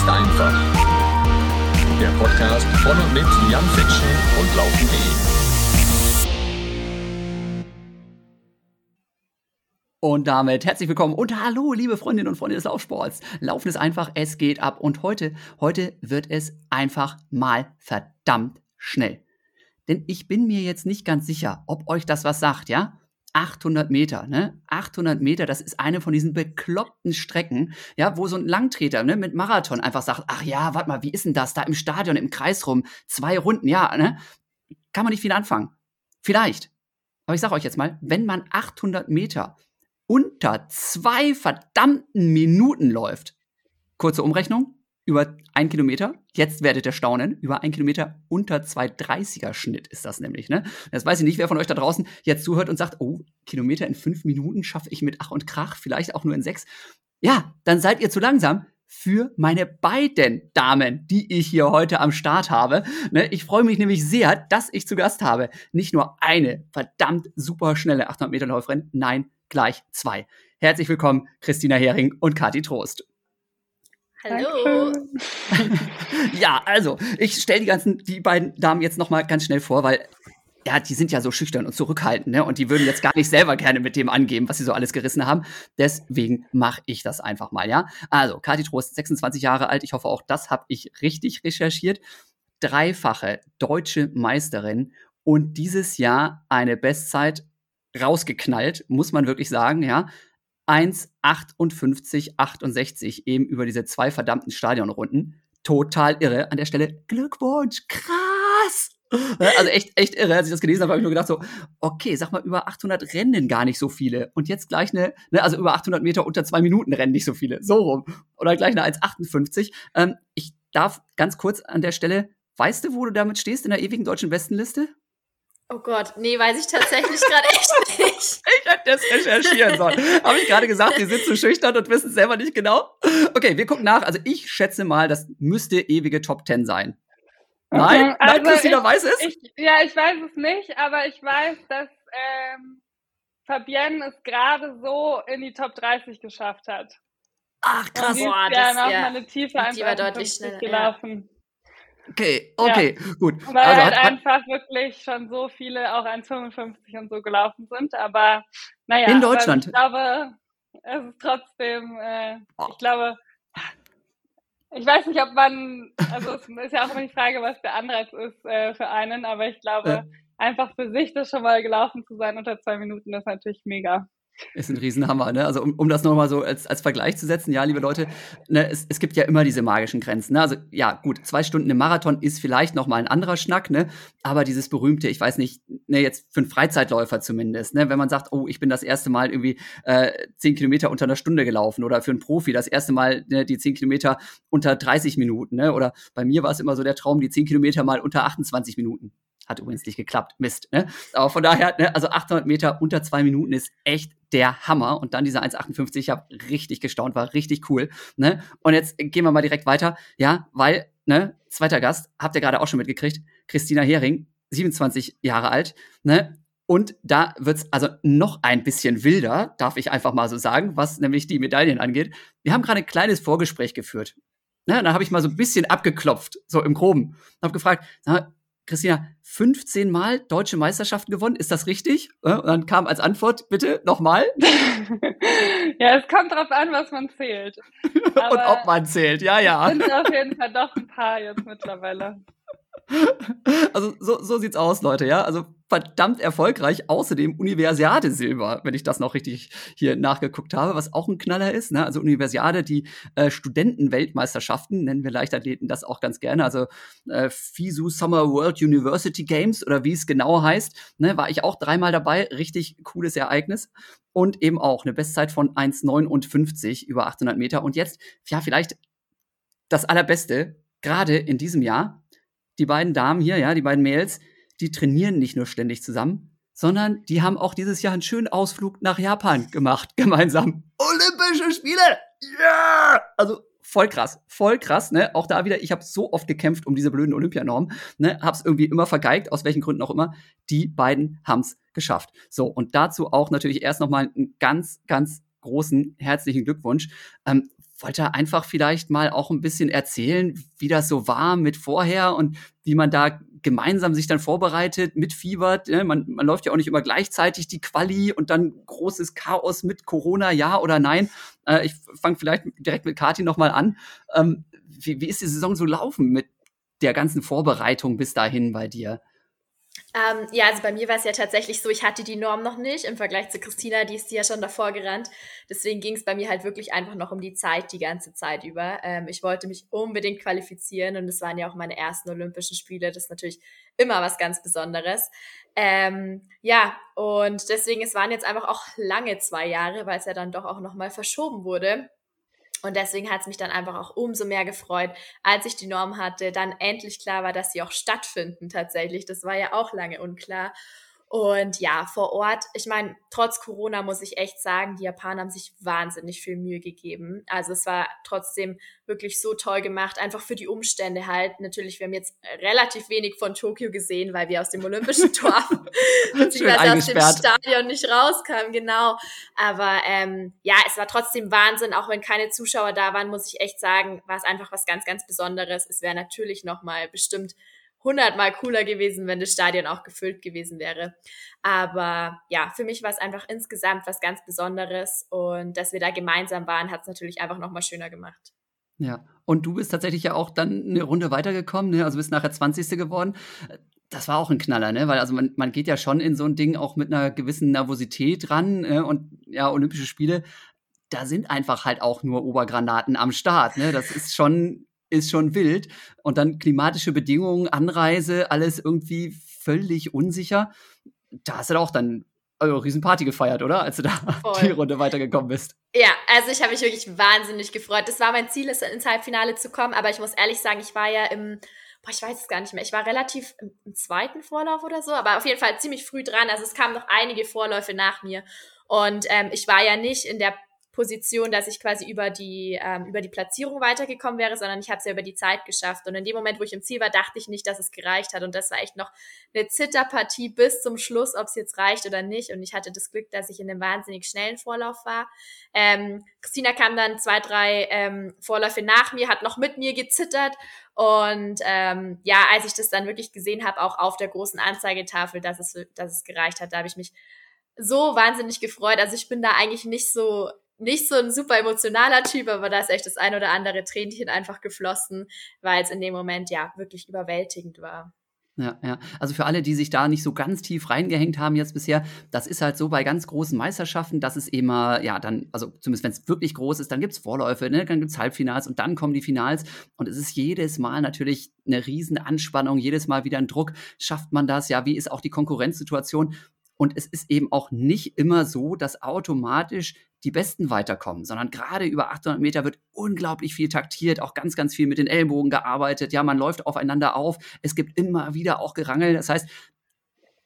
ist einfach. Der Podcast von und mit Jan Fitschen und Laufen.de. Und damit herzlich willkommen und hallo, liebe Freundinnen und Freunde des Laufsports. Laufen ist einfach, es geht ab. Und heute, heute wird es einfach mal verdammt schnell. Denn ich bin mir jetzt nicht ganz sicher, ob euch das was sagt, ja? 800 Meter, ne? 800 Meter, das ist eine von diesen bekloppten Strecken, ja, wo so ein Langtreter, ne, mit Marathon einfach sagt, ach ja, warte mal, wie ist denn das da im Stadion, im Kreis rum, zwei Runden, ja, ne? Kann man nicht viel anfangen. Vielleicht. Aber ich sag euch jetzt mal, wenn man 800 Meter unter zwei verdammten Minuten läuft, kurze Umrechnung, über ein Kilometer. Jetzt werdet ihr staunen. Über ein Kilometer unter 2,30er Schnitt ist das nämlich. Ne? Jetzt weiß ich nicht, wer von euch da draußen jetzt zuhört und sagt, oh, Kilometer in fünf Minuten schaffe ich mit Ach und Krach, vielleicht auch nur in sechs. Ja, dann seid ihr zu langsam für meine beiden Damen, die ich hier heute am Start habe. Ne, ich freue mich nämlich sehr, dass ich zu Gast habe. Nicht nur eine verdammt super schnelle 800 Meter Läuferin, nein, gleich zwei. Herzlich willkommen, Christina Hering und Kati Trost. Hallo. ja, also, ich stelle die ganzen, die beiden Damen jetzt nochmal ganz schnell vor, weil ja, die sind ja so schüchtern und zurückhaltend, ne? Und die würden jetzt gar nicht selber gerne mit dem angeben, was sie so alles gerissen haben. Deswegen mache ich das einfach mal, ja? Also, Kathi Trost, 26 Jahre alt. Ich hoffe, auch das habe ich richtig recherchiert. Dreifache deutsche Meisterin und dieses Jahr eine Bestzeit rausgeknallt, muss man wirklich sagen, ja. 1,58, 68 eben über diese zwei verdammten Stadionrunden. Total irre. An der Stelle Glückwunsch, krass! Also echt, echt irre. Als ich das gelesen habe, habe ich nur gedacht so, okay, sag mal, über 800 rennen gar nicht so viele. Und jetzt gleich eine, ne, also über 800 Meter unter zwei Minuten rennen nicht so viele. So rum. Oder gleich eine 1,58. Ähm, ich darf ganz kurz an der Stelle, weißt du, wo du damit stehst in der ewigen deutschen Bestenliste? Oh Gott, nee, weiß ich tatsächlich gerade echt nicht. Ich hätte das recherchieren sollen. Habe ich gerade gesagt, die sind zu schüchtern und wissen es selber nicht genau? Okay, wir gucken nach. Also ich schätze mal, das müsste ewige Top 10 sein. Nein? Also Nein, Christina ich, weiß es? Ich, ja, ich weiß es nicht, aber ich weiß, dass ähm, Fabienne es gerade so in die Top 30 geschafft hat. Ach, krass. Und die Boah, ist ja das- noch ja. mal eine tiefe Die war deutlich schneller, gelaufen. Okay, okay, gut. Weil Also halt hat, einfach wirklich schon so viele auch 1,55 und so gelaufen sind. Aber naja, In aber Deutschland? ich glaube, es ist trotzdem, äh, Oh. ich glaube, ich weiß nicht, ob man, also es ist ja auch immer die Frage, was der Anreiz ist äh, für einen, aber ich glaube, Ja. einfach für sich das schon mal gelaufen zu sein unter zwei Minuten, ist natürlich mega. Ist ein Riesenhammer, ne? Also um, um das nochmal so als, als Vergleich zu setzen, ja, liebe Leute, ne, es, es gibt ja immer diese magischen Grenzen. Ne? Also ja, gut, zwei Stunden im Marathon ist vielleicht nochmal ein anderer Schnack, ne? Aber dieses berühmte, ich weiß nicht, ne, jetzt für einen Freizeitläufer zumindest, ne, wenn man sagt, oh, ich bin das erste Mal irgendwie äh, zehn Kilometer unter einer Stunde gelaufen oder für einen Profi das erste Mal ne, die zehn Kilometer unter 30 Minuten, ne? Oder bei mir war es immer so der Traum, die zehn Kilometer mal unter 28 Minuten. Hat übrigens nicht geklappt. Mist. Ne? Aber von daher, ne, also 800 Meter unter zwei Minuten ist echt der Hammer. Und dann diese 1,58, ich habe richtig gestaunt, war richtig cool. Ne? Und jetzt gehen wir mal direkt weiter. Ja, weil, ne, zweiter Gast, habt ihr gerade auch schon mitgekriegt, Christina Hering, 27 Jahre alt. Ne? Und da wird's also noch ein bisschen wilder, darf ich einfach mal so sagen, was nämlich die Medaillen angeht. Wir haben gerade ein kleines Vorgespräch geführt. Ne? Da habe ich mal so ein bisschen abgeklopft, so im Groben. Habe gefragt, mal, Christina, 15 Mal deutsche Meisterschaften gewonnen, ist das richtig? Und dann kam als Antwort, bitte, nochmal. ja, es kommt drauf an, was man zählt. Und Aber ob man zählt, ja, ja. sind auf jeden Fall doch ein paar jetzt mittlerweile. Also so, so sieht's aus, Leute, ja. Also verdammt erfolgreich. Außerdem Universiade Silber, wenn ich das noch richtig hier nachgeguckt habe, was auch ein Knaller ist. Ne? Also Universiade, die äh, Studentenweltmeisterschaften, nennen wir Leichtathleten das auch ganz gerne. Also äh, FISU Summer World University Games oder wie es genau heißt, ne, war ich auch dreimal dabei. Richtig cooles Ereignis. Und eben auch eine Bestzeit von 1,59 über 800 Meter. Und jetzt, ja, vielleicht das Allerbeste, gerade in diesem Jahr, die beiden Damen hier, ja, die beiden Mädels, die trainieren nicht nur ständig zusammen, sondern die haben auch dieses Jahr einen schönen Ausflug nach Japan gemacht, gemeinsam. Olympische Spiele! Ja! Also voll krass, voll krass, ne? Auch da wieder, ich habe so oft gekämpft um diese blöden Olympianormen, ne? Hab's irgendwie immer vergeigt, aus welchen Gründen auch immer. Die beiden haben's geschafft. So, und dazu auch natürlich erst nochmal einen ganz, ganz großen herzlichen Glückwunsch. Ähm, wollt ihr einfach vielleicht mal auch ein bisschen erzählen, wie das so war mit vorher und wie man da gemeinsam sich dann vorbereitet, mitfiebert. Ne? Man, man läuft ja auch nicht immer gleichzeitig die Quali und dann großes Chaos mit Corona, ja oder nein. Äh, ich fange vielleicht direkt mit Kati nochmal an. Ähm, wie, wie ist die Saison so laufen mit der ganzen Vorbereitung bis dahin bei dir? Ähm, ja, also bei mir war es ja tatsächlich so, ich hatte die Norm noch nicht im Vergleich zu Christina, die ist ja schon davor gerannt. Deswegen ging es bei mir halt wirklich einfach noch um die Zeit die ganze Zeit über. Ähm, ich wollte mich unbedingt qualifizieren und es waren ja auch meine ersten Olympischen Spiele. Das ist natürlich immer was ganz Besonderes. Ähm, ja, und deswegen, es waren jetzt einfach auch lange zwei Jahre, weil es ja dann doch auch nochmal verschoben wurde. Und deswegen hat es mich dann einfach auch umso mehr gefreut, als ich die Norm hatte, dann endlich klar war, dass sie auch stattfinden tatsächlich. Das war ja auch lange unklar. Und ja, vor Ort, ich meine, trotz Corona muss ich echt sagen, die Japaner haben sich wahnsinnig viel Mühe gegeben. Also es war trotzdem wirklich so toll gemacht, einfach für die Umstände halt. Natürlich, wir haben jetzt relativ wenig von Tokio gesehen, weil wir aus dem Olympischen Tor beziehungsweise aus dem Stadion nicht rauskamen, genau. Aber ähm, ja, es war trotzdem Wahnsinn, auch wenn keine Zuschauer da waren, muss ich echt sagen, war es einfach was ganz, ganz Besonderes. Es wäre natürlich nochmal bestimmt hundertmal cooler gewesen, wenn das Stadion auch gefüllt gewesen wäre. Aber ja, für mich war es einfach insgesamt was ganz Besonderes und dass wir da gemeinsam waren, hat es natürlich einfach nochmal schöner gemacht. Ja, und du bist tatsächlich ja auch dann eine Runde weitergekommen, ne? also bist nachher 20. geworden. Das war auch ein Knaller, ne? Weil also man, man geht ja schon in so ein Ding auch mit einer gewissen Nervosität ran ne? und ja, Olympische Spiele, da sind einfach halt auch nur Obergranaten am Start. Ne? Das ist schon ist schon wild. Und dann klimatische Bedingungen, Anreise, alles irgendwie völlig unsicher. Da hast du auch dann also Riesenparty gefeiert, oder? Als du da Voll. die Runde weitergekommen bist. Ja, also ich habe mich wirklich wahnsinnig gefreut. Das war mein Ziel, ins Halbfinale zu kommen, aber ich muss ehrlich sagen, ich war ja im, boah, ich weiß es gar nicht mehr, ich war relativ im, im zweiten Vorlauf oder so, aber auf jeden Fall ziemlich früh dran. Also es kamen noch einige Vorläufe nach mir. Und ähm, ich war ja nicht in der Position, dass ich quasi über die, ähm, über die Platzierung weitergekommen wäre, sondern ich habe es ja über die Zeit geschafft. Und in dem Moment, wo ich im Ziel war, dachte ich nicht, dass es gereicht hat. Und das war echt noch eine Zitterpartie bis zum Schluss, ob es jetzt reicht oder nicht. Und ich hatte das Glück, dass ich in einem wahnsinnig schnellen Vorlauf war. Ähm, Christina kam dann zwei, drei ähm, Vorläufe nach mir, hat noch mit mir gezittert. Und ähm, ja, als ich das dann wirklich gesehen habe, auch auf der großen Anzeigetafel, dass es, dass es gereicht hat, da habe ich mich so wahnsinnig gefreut. Also ich bin da eigentlich nicht so nicht so ein super emotionaler Typ, aber da ist echt das ein oder andere Tränchen einfach geflossen, weil es in dem Moment ja wirklich überwältigend war. Ja, ja. Also für alle, die sich da nicht so ganz tief reingehängt haben jetzt bisher, das ist halt so bei ganz großen Meisterschaften, dass es immer, ja, dann, also zumindest wenn es wirklich groß ist, dann gibt es Vorläufe, ne? dann gibt es Halbfinals und dann kommen die Finals. Und es ist jedes Mal natürlich eine riesen Anspannung, jedes Mal wieder ein Druck. Schafft man das? Ja, wie ist auch die Konkurrenzsituation? Und es ist eben auch nicht immer so, dass automatisch die Besten weiterkommen, sondern gerade über 800 Meter wird unglaublich viel taktiert, auch ganz, ganz viel mit den Ellbogen gearbeitet. Ja, man läuft aufeinander auf. Es gibt immer wieder auch Gerangel. Das heißt,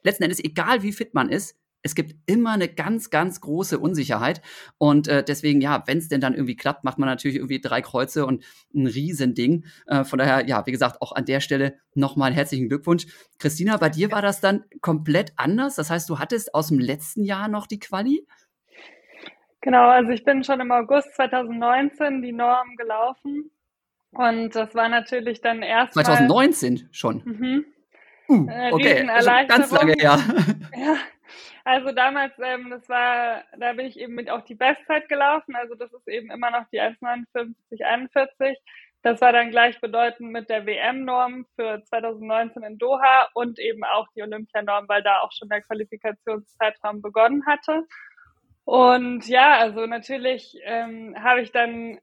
letzten Endes, egal wie fit man ist, es gibt immer eine ganz, ganz große Unsicherheit. Und äh, deswegen, ja, wenn es denn dann irgendwie klappt, macht man natürlich irgendwie drei Kreuze und ein Riesending. Äh, von daher, ja, wie gesagt, auch an der Stelle nochmal herzlichen Glückwunsch. Christina, bei dir war das dann komplett anders. Das heißt, du hattest aus dem letzten Jahr noch die Quali? Genau, also ich bin schon im August 2019 die Norm gelaufen. Und das war natürlich dann erst. 2019 schon. Mhm. Uh, okay, also ganz lange her. Ja, also damals, ähm, das war, da bin ich eben mit auch die Bestzeit gelaufen. Also das ist eben immer noch die 1,59,41. Das war dann gleichbedeutend mit der WM-Norm für 2019 in Doha und eben auch die Olympianorm, weil da auch schon der Qualifikationszeitraum begonnen hatte. Und ja, also natürlich ähm, habe ich dann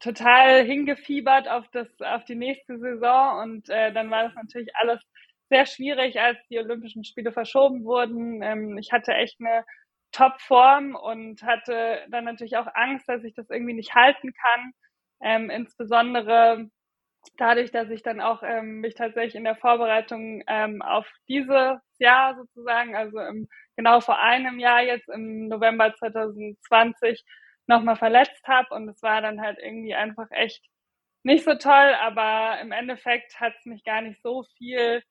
total hingefiebert auf das, auf die nächste Saison und äh, dann war das natürlich alles sehr schwierig, als die Olympischen Spiele verschoben wurden. Ähm, ich hatte echt eine Top-Form und hatte dann natürlich auch Angst, dass ich das irgendwie nicht halten kann. Ähm, insbesondere dadurch, dass ich dann auch ähm, mich tatsächlich in der Vorbereitung ähm, auf dieses Jahr sozusagen, also im, genau vor einem Jahr jetzt im November 2020 nochmal verletzt habe und es war dann halt irgendwie einfach echt nicht so toll, aber im Endeffekt hat es mich gar nicht so viel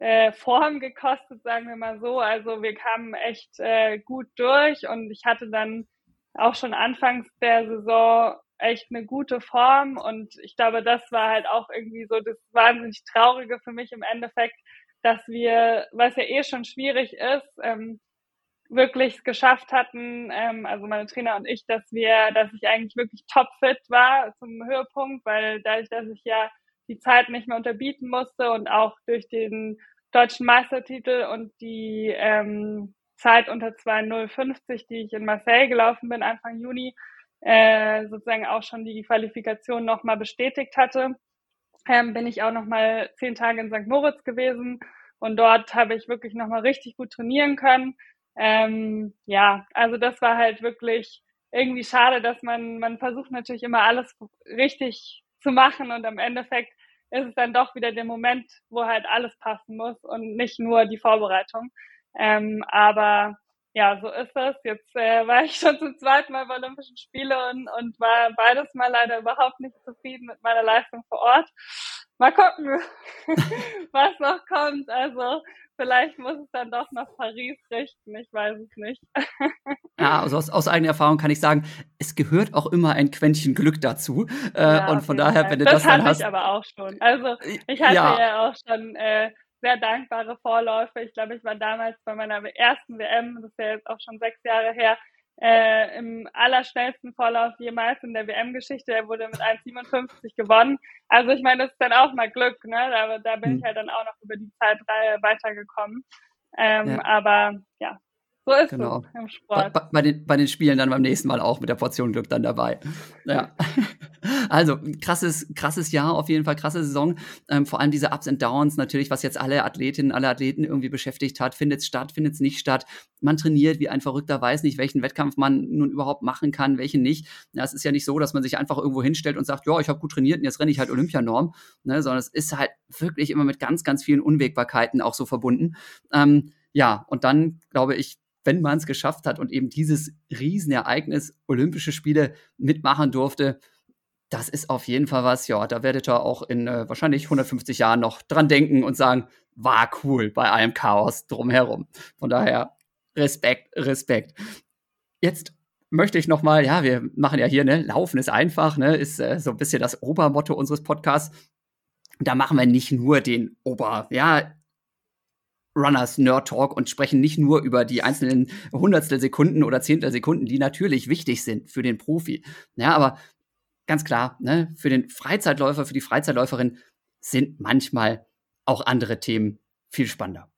äh, Form gekostet, sagen wir mal so. Also wir kamen echt äh, gut durch. Und ich hatte dann auch schon anfangs der Saison echt eine gute Form. Und ich glaube, das war halt auch irgendwie so das wahnsinnig Traurige für mich im Endeffekt, dass wir, was ja eh schon schwierig ist, ähm, wirklich geschafft hatten, ähm, also meine Trainer und ich, dass wir, dass ich eigentlich wirklich topfit war zum Höhepunkt, weil dadurch, dass ich ja die Zeit nicht mehr unterbieten musste und auch durch den deutschen Meistertitel und die ähm, Zeit unter 2.050, die ich in Marseille gelaufen bin Anfang Juni, äh, sozusagen auch schon die Qualifikation nochmal bestätigt hatte, ähm, bin ich auch nochmal zehn Tage in St. Moritz gewesen und dort habe ich wirklich nochmal richtig gut trainieren können. Ähm, ja, also das war halt wirklich irgendwie schade, dass man, man versucht natürlich immer alles richtig zu machen und am Endeffekt ist es dann doch wieder der Moment, wo halt alles passen muss und nicht nur die Vorbereitung. Ähm, aber ja, so ist es. Jetzt äh, war ich schon zum zweiten Mal bei Olympischen Spielen und, und war beides Mal leider überhaupt nicht zufrieden mit meiner Leistung vor Ort. Mal gucken, was noch kommt. Also vielleicht muss es dann doch nach Paris richten. Ich weiß es nicht. ja, also aus, aus eigener Erfahrung kann ich sagen, es gehört auch immer ein Quäntchen Glück dazu. Äh, ja, und von daher, wenn du das, das dann hast. Das hatte ich aber auch schon. Also ich hatte ja, ja auch schon äh, sehr dankbare Vorläufe. Ich glaube, ich war damals bei meiner ersten WM, das ist ja jetzt auch schon sechs Jahre her, äh, im allerschnellsten Vorlauf jemals in der WM-Geschichte. Er wurde mit 1,57 gewonnen. Also ich meine, das ist dann auch mal Glück, ne? Da, da bin hm. ich halt dann auch noch über die Zeitreihe weitergekommen. Ähm, ja. Aber ja, so ist genau. es im Sport. Bei, bei, den, bei den Spielen dann beim nächsten Mal auch mit der Portion Glück dann dabei. Ja. Also, krasses, krasses Jahr, auf jeden Fall krasse Saison. Ähm, vor allem diese Ups und Downs, natürlich, was jetzt alle Athletinnen, alle Athleten irgendwie beschäftigt hat. Findet es statt, findet es nicht statt. Man trainiert wie ein Verrückter, weiß nicht, welchen Wettkampf man nun überhaupt machen kann, welchen nicht. Ja, es ist ja nicht so, dass man sich einfach irgendwo hinstellt und sagt, ja, ich habe gut trainiert und jetzt renne ich halt Olympianorm, ne, sondern es ist halt wirklich immer mit ganz, ganz vielen Unwägbarkeiten auch so verbunden. Ähm, ja, und dann, glaube ich, wenn man es geschafft hat und eben dieses Riesenereignis Olympische Spiele mitmachen durfte, das ist auf jeden Fall was, ja, da werdet ihr auch in äh, wahrscheinlich 150 Jahren noch dran denken und sagen, war cool bei allem Chaos drumherum. Von daher Respekt, Respekt. Jetzt möchte ich noch mal, ja, wir machen ja hier, ne, Laufen ist einfach, ne, ist äh, so ein bisschen das Obermotto unseres Podcasts. Da machen wir nicht nur den Ober, ja, Runners Nerd Talk und sprechen nicht nur über die einzelnen Hundertstel Sekunden oder Zehntel Sekunden, die natürlich wichtig sind für den Profi. Ja, aber ganz klar, ne, für den Freizeitläufer, für die Freizeitläuferin sind manchmal auch andere Themen viel spannender.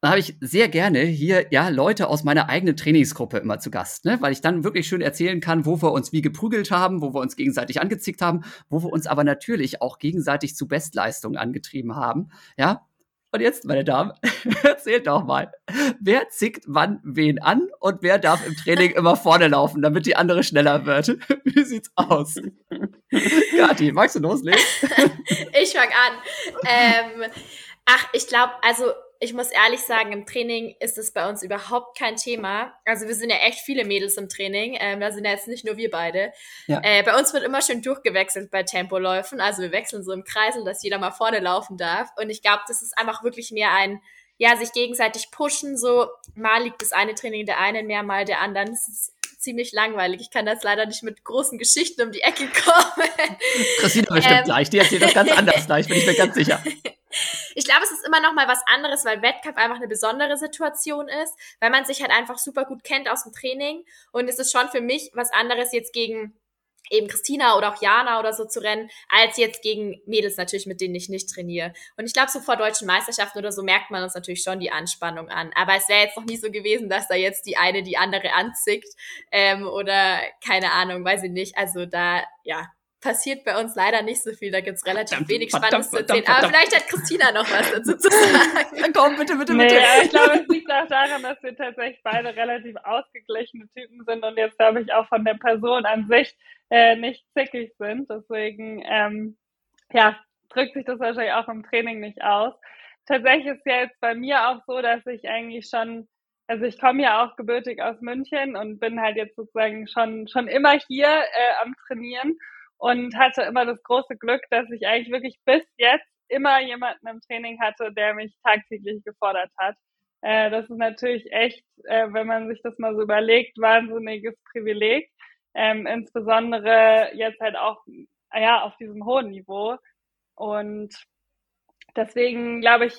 Da habe ich sehr gerne hier ja Leute aus meiner eigenen Trainingsgruppe immer zu Gast, ne? weil ich dann wirklich schön erzählen kann, wo wir uns wie geprügelt haben, wo wir uns gegenseitig angezickt haben, wo wir uns aber natürlich auch gegenseitig zu Bestleistungen angetrieben haben. Ja, und jetzt, meine Damen, erzählt doch mal, wer zickt wann wen an und wer darf im Training immer vorne laufen, damit die andere schneller wird? Wie sieht's aus? Gati, magst du loslegen? ich fang an. Ähm, ach, ich glaube, also ich muss ehrlich sagen, im Training ist es bei uns überhaupt kein Thema. Also wir sind ja echt viele Mädels im Training. Ähm, da sind ja jetzt nicht nur wir beide. Ja. Äh, bei uns wird immer schön durchgewechselt bei Tempoläufen. Also wir wechseln so im Kreisel, dass jeder mal vorne laufen darf. Und ich glaube, das ist einfach wirklich mehr ein, ja, sich gegenseitig pushen. So mal liegt das eine Training der einen mehr, mal der anderen. Das ist ziemlich langweilig. Ich kann jetzt leider nicht mit großen Geschichten um die Ecke kommen. Christina bestimmt ähm, gleich. Die erzählt das ganz anders gleich, bin ich mir ganz sicher. Ich glaube, es ist immer noch mal was anderes, weil Wettkampf einfach eine besondere Situation ist, weil man sich halt einfach super gut kennt aus dem Training und es ist schon für mich was anderes jetzt gegen eben Christina oder auch Jana oder so zu rennen, als jetzt gegen Mädels natürlich, mit denen ich nicht trainiere. Und ich glaube, so vor deutschen Meisterschaften oder so merkt man uns natürlich schon die Anspannung an. Aber es wäre jetzt noch nie so gewesen, dass da jetzt die eine die andere anzickt ähm, oder keine Ahnung, weiß ich nicht. Also da, ja, passiert bei uns leider nicht so viel. Da gibt's relativ verdammt, wenig Spannendes zu erzählen. Aber vielleicht hat Christina noch was dazu zu sagen. Komm, bitte, bitte, bitte. Nee, ich glaube, es liegt auch daran, dass wir tatsächlich beide relativ ausgeglichene Typen sind und jetzt, glaube ich, auch von der Person an sich äh, nicht zickig sind. Deswegen, ähm, ja, drückt sich das wahrscheinlich auch im Training nicht aus. Tatsächlich ist ja jetzt bei mir auch so, dass ich eigentlich schon also ich komme ja auch gebürtig aus München und bin halt jetzt sozusagen schon schon immer hier äh, am Trainieren und hatte immer das große Glück, dass ich eigentlich wirklich bis jetzt immer jemanden im Training hatte, der mich tagtäglich gefordert hat. Äh, das ist natürlich echt, äh, wenn man sich das mal so überlegt, wahnsinniges Privileg. ähm, insbesondere jetzt halt auch ja auf diesem hohen Niveau. Und deswegen glaube ich,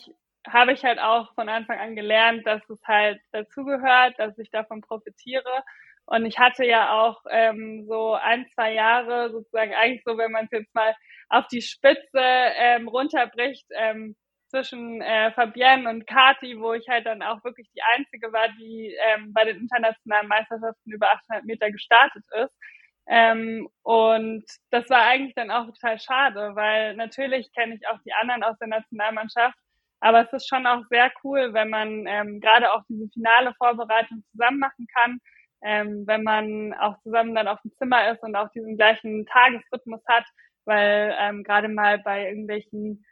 habe ich halt auch von Anfang an gelernt, dass es halt dazugehört, dass ich davon profitiere. Und ich hatte ja auch ähm, so ein, zwei Jahre sozusagen eigentlich so, wenn man es jetzt mal auf die Spitze ähm, runterbricht, ähm, zwischen äh, Fabienne und Kati, wo ich halt dann auch wirklich die Einzige war, die ähm, bei den internationalen Meisterschaften über 800 Meter gestartet ist. Ähm, und das war eigentlich dann auch total schade, weil natürlich kenne ich auch die anderen aus der Nationalmannschaft, aber es ist schon auch sehr cool, wenn man ähm, gerade auch diese finale Vorbereitung zusammen machen kann, ähm, wenn man auch zusammen dann auf dem Zimmer ist und auch diesen gleichen Tagesrhythmus hat, weil ähm, gerade mal bei irgendwelchen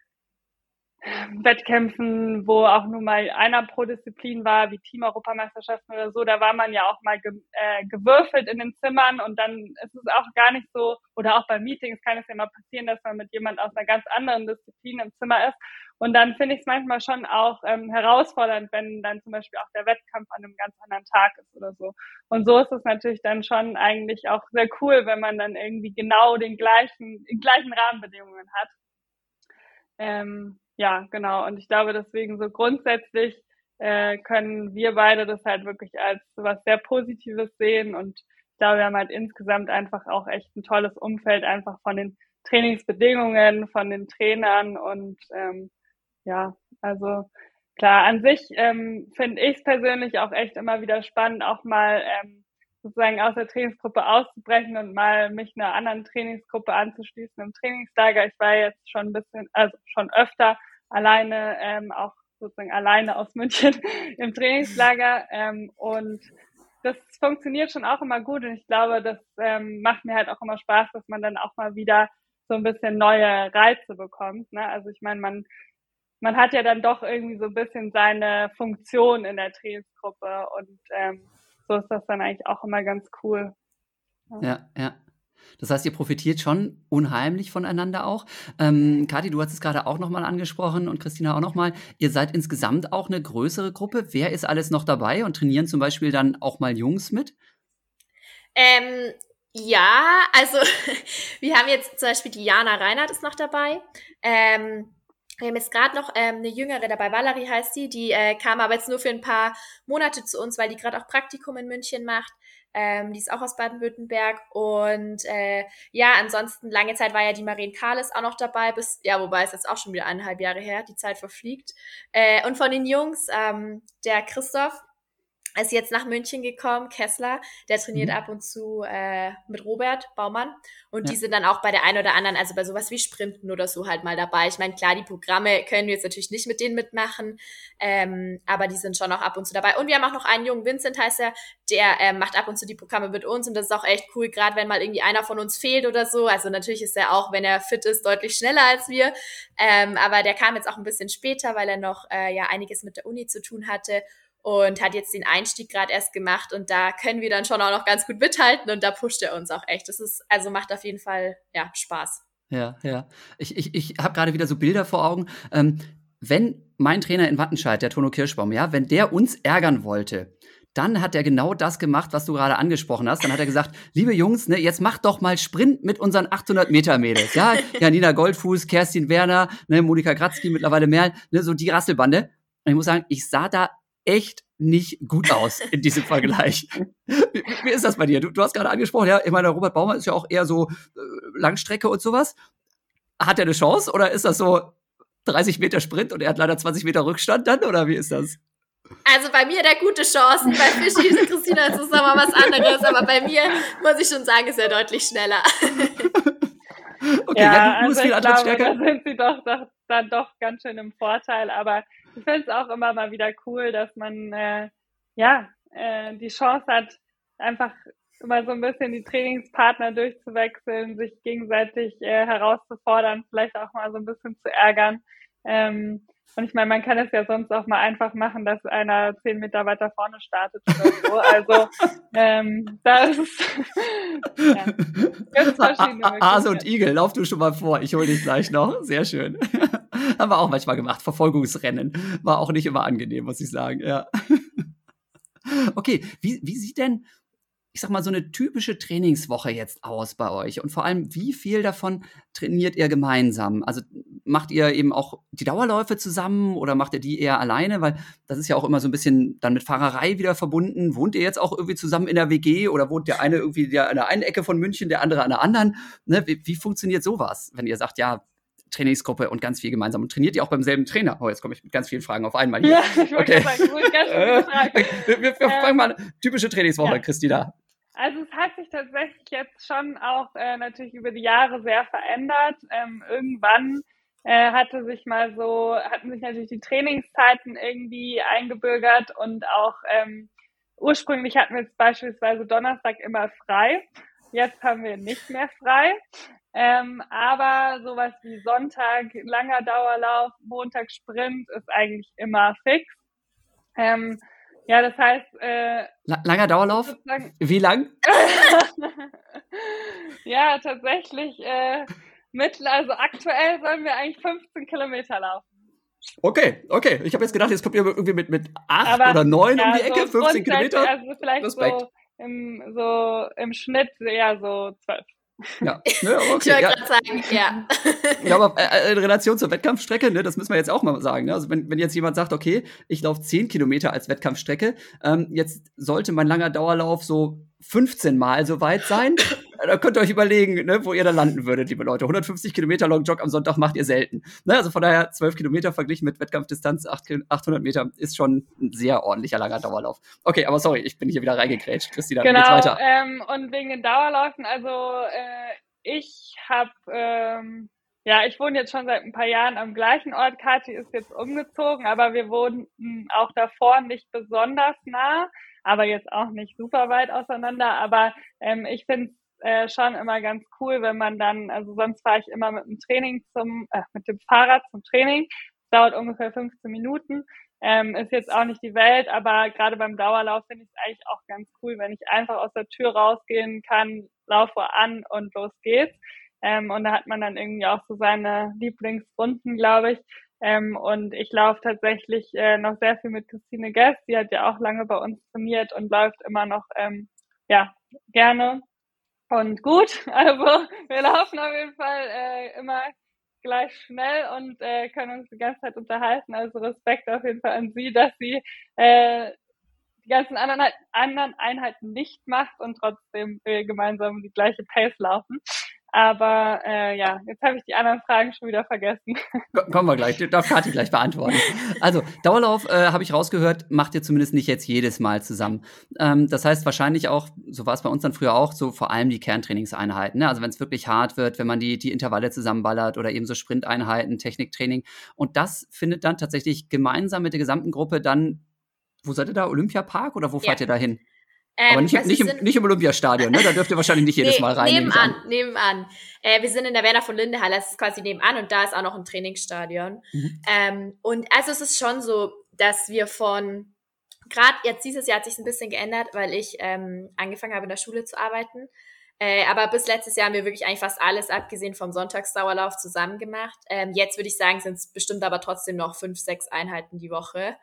Wettkämpfen, wo auch nur mal einer pro Disziplin war, wie Team-Europameisterschaften oder so, da war man ja auch mal ge äh, gewürfelt in den Zimmern und dann ist es auch gar nicht so, oder auch bei Meetings kann es ja mal passieren, dass man mit jemand aus einer ganz anderen Disziplin im Zimmer ist. Und dann finde ich es manchmal schon auch ähm, herausfordernd, wenn dann zum Beispiel auch der Wettkampf an einem ganz anderen Tag ist oder so. Und so ist es natürlich dann schon eigentlich auch sehr cool, wenn man dann irgendwie genau den gleichen, die gleichen Rahmenbedingungen hat. Ähm, ja, genau. Und ich glaube, deswegen so grundsätzlich äh, können wir beide das halt wirklich als was sehr Positives sehen. Und ich glaube, wir haben halt insgesamt einfach auch echt ein tolles Umfeld, einfach von den Trainingsbedingungen, von den Trainern und ähm, ja, also klar, an sich ähm, finde ich es persönlich auch echt immer wieder spannend, auch mal ähm, sozusagen aus der Trainingsgruppe auszubrechen und mal mich einer anderen Trainingsgruppe anzuschließen im Trainingslager. Ich war jetzt schon ein bisschen, also schon öfter alleine, ähm, auch sozusagen alleine aus München im Trainingslager. Ähm, und das funktioniert schon auch immer gut und ich glaube, das ähm, macht mir halt auch immer Spaß, dass man dann auch mal wieder so ein bisschen neue Reize bekommt. Ne? Also ich meine, man man hat ja dann doch irgendwie so ein bisschen seine Funktion in der Trainingsgruppe und ähm, so ist das dann eigentlich auch immer ganz cool. Ja, ja. ja. Das heißt, ihr profitiert schon unheimlich voneinander auch. Ähm, Kathi, du hast es gerade auch nochmal angesprochen und Christina auch nochmal. Ihr seid insgesamt auch eine größere Gruppe. Wer ist alles noch dabei und trainieren zum Beispiel dann auch mal Jungs mit? Ähm, ja, also wir haben jetzt zum Beispiel die Jana Reinhardt ist noch dabei. Ähm, wir haben jetzt gerade noch ähm, eine Jüngere dabei, Valerie heißt sie, die äh, kam aber jetzt nur für ein paar Monate zu uns, weil die gerade auch Praktikum in München macht. Ähm, die ist auch aus Baden-Württemberg. Und äh, ja, ansonsten lange Zeit war ja die Marien Kahles auch noch dabei, bis, ja, wobei es jetzt auch schon wieder eineinhalb Jahre her, die Zeit verfliegt. Äh, und von den Jungs, ähm, der Christoph, ist jetzt nach München gekommen, Kessler, der trainiert mhm. ab und zu äh, mit Robert Baumann und ja. die sind dann auch bei der einen oder anderen, also bei sowas wie Sprinten oder so halt mal dabei. Ich meine, klar, die Programme können wir jetzt natürlich nicht mit denen mitmachen, ähm, aber die sind schon auch ab und zu dabei. Und wir haben auch noch einen jungen, Vincent heißt er, der ähm, macht ab und zu die Programme mit uns und das ist auch echt cool, gerade wenn mal irgendwie einer von uns fehlt oder so. Also natürlich ist er auch, wenn er fit ist, deutlich schneller als wir, ähm, aber der kam jetzt auch ein bisschen später, weil er noch äh, ja einiges mit der Uni zu tun hatte und hat jetzt den Einstieg gerade erst gemacht und da können wir dann schon auch noch ganz gut mithalten und da pusht er uns auch echt. Das ist, also macht auf jeden Fall, ja, Spaß. Ja, ja. Ich, ich, ich habe gerade wieder so Bilder vor Augen. Ähm, wenn mein Trainer in Wattenscheid, der Tono Kirschbaum, ja, wenn der uns ärgern wollte, dann hat er genau das gemacht, was du gerade angesprochen hast. Dann hat er gesagt, liebe Jungs, ne, jetzt macht doch mal Sprint mit unseren 800 Meter Mädels. Ja, Janina Goldfuß, Kerstin Werner, ne, Monika Gratzki, mittlerweile Merl, ne, so die Rasselbande. Und ich muss sagen, ich sah da echt nicht gut aus in diesem Vergleich. Wie, wie, ist das bei dir? Du, du hast gerade angesprochen, ja, ich meine, Robert Baumann ist ja auch eher so äh, Langstrecke und sowas. Hat er eine Chance oder ist das so 30 Meter Sprint und er hat leider 20 Meter Rückstand dann oder wie ist das? Also bei mir hat er gute Chancen, bei Fischi und Christina ist es nochmal was anderes, aber bei mir muss ich schon sagen, ist er deutlich schneller. okay, ja, ja du also viel ich glaube, da sind sie doch, doch dann doch ganz schön im Vorteil, aber ich finde es auch immer mal wieder cool, dass man äh, ja äh, die Chance hat, einfach immer so ein bisschen die Trainingspartner durchzuwechseln, sich gegenseitig äh, herauszufordern, vielleicht auch mal so ein bisschen zu ärgern. Ähm, und ich meine, man kann es ja sonst auch mal einfach machen, dass einer zehn Meter weiter vorne startet oder so. Also ähm, da ist es ja, ganz verschiedene Hase und Igel, lauf du schon mal vor. Ich hole dich gleich noch. Sehr schön. Haben wir auch manchmal gemacht. Verfolgungsrennen. War auch nicht immer angenehm, muss ich sagen. Ja. Okay, wie, wie sieht denn ich sag mal, so eine typische Trainingswoche jetzt aus bei euch? Und vor allem, wie viel davon trainiert ihr gemeinsam? Also macht ihr eben auch die Dauerläufe zusammen oder macht ihr die eher alleine? Weil das ist ja auch immer so ein bisschen dann mit Fahrerei wieder verbunden. Wohnt ihr jetzt auch irgendwie zusammen in der WG oder wohnt der eine irgendwie an der einen Ecke von München, der andere an der anderen? Ne? Wie, wie funktioniert sowas, wenn ihr sagt, ja, Trainingsgruppe und ganz viel gemeinsam. Und trainiert ihr auch beim selben Trainer? Oh, jetzt komme ich mit ganz vielen Fragen auf einmal hier. Ja, ich okay. sagen, gut, ganz wir, wir, wir fangen mal an. Typische Trainingswoche, ja. Christina. Also es hat sich tatsächlich jetzt schon auch äh, natürlich über die Jahre sehr verändert. Ähm, irgendwann äh, hatte sich mal so, hatten sich natürlich die Trainingszeiten irgendwie eingebürgert und auch ähm, ursprünglich hatten wir jetzt beispielsweise Donnerstag immer frei. Jetzt haben wir nicht mehr frei. Ähm, aber sowas wie Sonntag, langer Dauerlauf, Montag Sprint ist eigentlich immer fix. Ähm, ja, das heißt. Äh, langer Dauerlauf? Wie lang? ja, tatsächlich. Äh, mittel, also aktuell sollen wir eigentlich 15 Kilometer laufen. Okay, okay. Ich habe jetzt gedacht, jetzt kommt ihr irgendwie mit, mit 8 Aber, oder 9 ja, um die Ecke, so 15 Kilometer. Also vielleicht Respekt. so im, so im Schnitt eher so 12. Ja, ne, okay. ich wollte ja. gerade sagen, ja. ja, aber äh, äh, in Relation zur Wettkampfstrecke, ne, das müssen wir jetzt auch mal sagen. Ne? Also wenn, wenn jetzt jemand sagt, okay, ich laufe 10 Kilometer als Wettkampfstrecke, ähm, jetzt sollte mein langer Dauerlauf so 15 Mal so weit sein. Da könnt ihr euch überlegen, ne, wo ihr da landen würdet, liebe Leute. 150 Kilometer Long Jog am Sonntag macht ihr selten. Ne, also von daher 12 Kilometer verglichen mit Wettkampfdistanz 800 Meter ist schon ein sehr ordentlicher langer Dauerlauf. Okay, aber sorry, ich bin hier wieder reingekrätscht. Christina, genau, geht's weiter. Ähm, und wegen den Dauerläufen, also äh, ich habe ähm, ja, ich wohne jetzt schon seit ein paar Jahren am gleichen Ort. Kathi ist jetzt umgezogen, aber wir wohnten auch davor nicht besonders nah aber jetzt auch nicht super weit auseinander. Aber ähm, ich finde es äh, schon immer ganz cool, wenn man dann, also sonst fahre ich immer mit dem Training zum, äh, mit dem Fahrrad zum Training. Dauert ungefähr 15 Minuten. Ähm, ist jetzt auch nicht die Welt, aber gerade beim Dauerlauf finde ich es eigentlich auch ganz cool, wenn ich einfach aus der Tür rausgehen kann, laufe an und los geht's. Ähm, und da hat man dann irgendwie auch so seine Lieblingsrunden, glaube ich. Ähm, und ich laufe tatsächlich äh, noch sehr viel mit Christine Guest. Die hat ja auch lange bei uns trainiert und läuft immer noch ähm, ja gerne und gut. Also wir laufen auf jeden Fall äh, immer gleich schnell und äh, können uns die ganze Zeit unterhalten. Also Respekt auf jeden Fall an sie, dass sie äh, die ganzen anderen, anderen Einheiten nicht macht und trotzdem äh, gemeinsam die gleiche Pace laufen. Aber äh, ja, jetzt habe ich die anderen Fragen schon wieder vergessen. Kommen wir gleich, darf Kathi gleich beantworten. Also, Dauerlauf, äh, habe ich rausgehört, macht ihr zumindest nicht jetzt jedes Mal zusammen. Ähm, das heißt wahrscheinlich auch, so war es bei uns dann früher auch, so vor allem die Kerntrainingseinheiten. Ne? Also wenn es wirklich hart wird, wenn man die, die Intervalle zusammenballert oder eben so Sprinteinheiten, Techniktraining. Und das findet dann tatsächlich gemeinsam mit der gesamten Gruppe dann, wo seid ihr da, Olympiapark oder wo ja. fahrt ihr da hin? Ähm, Aber nicht, nicht, im, nicht im Olympiastadion, ne? Da dürft ihr wahrscheinlich nicht jedes Mal rein. Nebenan, nebenan. Äh, wir sind in der Werner von Lindehalle, das ist quasi nebenan und da ist auch noch ein Trainingsstadion. Mhm. Ähm, und also es ist schon so, dass wir von, gerade jetzt dieses Jahr hat sich ein bisschen geändert, weil ich ähm, angefangen habe in der Schule zu arbeiten. Äh, aber bis letztes Jahr haben wir wirklich eigentlich fast alles, abgesehen vom Sonntagsdauerlauf, zusammen gemacht. Ähm, jetzt würde ich sagen, sind es bestimmt aber trotzdem noch fünf, sechs Einheiten die Woche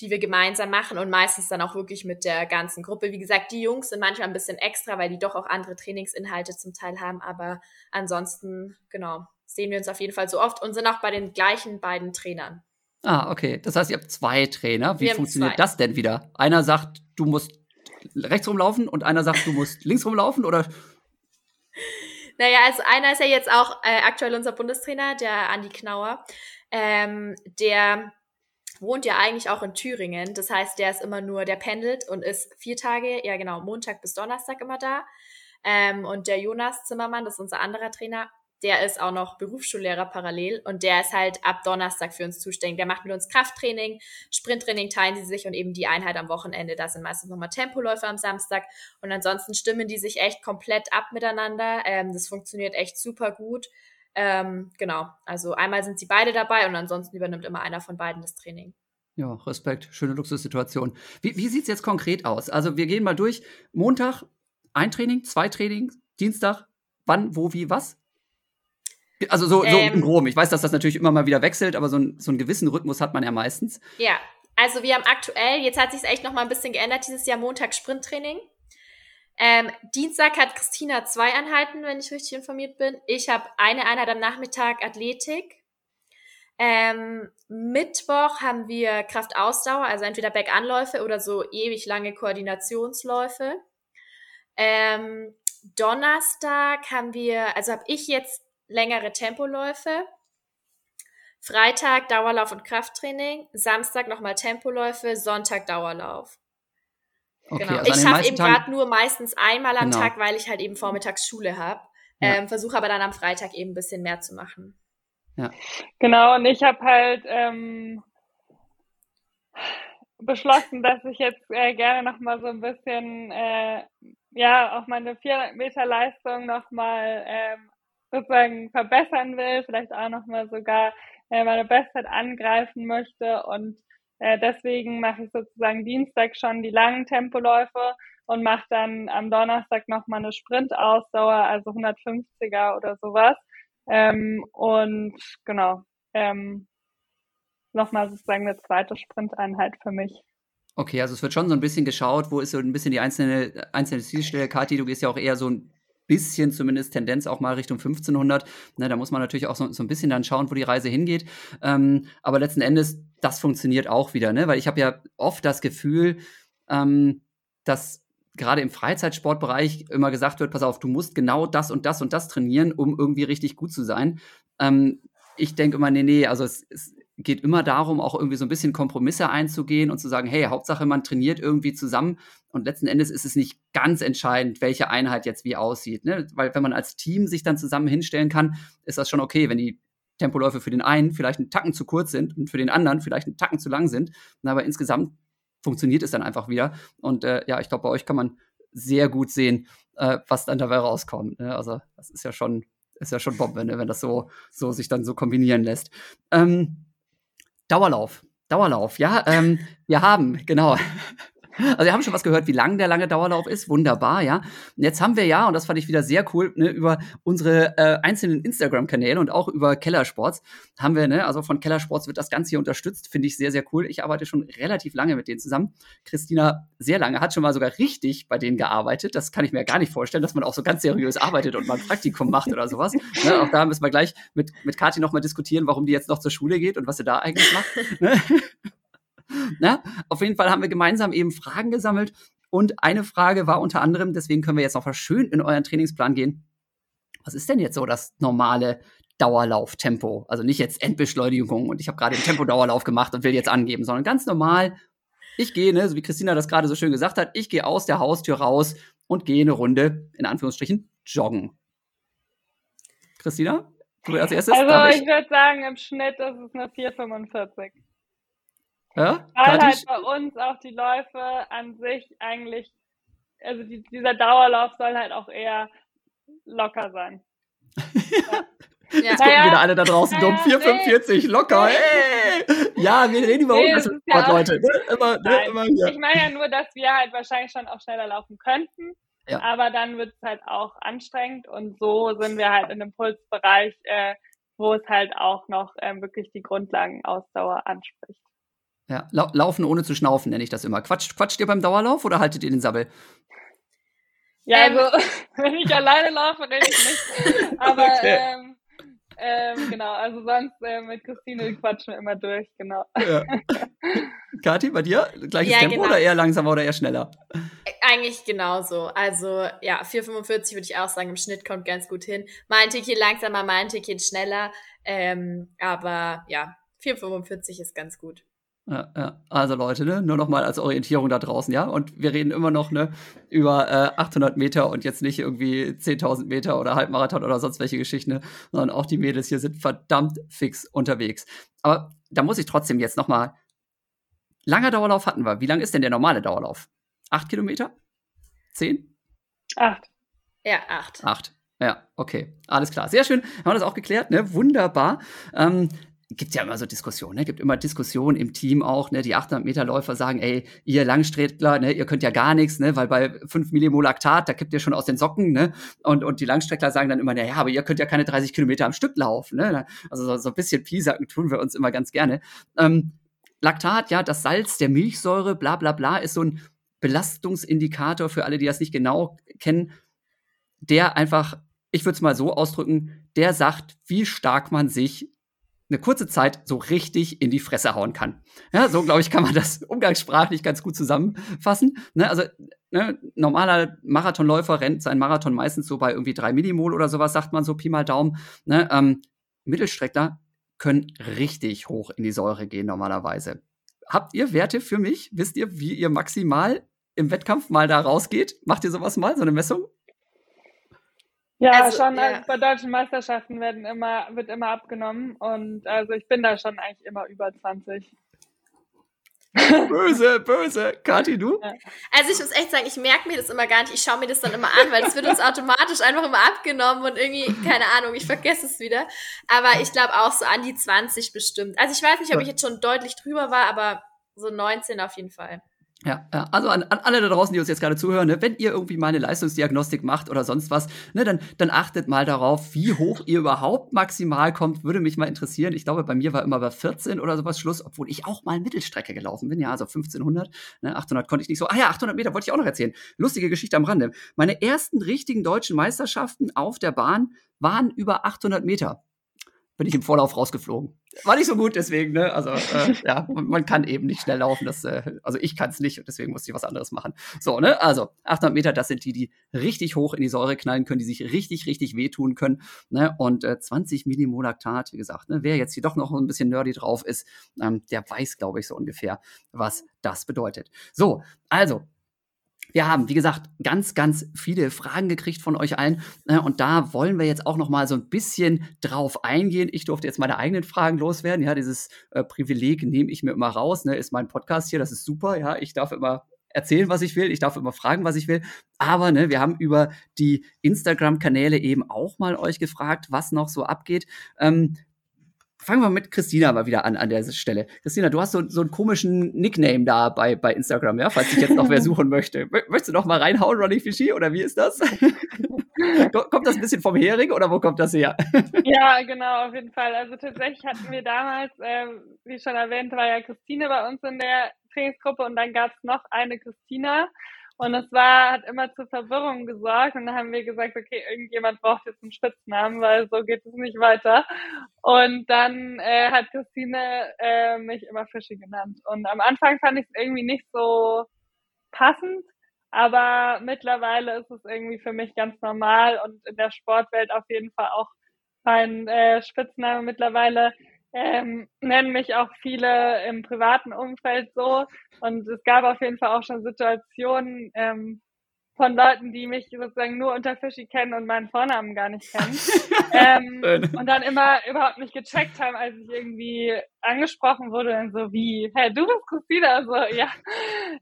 die wir gemeinsam machen und meistens dann auch wirklich mit der ganzen Gruppe. Wie gesagt, die Jungs sind manchmal ein bisschen extra, weil die doch auch andere Trainingsinhalte zum Teil haben, aber ansonsten, genau, sehen wir uns auf jeden Fall so oft und sind auch bei den gleichen beiden Trainern. Ah, okay. Das heißt, ihr habt zwei Trainer. Wie funktioniert zwei. das denn wieder? Einer sagt, du musst rechts rumlaufen und einer sagt, du musst links rumlaufen oder? Naja, also einer ist ja jetzt auch äh, aktuell unser Bundestrainer, der Andi Knauer. Ähm, der wohnt ja eigentlich auch in Thüringen. Das heißt, der ist immer nur, der pendelt und ist vier Tage, ja genau, Montag bis Donnerstag immer da. Ähm, und der Jonas Zimmermann, das ist unser anderer Trainer, der ist auch noch Berufsschullehrer parallel und der ist halt ab Donnerstag für uns zuständig. Der macht mit uns Krafttraining, Sprinttraining teilen sie sich und eben die Einheit am Wochenende. Da sind meistens nochmal Tempoläufe am Samstag und ansonsten stimmen die sich echt komplett ab miteinander. Ähm, das funktioniert echt super gut. Ähm, genau, also einmal sind sie beide dabei und ansonsten übernimmt immer einer von beiden das Training. Ja, Respekt, schöne Luxussituation. Wie, wie sieht es jetzt konkret aus? Also wir gehen mal durch. Montag ein Training, zwei Trainings, Dienstag, wann, wo, wie, was? Also so, so ähm, im Groben. Ich weiß, dass das natürlich immer mal wieder wechselt, aber so, ein, so einen gewissen Rhythmus hat man ja meistens. Ja, also wir haben aktuell, jetzt hat sich echt noch mal ein bisschen geändert, dieses Jahr Montag Sprinttraining. Ähm, Dienstag hat Christina zwei Einheiten, wenn ich richtig informiert bin. Ich habe eine Einheit am Nachmittag Athletik. Ähm, Mittwoch haben wir Kraftausdauer, also entweder Berganläufe oder so ewig lange Koordinationsläufe. Ähm, Donnerstag haben wir, also habe ich jetzt längere Tempoläufe. Freitag Dauerlauf und Krafttraining, Samstag nochmal Tempoläufe, Sonntag Dauerlauf. Okay, genau. Also ich schaffe eben gerade nur meistens einmal am genau. Tag, weil ich halt eben vormittags Schule habe. Ja. Ähm, Versuche aber dann am Freitag eben ein bisschen mehr zu machen. Ja. Genau, und ich habe halt ähm, beschlossen, dass ich jetzt äh, gerne nochmal so ein bisschen, äh, ja, auch meine 400 Meter Leistung nochmal ähm, sozusagen verbessern will, vielleicht auch nochmal sogar äh, meine Bestzeit angreifen möchte und äh, deswegen mache ich sozusagen Dienstag schon die langen Tempoläufe und mache dann am Donnerstag nochmal eine Sprintausdauer, also 150er oder sowas. Ähm, und genau, ähm, nochmal sozusagen eine zweite Sprinteinheit für mich. Okay, also es wird schon so ein bisschen geschaut, wo ist so ein bisschen die einzelne, einzelne Zielstelle. Kathi, du gehst ja auch eher so ein bisschen zumindest Tendenz auch mal Richtung 1500. Ne, da muss man natürlich auch so, so ein bisschen dann schauen, wo die Reise hingeht. Ähm, aber letzten Endes, das funktioniert auch wieder, ne? weil ich habe ja oft das Gefühl, ähm, dass gerade im Freizeitsportbereich immer gesagt wird, pass auf, du musst genau das und das und das trainieren, um irgendwie richtig gut zu sein. Ähm, ich denke immer, nee, nee, also es, es geht immer darum, auch irgendwie so ein bisschen Kompromisse einzugehen und zu sagen, hey, Hauptsache man trainiert irgendwie zusammen und letzten Endes ist es nicht ganz entscheidend, welche Einheit jetzt wie aussieht. Ne? Weil wenn man als Team sich dann zusammen hinstellen kann, ist das schon okay, wenn die Tempoläufe für den einen vielleicht einen Tacken zu kurz sind und für den anderen vielleicht einen Tacken zu lang sind. Aber insgesamt funktioniert es dann einfach wieder. Und äh, ja, ich glaube, bei euch kann man sehr gut sehen, äh, was dann dabei rauskommt. Ne? Also das ist ja schon, ist ja schon Bombe, ne? wenn das so, so sich dann so kombinieren lässt. Ähm, Dauerlauf. Dauerlauf, ja. Ähm, wir haben, genau. Also wir haben schon was gehört, wie lang der lange Dauerlauf ist. Wunderbar, ja. Und jetzt haben wir ja, und das fand ich wieder sehr cool, ne, über unsere äh, einzelnen Instagram-Kanäle und auch über Kellersports haben wir, ne, also von Kellersports wird das Ganze hier unterstützt. Finde ich sehr, sehr cool. Ich arbeite schon relativ lange mit denen zusammen. Christina sehr lange, hat schon mal sogar richtig bei denen gearbeitet. Das kann ich mir gar nicht vorstellen, dass man auch so ganz seriös arbeitet und mal ein Praktikum macht oder sowas. Ne, auch da müssen wir gleich mit, mit Kathi nochmal diskutieren, warum die jetzt noch zur Schule geht und was sie da eigentlich macht. Ne? Na? Auf jeden Fall haben wir gemeinsam eben Fragen gesammelt. Und eine Frage war unter anderem, deswegen können wir jetzt noch schön in euren Trainingsplan gehen. Was ist denn jetzt so das normale Dauerlauftempo? Also nicht jetzt Endbeschleunigung und ich habe gerade den Tempodauerlauf gemacht und will jetzt angeben, sondern ganz normal. Ich gehe, ne, so wie Christina das gerade so schön gesagt hat, ich gehe aus der Haustür raus und gehe eine Runde, in Anführungsstrichen, joggen. Christina, du als erstes? Also ich, ich würde sagen, im Schnitt ist es eine 4,45. Ja? Weil halt bei uns auch die Läufe an sich eigentlich, also die, dieser Dauerlauf soll halt auch eher locker sein. ja. Jetzt gucken wieder alle da draußen dumm. 4,45, nee. locker. Hey. Ja, wir reden über nee, uns, ja Leute. Ne? Immer, ne? Immer, ja. Ich meine ja nur, dass wir halt wahrscheinlich schon auch schneller laufen könnten. Ja. Aber dann wird es halt auch anstrengend und so sind wir halt in einem Pulsbereich, äh, wo es halt auch noch ähm, wirklich die Grundlagenausdauer anspricht. Ja, lau laufen ohne zu schnaufen nenne ich das immer. Quatscht, quatscht ihr beim Dauerlauf oder haltet ihr den Sabbel? Ja, also wenn ich alleine laufe, rede ich nicht. Aber okay. ähm, ähm, genau, also sonst äh, mit Christine quatschen wir immer durch, genau. Ja. Kathi, bei dir? Gleiches ja, Tempo genau. oder eher langsamer oder eher schneller? Eigentlich genauso. Also ja, 4,45 würde ich auch sagen, im Schnitt kommt ganz gut hin. Mal ein Tickchen langsamer, mal ein Tickchen schneller. Ähm, aber ja, 4,45 ist ganz gut. Ja, ja. Also Leute, ne? nur noch mal als Orientierung da draußen, ja. Und wir reden immer noch ne über äh, 800 Meter und jetzt nicht irgendwie 10.000 Meter oder Halbmarathon oder sonst welche Geschichten, ne? sondern auch die Mädels hier sind verdammt fix unterwegs. Aber da muss ich trotzdem jetzt noch mal langer Dauerlauf hatten wir. Wie lang ist denn der normale Dauerlauf? Acht Kilometer? Zehn? Acht. Ja, acht. Acht. Ja, okay. Alles klar. Sehr schön. Haben wir das auch geklärt, ne? Wunderbar. Ähm, gibt ja immer so Diskussionen, ne? gibt immer Diskussionen im Team auch, ne? die 800 Meter Läufer sagen, ey, ihr Langstreckler, ne? ihr könnt ja gar nichts, ne? weil bei 5 Millimol Laktat, da kippt ihr schon aus den Socken, ne? und, und die Langstreckler sagen dann immer, naja, aber ihr könnt ja keine 30 Kilometer am Stück laufen, ne? also so, so ein bisschen Piesacken tun wir uns immer ganz gerne. Ähm, Laktat, ja, das Salz der Milchsäure, bla bla bla, ist so ein Belastungsindikator für alle, die das nicht genau kennen, der einfach, ich würde es mal so ausdrücken, der sagt, wie stark man sich eine kurze Zeit so richtig in die Fresse hauen kann. Ja, so glaube ich, kann man das umgangssprachlich ganz gut zusammenfassen. Ne, also ne, normaler Marathonläufer rennt seinen Marathon meistens so bei irgendwie drei Millimol oder sowas, sagt man so Pi mal Daumen. Ne, ähm, Mittelstreckler können richtig hoch in die Säure gehen normalerweise. Habt ihr Werte für mich? Wisst ihr, wie ihr maximal im Wettkampf mal da rausgeht? Macht ihr sowas mal, so eine Messung? Ja, also, schon. Ja. Also bei deutschen Meisterschaften werden immer, wird immer abgenommen und also ich bin da schon eigentlich immer über 20. Böse, böse. Kathi, du? Also ich muss echt sagen, ich merke mir das immer gar nicht. Ich schaue mir das dann immer an, weil das wird uns automatisch einfach immer abgenommen und irgendwie, keine Ahnung, ich vergesse es wieder. Aber ich glaube auch so an die 20 bestimmt. Also ich weiß nicht, ob ich jetzt schon deutlich drüber war, aber so 19 auf jeden Fall. Ja, also an, an alle da draußen, die uns jetzt gerade zuhören, ne, wenn ihr irgendwie mal eine Leistungsdiagnostik macht oder sonst was, ne, dann, dann achtet mal darauf, wie hoch ihr überhaupt maximal kommt. Würde mich mal interessieren. Ich glaube, bei mir war immer bei 14 oder sowas Schluss, obwohl ich auch mal Mittelstrecke gelaufen bin. Ja, also 1500, ne, 800 konnte ich nicht so. Ah ja, 800 Meter wollte ich auch noch erzählen. Lustige Geschichte am Rande. Meine ersten richtigen deutschen Meisterschaften auf der Bahn waren über 800 Meter bin ich im Vorlauf rausgeflogen. War nicht so gut, deswegen, ne? Also, äh, ja, man kann eben nicht schnell laufen. Das, äh, also ich kann es nicht und deswegen musste ich was anderes machen. So, ne? Also, 800 Meter, das sind die, die richtig hoch in die Säure knallen können, die sich richtig, richtig wehtun können. Ne? Und äh, 20 Millimolaktat, wie gesagt, ne? wer jetzt hier doch noch ein bisschen nerdy drauf ist, ähm, der weiß, glaube ich, so ungefähr, was das bedeutet. So, also, wir haben, wie gesagt, ganz, ganz viele Fragen gekriegt von euch allen. Äh, und da wollen wir jetzt auch noch mal so ein bisschen drauf eingehen. Ich durfte jetzt meine eigenen Fragen loswerden. Ja, dieses äh, Privileg nehme ich mir immer raus. Ne? Ist mein Podcast hier, das ist super. Ja, ich darf immer erzählen, was ich will. Ich darf immer fragen, was ich will. Aber ne, wir haben über die Instagram-Kanäle eben auch mal euch gefragt, was noch so abgeht. Ähm, fangen wir mit Christina mal wieder an an der Stelle. Christina, du hast so, so einen komischen Nickname da bei, bei Instagram, ja, falls sich jetzt noch wer suchen möchte. Möchtest du noch mal reinhauen, Ronnie Fischi, oder wie ist das? kommt das ein bisschen vom Hering oder wo kommt das her? ja, genau, auf jeden Fall. Also tatsächlich hatten wir damals, äh, wie schon erwähnt, war ja Christine bei uns in der Trainingsgruppe und dann gab es noch eine Christina. Und es war, hat immer zur Verwirrung gesorgt. Und dann haben wir gesagt, okay, irgendjemand braucht jetzt einen Spitznamen, weil so geht es nicht weiter. Und dann äh, hat Christine äh, mich immer Fischi genannt. Und am Anfang fand ich es irgendwie nicht so passend, aber mittlerweile ist es irgendwie für mich ganz normal und in der Sportwelt auf jeden Fall auch mein äh, Spitzname mittlerweile ähm, nennen mich auch viele im privaten Umfeld so. Und es gab auf jeden Fall auch schon Situationen ähm, von Leuten, die mich sozusagen nur unter Fischi kennen und meinen Vornamen gar nicht kennen. ähm, und dann immer überhaupt nicht gecheckt haben, als ich irgendwie angesprochen wurde, dann so wie, hey, du bist Christina, so, ja.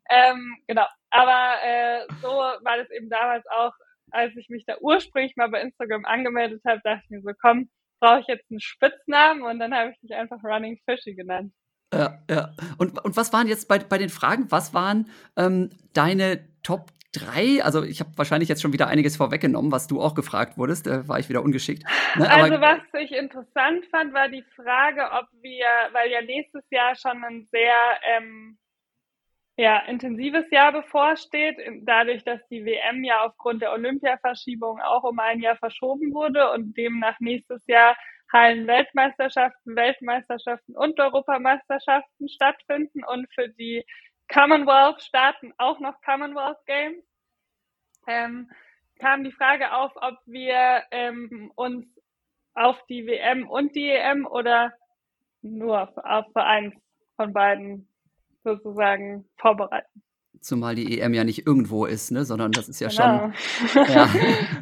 Ähm, genau. Aber äh, so war das eben damals auch, als ich mich da ursprünglich mal bei Instagram angemeldet habe, dachte ich mir so, komm, brauche ich jetzt einen Spitznamen und dann habe ich dich einfach Running Fishy genannt. Ja, ja. Und, und was waren jetzt bei, bei den Fragen, was waren ähm, deine Top 3? Also ich habe wahrscheinlich jetzt schon wieder einiges vorweggenommen, was du auch gefragt wurdest, da war ich wieder ungeschickt. Ne? Also was ich interessant fand, war die Frage, ob wir, weil ja nächstes Jahr schon ein sehr ähm, ja, intensives Jahr bevorsteht, dadurch, dass die WM ja aufgrund der Olympiaverschiebung auch um ein Jahr verschoben wurde und demnach nächstes Jahr Hallen-Weltmeisterschaften, Weltmeisterschaften und Europameisterschaften stattfinden und für die Commonwealth-Staaten auch noch Commonwealth Games. Ähm, kam die Frage auf, ob wir ähm, uns auf die WM und die EM oder nur auf, auf eins von beiden sozusagen vorbereiten. Zumal die EM ja nicht irgendwo ist, ne, sondern das ist ja genau. schon. Ja.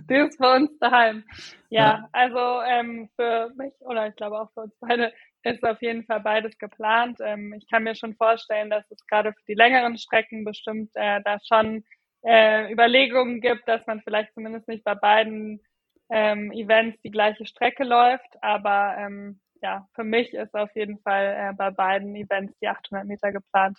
die ist bei uns daheim. Ja, ja. also ähm, für mich oder ich glaube auch für uns beide ist auf jeden Fall beides geplant. Ähm, ich kann mir schon vorstellen, dass es gerade für die längeren Strecken bestimmt äh, da schon äh, Überlegungen gibt, dass man vielleicht zumindest nicht bei beiden ähm, Events die gleiche Strecke läuft, aber ähm, ja, für mich ist auf jeden Fall äh, bei beiden Events die 800 Meter geplant.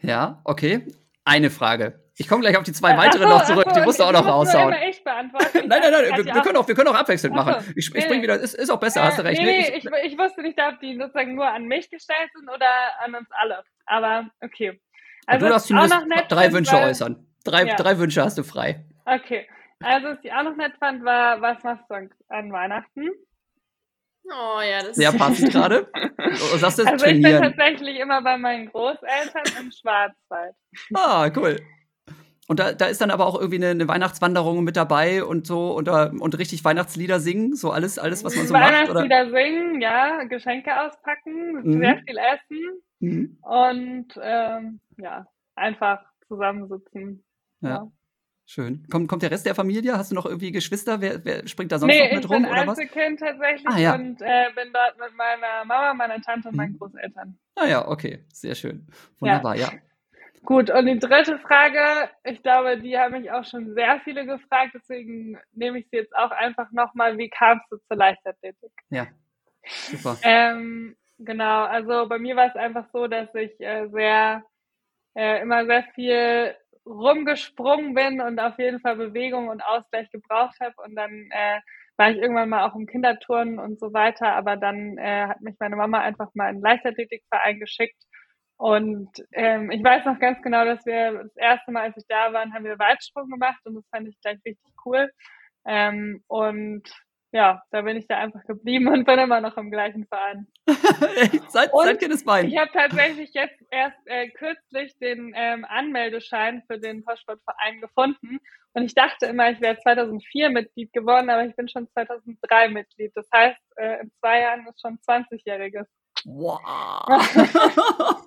Ja, okay. Eine Frage. Ich komme gleich auf die zwei weitere so, noch zurück. So, die musst du auch noch raushauen. Ich beantworten. nein, nein, nein. Wir, wir, können auch, wir können auch abwechselnd so. machen. Ich, ich spring wieder. Ist, ist auch besser. Äh, hast du recht. Nee, nee, ich, ich, wusste nicht, ob die sozusagen nur an mich gestellt sind oder an uns alle. Aber okay. Also du darfst zumindest drei Wünsche äußern. Drei, ja. drei Wünsche hast du frei. Okay. Also, was ich auch noch nett fand, war, was machst du an Weihnachten? Oh ja, das Sehr passend gerade. also ich bin tatsächlich immer bei meinen Großeltern im Schwarzwald. Ah, cool. Und da, da ist dann aber auch irgendwie eine, eine Weihnachtswanderung mit dabei und so und, und richtig Weihnachtslieder singen, so alles, alles was man so macht. Weihnachtslieder singen, ja, Geschenke auspacken, mhm. sehr viel essen mhm. und ähm, ja, einfach zusammensitzen. ja. ja. Schön. Kommt, kommt der Rest der Familie? Hast du noch irgendwie Geschwister? Wer, wer springt da sonst nee, noch mit rum? Ich bin Einzelkind tatsächlich ah, ja. und äh, bin dort mit meiner Mama, meiner Tante und meinen mhm. Großeltern. Ah ja, okay. Sehr schön. Wunderbar, ja. ja. Gut, und die dritte Frage, ich glaube, die haben mich auch schon sehr viele gefragt, deswegen nehme ich sie jetzt auch einfach nochmal. Wie kamst du zur Leichtathletik? Ja, super. Ähm, genau, also bei mir war es einfach so, dass ich äh, sehr, äh, immer sehr viel rumgesprungen bin und auf jeden Fall Bewegung und Ausgleich gebraucht habe. Und dann äh, war ich irgendwann mal auch im Kinderturnen und so weiter. Aber dann äh, hat mich meine Mama einfach mal in den Leichtathletikverein geschickt. Und ähm, ich weiß noch ganz genau, dass wir das erste Mal, als ich da war, haben wir Weitsprung gemacht und das fand ich gleich richtig cool. Ähm, und ja, da bin ich da einfach geblieben und bin immer noch im gleichen Verein. seit, und seit Kindesbein. Ich habe tatsächlich jetzt erst äh, kürzlich den ähm, Anmeldeschein für den Postsportverein gefunden. Und ich dachte immer, ich wäre 2004 Mitglied geworden, aber ich bin schon 2003 Mitglied. Das heißt, äh, in zwei Jahren ist schon 20-Jähriges. Wow.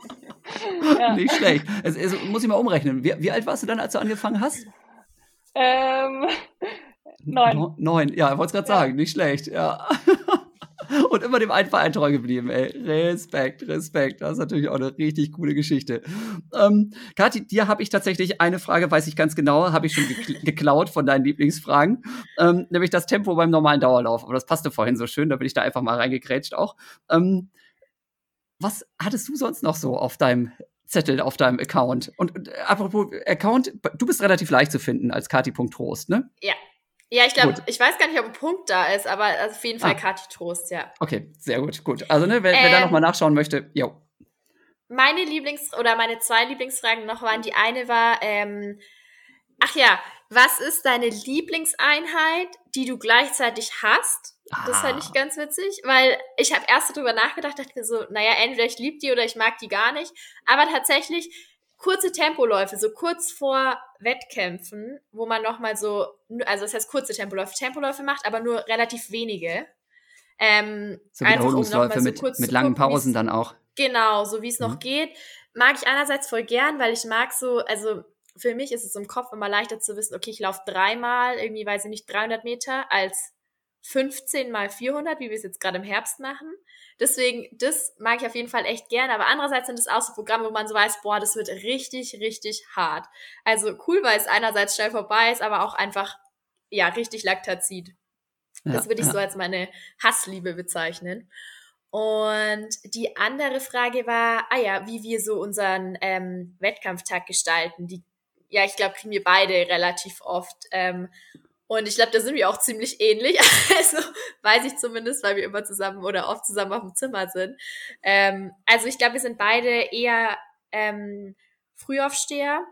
ja. Nicht schlecht. Es, es, muss ich mal umrechnen. Wie, wie alt warst du dann, als du angefangen hast? Ähm, Neun. Neun, ja, ich wollte es gerade sagen, nicht schlecht, ja. Und immer dem einen Verein treu geblieben, ey. Respekt, Respekt. Das ist natürlich auch eine richtig coole Geschichte. Ähm, Kathi, dir habe ich tatsächlich eine Frage, weiß ich ganz genau, habe ich schon geklaut von deinen Lieblingsfragen. Ähm, nämlich das Tempo beim normalen Dauerlauf. Aber das passte vorhin so schön, da bin ich da einfach mal reingekrätscht auch. Ähm, was hattest du sonst noch so auf deinem Zettel auf deinem Account. Und, und äh, apropos Account, du bist relativ leicht zu finden als Kati.trost, ne? Ja, ja, ich glaube, ich weiß gar nicht, ob ein Punkt da ist, aber auf jeden Fall ah. Kati Trost, ja. Okay, sehr gut, gut. Also, ne, wer, ähm, wer da ähm, nochmal nachschauen möchte, jo. Meine Lieblings- oder meine zwei Lieblingsfragen noch waren, die eine war, ähm, ach ja, was ist deine Lieblingseinheit, die du gleichzeitig hast? Das ah. fand ich ganz witzig, weil ich habe erst darüber nachgedacht, dachte mir so, naja, entweder ich liebe die oder ich mag die gar nicht. Aber tatsächlich kurze Tempoläufe, so kurz vor Wettkämpfen, wo man nochmal so, also das heißt kurze Tempoläufe, Tempoläufe macht, aber nur relativ wenige. Ähm, so Wiederholungsläufe um mit, mit langen gucken, Pausen dann auch. Genau, so wie es mhm. noch geht. Mag ich einerseits voll gern, weil ich mag so, also für mich ist es im Kopf immer leichter zu wissen, okay, ich laufe dreimal, irgendwie weiß ich nicht, 300 Meter als 15 mal 400, wie wir es jetzt gerade im Herbst machen. Deswegen, das mag ich auf jeden Fall echt gerne. Aber andererseits sind es auch so Programme, wo man so weiß, boah, das wird richtig, richtig hart. Also cool, weil es einerseits schnell vorbei ist, aber auch einfach, ja, richtig Laktazid. Ja, das würde ich ja. so als meine Hassliebe bezeichnen. Und die andere Frage war, ah ja, wie wir so unseren ähm, Wettkampftag gestalten. Die, ja, ich glaube, kriegen wir beide relativ oft. Ähm, und ich glaube, da sind wir auch ziemlich ähnlich. Also weiß ich zumindest, weil wir immer zusammen oder oft zusammen auf dem Zimmer sind. Ähm, also ich glaube, wir sind beide eher ähm, Frühaufsteher.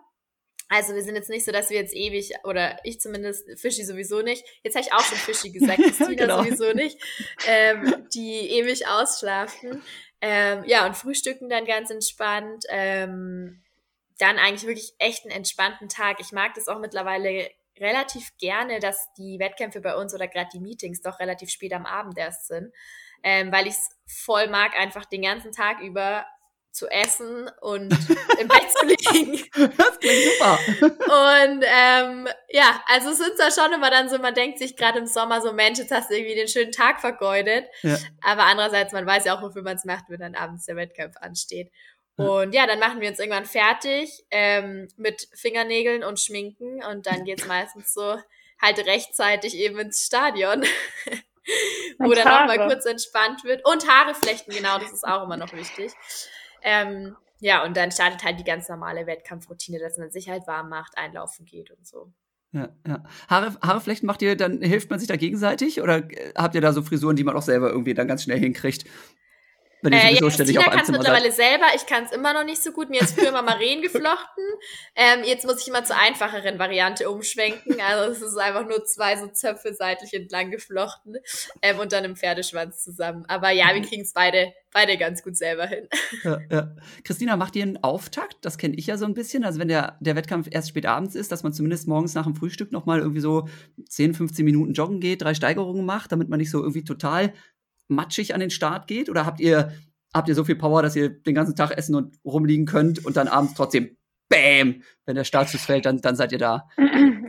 Also wir sind jetzt nicht so, dass wir jetzt ewig, oder ich zumindest, Fischi sowieso nicht. Jetzt habe ich auch schon Fischi gesagt, Christina genau. sowieso nicht, ähm, die ewig ausschlafen. Ähm, ja, und frühstücken dann ganz entspannt. Ähm, dann eigentlich wirklich echt einen entspannten Tag. Ich mag das auch mittlerweile relativ gerne, dass die Wettkämpfe bei uns oder gerade die Meetings doch relativ spät am Abend erst sind, ähm, weil ich es voll mag, einfach den ganzen Tag über zu essen und im Bett zu liegen. Das klingt super. Und ähm, ja, also es sind da schon immer dann so, man denkt sich gerade im Sommer so, Mensch, jetzt hast du irgendwie den schönen Tag vergeudet. Ja. Aber andererseits, man weiß ja auch, wofür man es macht, wenn dann abends der Wettkampf ansteht. Und ja, dann machen wir uns irgendwann fertig ähm, mit Fingernägeln und Schminken und dann geht's meistens so halt rechtzeitig eben ins Stadion, wo dann nochmal kurz entspannt wird. Und Haare flechten, genau, das ist auch immer noch wichtig. Ähm, ja, und dann startet halt die ganz normale Wettkampfroutine, dass man sich halt warm macht, einlaufen geht und so. Ja, ja. Haare, Haare flechten macht ihr, dann hilft man sich da gegenseitig oder äh, habt ihr da so Frisuren, die man auch selber irgendwie dann ganz schnell hinkriegt? Wenn ich äh, ja, Christina kann es mittlerweile selber. Ich kann es immer noch nicht so gut. Mir ist früher immer Maren geflochten. Ähm, jetzt muss ich immer zur einfacheren Variante umschwenken. Also es ist einfach nur zwei so Zöpfe seitlich entlang geflochten ähm, und dann im Pferdeschwanz zusammen. Aber ja, wir kriegen es beide, beide ganz gut selber hin. Ja, ja. Christina, macht ihr einen Auftakt? Das kenne ich ja so ein bisschen. Also wenn der, der Wettkampf erst spät abends ist, dass man zumindest morgens nach dem Frühstück nochmal irgendwie so 10, 15 Minuten joggen geht, drei Steigerungen macht, damit man nicht so irgendwie total matschig an den Start geht? Oder habt ihr, habt ihr so viel Power, dass ihr den ganzen Tag essen und rumliegen könnt und dann abends trotzdem Bäm, wenn der Startschuss fällt, dann, dann seid ihr da.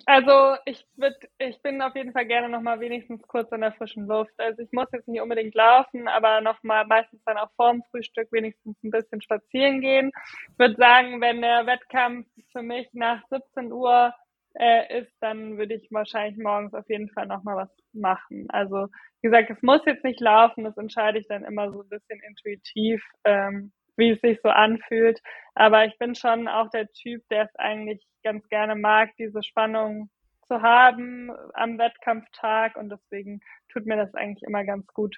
Also ich würd, ich bin auf jeden Fall gerne noch mal wenigstens kurz in der frischen Luft. Also ich muss jetzt nicht unbedingt laufen, aber noch mal meistens dann auch vorm Frühstück wenigstens ein bisschen spazieren gehen. Ich würde sagen, wenn der Wettkampf für mich nach 17 Uhr äh, ist, dann würde ich wahrscheinlich morgens auf jeden Fall noch mal was machen. Also wie gesagt, es muss jetzt nicht laufen, das entscheide ich dann immer so ein bisschen intuitiv. Ähm, wie es sich so anfühlt. Aber ich bin schon auch der Typ, der es eigentlich ganz gerne mag, diese Spannung zu haben am Wettkampftag und deswegen tut mir das eigentlich immer ganz gut.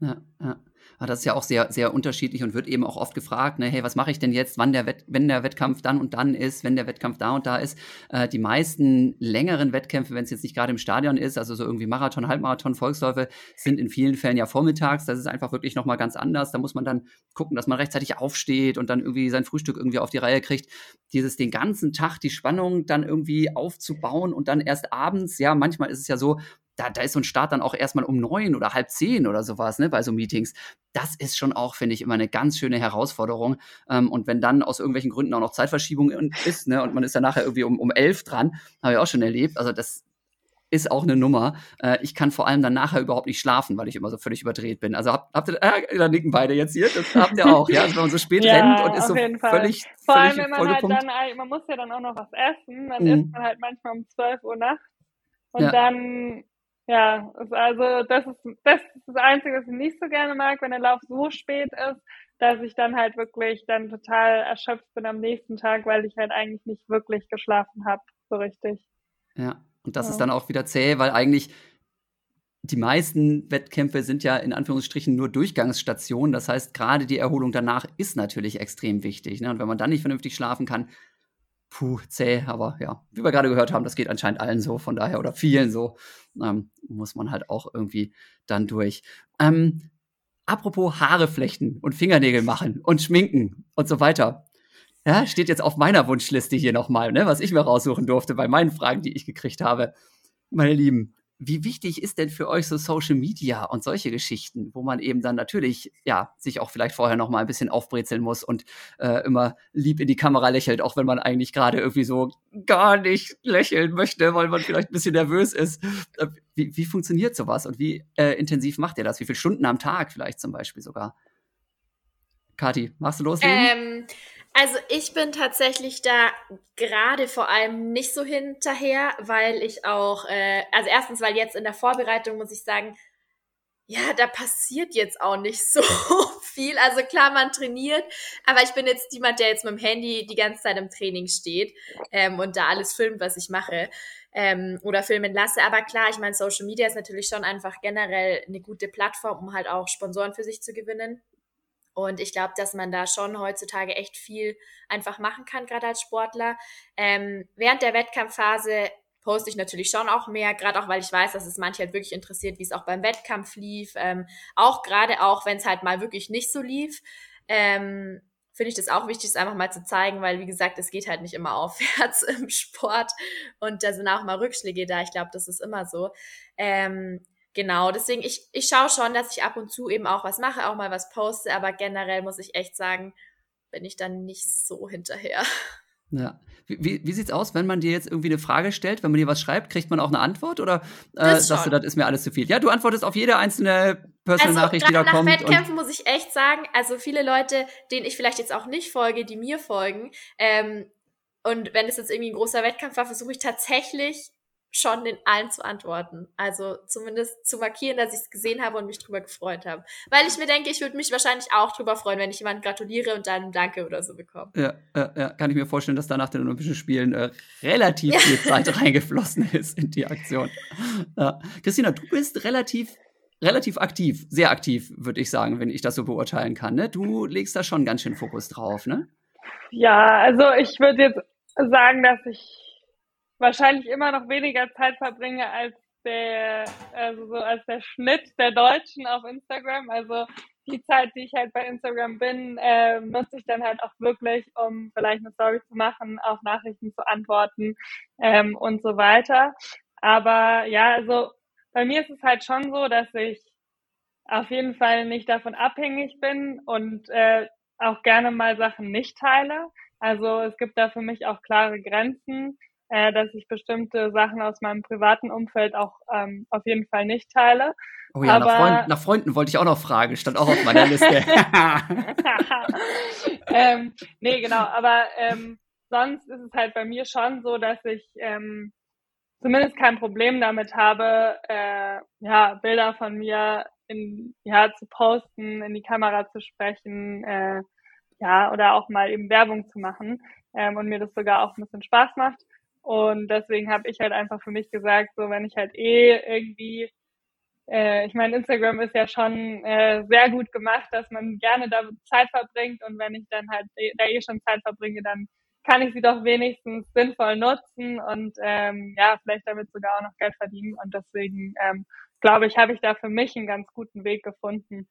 Ja, ja. Aber das ist ja auch sehr, sehr unterschiedlich und wird eben auch oft gefragt, ne, hey, was mache ich denn jetzt, wann der Wett wenn der Wettkampf dann und dann ist, wenn der Wettkampf da und da ist. Äh, die meisten längeren Wettkämpfe, wenn es jetzt nicht gerade im Stadion ist, also so irgendwie Marathon, Halbmarathon, Volksläufe, sind in vielen Fällen ja vormittags. Das ist einfach wirklich nochmal ganz anders. Da muss man dann gucken, dass man rechtzeitig aufsteht und dann irgendwie sein Frühstück irgendwie auf die Reihe kriegt. Dieses den ganzen Tag die Spannung dann irgendwie aufzubauen und dann erst abends, ja, manchmal ist es ja so, da, da ist so ein Start dann auch erstmal um neun oder halb zehn oder sowas, ne, bei so Meetings. Das ist schon auch, finde ich, immer eine ganz schöne Herausforderung. Ähm, und wenn dann aus irgendwelchen Gründen auch noch Zeitverschiebung ist, ne, und man ist dann nachher irgendwie um, um elf dran, habe ich auch schon erlebt. Also das ist auch eine Nummer. Äh, ich kann vor allem dann nachher überhaupt nicht schlafen, weil ich immer so völlig überdreht bin. Also habt, habt ihr, äh, da nicken beide jetzt hier, das habt ihr auch, ja, also wenn man so spät Ja, rennt und ist so Fall. völlig, Vor allem, völlig wenn man halt dann, man muss ja dann auch noch was essen, dann Mhm. isst man halt manchmal um 12 Uhr nachts und Ja. dann, ja, also das ist, das ist das Einzige, was ich nicht so gerne mag, wenn der Lauf so spät ist, dass ich dann halt wirklich dann total erschöpft bin am nächsten Tag, weil ich halt eigentlich nicht wirklich geschlafen habe, so richtig. Ja, und das Ja. ist dann auch wieder zäh, weil eigentlich die meisten Wettkämpfe sind ja in Anführungsstrichen nur Durchgangsstationen. Das heißt, gerade die Erholung danach ist natürlich extrem wichtig. Ne? Und wenn man dann nicht vernünftig schlafen kann, puh, zäh. Aber ja, wie wir gerade gehört haben, das geht anscheinend allen so. Von daher, oder vielen so, ähm, muss man halt auch irgendwie dann durch. Ähm, apropos Haare flechten und Fingernägel machen und schminken und so weiter. Ja, steht jetzt auf meiner Wunschliste hier nochmal, ne, was ich mir raussuchen durfte bei meinen Fragen, die ich gekriegt habe. Meine Lieben, wie wichtig ist denn für euch so Social Media und solche Geschichten, wo man eben dann natürlich, ja, sich auch vielleicht vorher noch mal ein bisschen aufbrezeln muss und äh, immer lieb in die Kamera lächelt, auch wenn man eigentlich gerade irgendwie so gar nicht lächeln möchte, weil man vielleicht ein bisschen nervös ist. Äh, Wie, wie funktioniert sowas und wie äh, intensiv macht ihr das? Wie viele Stunden am Tag vielleicht zum Beispiel sogar? Kathi, machst du loslegen? Ähm, also ich bin tatsächlich da gerade vor allem nicht so hinterher, weil ich auch, äh, also erstens, weil jetzt in der Vorbereitung muss ich sagen, ja, da passiert jetzt auch nicht so viel. Also klar, man trainiert, aber ich bin jetzt jemand, der jetzt mit dem Handy die ganze Zeit im Training steht ähm, und da alles filmt, was ich mache ähm, oder filmen lasse. Aber klar, ich meine, Social Media ist natürlich schon einfach generell eine gute Plattform, um halt auch Sponsoren für sich zu gewinnen. Und ich glaube, dass man da schon heutzutage echt viel einfach machen kann, gerade als Sportler. Ähm, während der Wettkampfphase poste ich natürlich schon auch mehr, gerade auch, weil ich weiß, dass es manche halt wirklich interessiert, wie es auch beim Wettkampf lief. Ähm, auch gerade auch, wenn es halt mal wirklich nicht so lief. Ähm, finde ich das auch wichtig, es einfach mal zu zeigen, weil wie gesagt, es geht halt nicht immer aufwärts im Sport und da sind auch mal Rückschläge da. Ich glaube, das ist immer so. Ähm, Genau, deswegen, ich, ich schaue schon, dass ich ab und zu eben auch was mache, auch mal was poste, aber generell muss ich echt sagen, bin ich dann nicht so hinterher. Ja. Wie, wie, wie sieht's aus, wenn man dir jetzt irgendwie eine Frage stellt, wenn man dir was schreibt, kriegt man auch eine Antwort oder äh, sagst du, das ist mir alles zu viel? Ja, du antwortest auf jede einzelne Personal Also Nachricht, die da nach kommt. Und, Wettkämpfen muss ich echt sagen, also viele Leute, denen ich vielleicht jetzt auch nicht folge, die mir folgen, ähm, und wenn es jetzt irgendwie ein großer Wettkampf war, versuche ich tatsächlich schon den allen zu antworten. Also zumindest zu markieren, dass ich es gesehen habe und mich drüber gefreut habe. Weil ich mir denke, ich würde mich wahrscheinlich auch drüber freuen, wenn ich jemanden gratuliere und dann Danke oder so bekomme. ja, ja, ja, kann ich mir vorstellen, dass da nach den Olympischen Spielen äh, relativ Ja. viel Zeit reingeflossen ist in die Aktion. Ja. Christina, du bist relativ relativ aktiv, sehr aktiv, würde ich sagen, wenn ich das so beurteilen kann. Ne? Du legst da schon ganz schön Fokus drauf, ne? Ja, also ich würde jetzt sagen, dass ich wahrscheinlich immer noch weniger Zeit verbringe als der, also so als der Schnitt der Deutschen auf Instagram. Also die Zeit, die ich halt bei Instagram bin, äh, nutze ich dann halt auch wirklich, um vielleicht eine Story zu machen, auf Nachrichten zu antworten ähm, und so weiter. Aber ja, also bei mir ist es halt schon so, dass ich auf jeden Fall nicht davon abhängig bin und äh, auch gerne mal Sachen nicht teile. Also es gibt da für mich auch klare Grenzen, äh, dass ich bestimmte Sachen aus meinem privaten Umfeld auch ähm, auf jeden Fall nicht teile. Oh ja, Aber, nach, Freund, nach, Freunden wollte ich auch noch fragen, stand auch auf meiner Liste. ähm, nee, genau, aber ähm, sonst ist es halt bei mir schon so, dass ich ähm, zumindest kein Problem damit habe, äh, ja, Bilder von mir in, ja, zu posten, in die Kamera zu sprechen, äh, ja, oder auch mal eben Werbung zu machen ähm, und mir das sogar auch ein bisschen Spaß macht. Und deswegen habe ich halt einfach für mich gesagt, so wenn ich halt eh irgendwie, äh, ich meine, Instagram ist ja schon äh, sehr gut gemacht, dass man gerne da Zeit verbringt und wenn ich dann halt eh, da eh schon Zeit verbringe, dann kann ich sie doch wenigstens sinnvoll nutzen und ähm, ja, vielleicht damit sogar auch noch Geld verdienen. Und deswegen ähm, glaube ich, habe ich da für mich einen ganz guten Weg gefunden.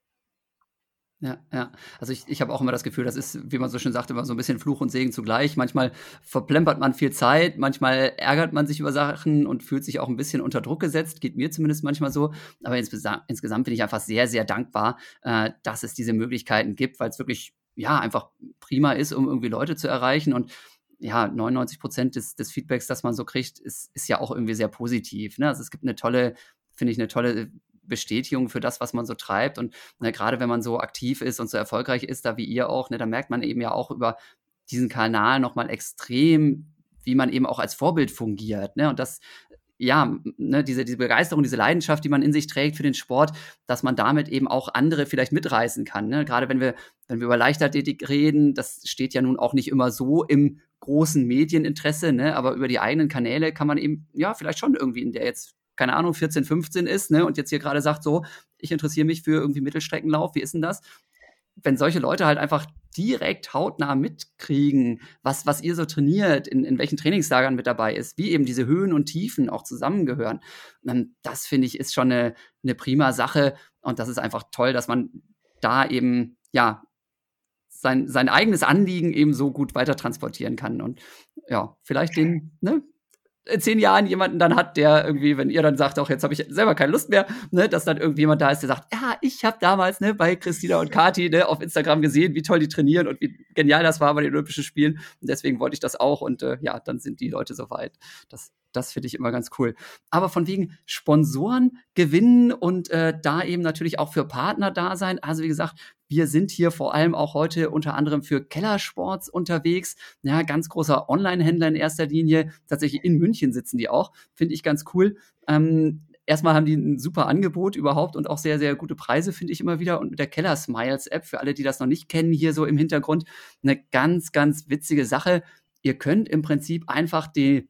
Ja, ja. Also ich, ich habe auch immer das Gefühl, das ist, wie man so schön sagt, immer so ein bisschen Fluch und Segen zugleich. Manchmal verplempert man viel Zeit, manchmal ärgert man sich über Sachen und fühlt sich auch ein bisschen unter Druck gesetzt. Geht mir zumindest manchmal so. Aber insgesamt, insgesamt bin ich einfach sehr, sehr dankbar, äh, dass es diese Möglichkeiten gibt, weil es wirklich ja, einfach prima ist, um irgendwie Leute zu erreichen. Und ja, 99 Prozent des, des Feedbacks, das man so kriegt, ist, ist ja auch irgendwie sehr positiv. Ne? Also es gibt eine tolle, finde ich, eine tolle Bestätigung für das, was man so treibt. Und ne, gerade wenn man so aktiv ist und so erfolgreich ist, da wie ihr auch, ne, da merkt man eben ja auch über diesen Kanal nochmal extrem, wie man eben auch als Vorbild fungiert. Ne? Und das ja, ne, diese, diese Begeisterung, diese Leidenschaft, die man in sich trägt für den Sport, dass man damit eben auch andere vielleicht mitreißen kann. Ne? Gerade wenn wir, wenn wir über Leichtathletik reden, das steht ja nun auch nicht immer so im großen Medieninteresse, ne? aber über die eigenen Kanäle kann man eben, ja, vielleicht schon irgendwie in der jetzt, keine Ahnung, 14, 15 ist, ne, und jetzt hier gerade sagt, so, ich interessiere mich für irgendwie Mittelstreckenlauf, wie ist denn das? wenn solche Leute halt einfach direkt hautnah mitkriegen, was, was ihr so trainiert, in, in welchen Trainingslagern mit dabei ist, wie eben diese Höhen und Tiefen auch zusammengehören, ähm, das finde ich ist schon eine, eine prima Sache. Und das ist einfach toll, dass man da eben, ja, sein, sein eigenes Anliegen eben so gut weiter transportieren kann. Und ja, vielleicht den, ne, in zehn Jahren jemanden dann hat, der irgendwie, wenn ihr dann sagt, auch jetzt habe ich selber keine Lust mehr, ne, dass dann irgendjemand da ist, der sagt, ja, ich habe damals ne, bei Christina und Kati ne, auf Instagram gesehen, wie toll die trainieren und wie genial das war bei den Olympischen Spielen. Und deswegen wollte ich das auch. Und äh, ja, dann sind die Leute soweit. Das, das finde ich immer ganz cool. Aber von wegen Sponsoren gewinnen und äh, da eben natürlich auch für Partner da sein. Also wie gesagt, wir sind hier vor allem auch heute unter anderem für Kellersports unterwegs. Ja, ganz großer Online-Händler in erster Linie. Tatsächlich in München sitzen die auch. Finde ich ganz cool. Ähm, erstmal haben die ein super Angebot überhaupt und auch sehr, sehr gute Preise, finde ich immer wieder. Und mit der Keller Smiles App, für alle, die das noch nicht kennen, hier so im Hintergrund, eine ganz, ganz witzige Sache. Ihr könnt im Prinzip einfach die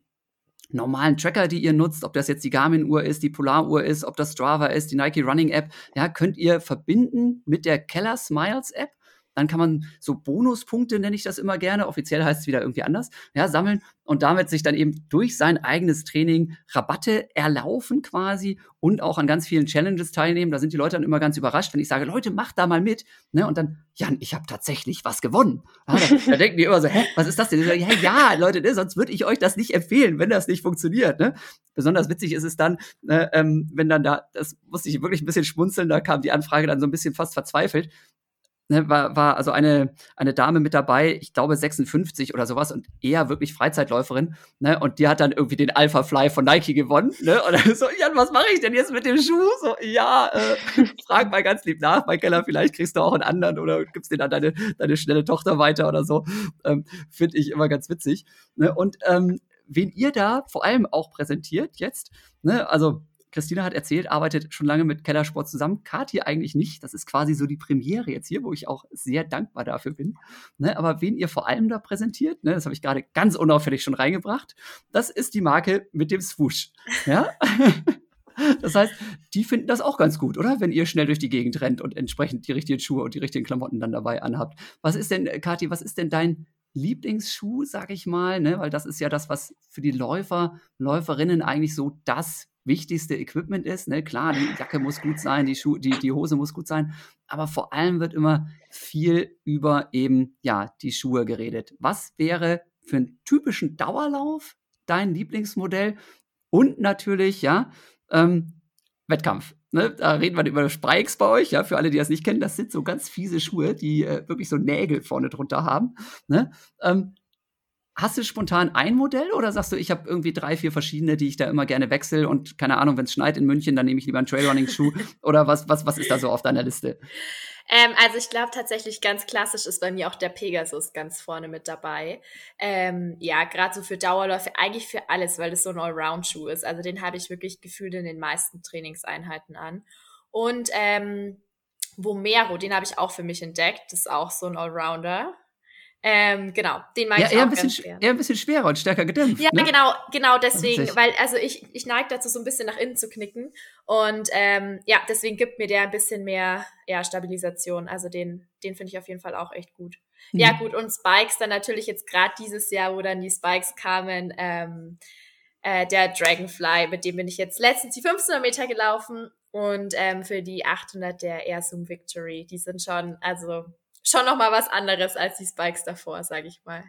normalen Tracker, die ihr nutzt, ob das jetzt die Garmin-Uhr ist, die Polar-Uhr ist, ob das Strava ist, die Nike Running App, ja, könnt ihr verbinden mit der Keller Smiles App dann kann man so Bonuspunkte, nenne ich das immer gerne, offiziell heißt es wieder irgendwie anders, ja, sammeln und damit sich dann eben durch sein eigenes Training Rabatte erlaufen quasi und auch an ganz vielen Challenges teilnehmen. Da sind die Leute dann immer ganz überrascht, wenn ich sage, Leute, macht da mal mit. Ne? Und dann, Jan, ich habe tatsächlich was gewonnen. Ja, da, da, denken die immer so, hä, was ist das denn? Sage, ja, ja, Leute, ne, sonst würde ich euch das nicht empfehlen, wenn das nicht funktioniert. Ne? Besonders witzig ist es dann, äh, wenn dann da, das musste ich wirklich ein bisschen schmunzeln, da kam die Anfrage dann so ein bisschen fast verzweifelt ne, war, war also eine, eine Dame mit dabei, ich glaube 56 oder sowas und eher wirklich Freizeitläuferin, ne, und die hat dann irgendwie den Alpha Fly von Nike gewonnen, ne, und so, Jan, was mache ich denn jetzt mit dem Schuh? So, ja, äh, frag mal ganz lieb nach, mein Keller, vielleicht kriegst du auch einen anderen oder gibst den an deine, deine schnelle Tochter weiter oder so, ähm, finde ich immer ganz witzig, ne, und ähm, wen ihr da vor allem auch präsentiert jetzt, ne, also Christina hat erzählt, arbeitet schon lange mit Kellersport zusammen. Kati eigentlich nicht. Das ist quasi so die Premiere jetzt hier, wo ich auch sehr dankbar dafür bin. Ne, aber wen ihr vor allem da präsentiert, ne, das habe ich gerade ganz unauffällig schon reingebracht, das ist die Marke mit dem Swoosh. Ja? Das heißt, die finden das auch ganz gut, oder? Wenn ihr schnell durch die Gegend rennt und entsprechend die richtigen Schuhe und die richtigen Klamotten dann dabei anhabt. Was ist denn, Kathi, was ist denn dein Lieblingsschuh, sag ich mal, ne? Weil das ist ja das, was für die Läufer, Läuferinnen eigentlich so das wichtigste Equipment ist. Ne? Klar, die Jacke muss gut sein, die, Schuhe, die, die Hose muss gut sein, aber vor allem wird immer viel über eben ja die Schuhe geredet. Was wäre für einen typischen Dauerlauf dein Lieblingsmodell? Und natürlich, ja, ähm, Wettkampf. Ne? Da reden wir über Spikes bei euch, ja, für alle, die das nicht kennen, das sind so ganz fiese Schuhe, die äh, wirklich so Nägel vorne drunter haben. Ne? Ähm, Hast du spontan ein Modell oder sagst du, ich habe irgendwie drei, vier verschiedene, die ich da immer gerne wechsle und keine Ahnung, wenn es schneit in München, dann nehme ich lieber einen Trailrunning-Schuh oder was, was, was ist da so auf deiner Liste? Ähm, also ich glaube tatsächlich ganz klassisch ist bei mir auch der Pegasus ganz vorne mit dabei. Ähm, ja, gerade so für Dauerläufe, eigentlich für alles, weil das so ein Allround-Schuh ist. Also den habe ich wirklich gefühlt in den meisten Trainingseinheiten an. Und ähm, Vomero, den habe ich auch für mich entdeckt. Das ist auch so ein Allrounder. Ähm, genau, den mag ja, ich eher auch ein bisschen, ganz gern. Eher ein bisschen schwerer und stärker gedämpft. Ja, ne? genau, genau deswegen, weil also ich, ich neige dazu, so ein bisschen nach innen zu knicken. Und ähm, ja, deswegen gibt mir der ein bisschen mehr ja, Stabilisation. Also den, den finde ich auf jeden Fall auch echt gut. Mhm. Ja, gut, und Spikes dann natürlich jetzt gerade dieses Jahr, wo dann die Spikes kamen, ähm, äh, der Dragonfly, mit dem bin ich jetzt letztens die 1500 Meter gelaufen und ähm, für die 800 der Air Zoom Victory. Die sind schon, also schon noch mal was anderes als die Spikes davor, sage ich mal.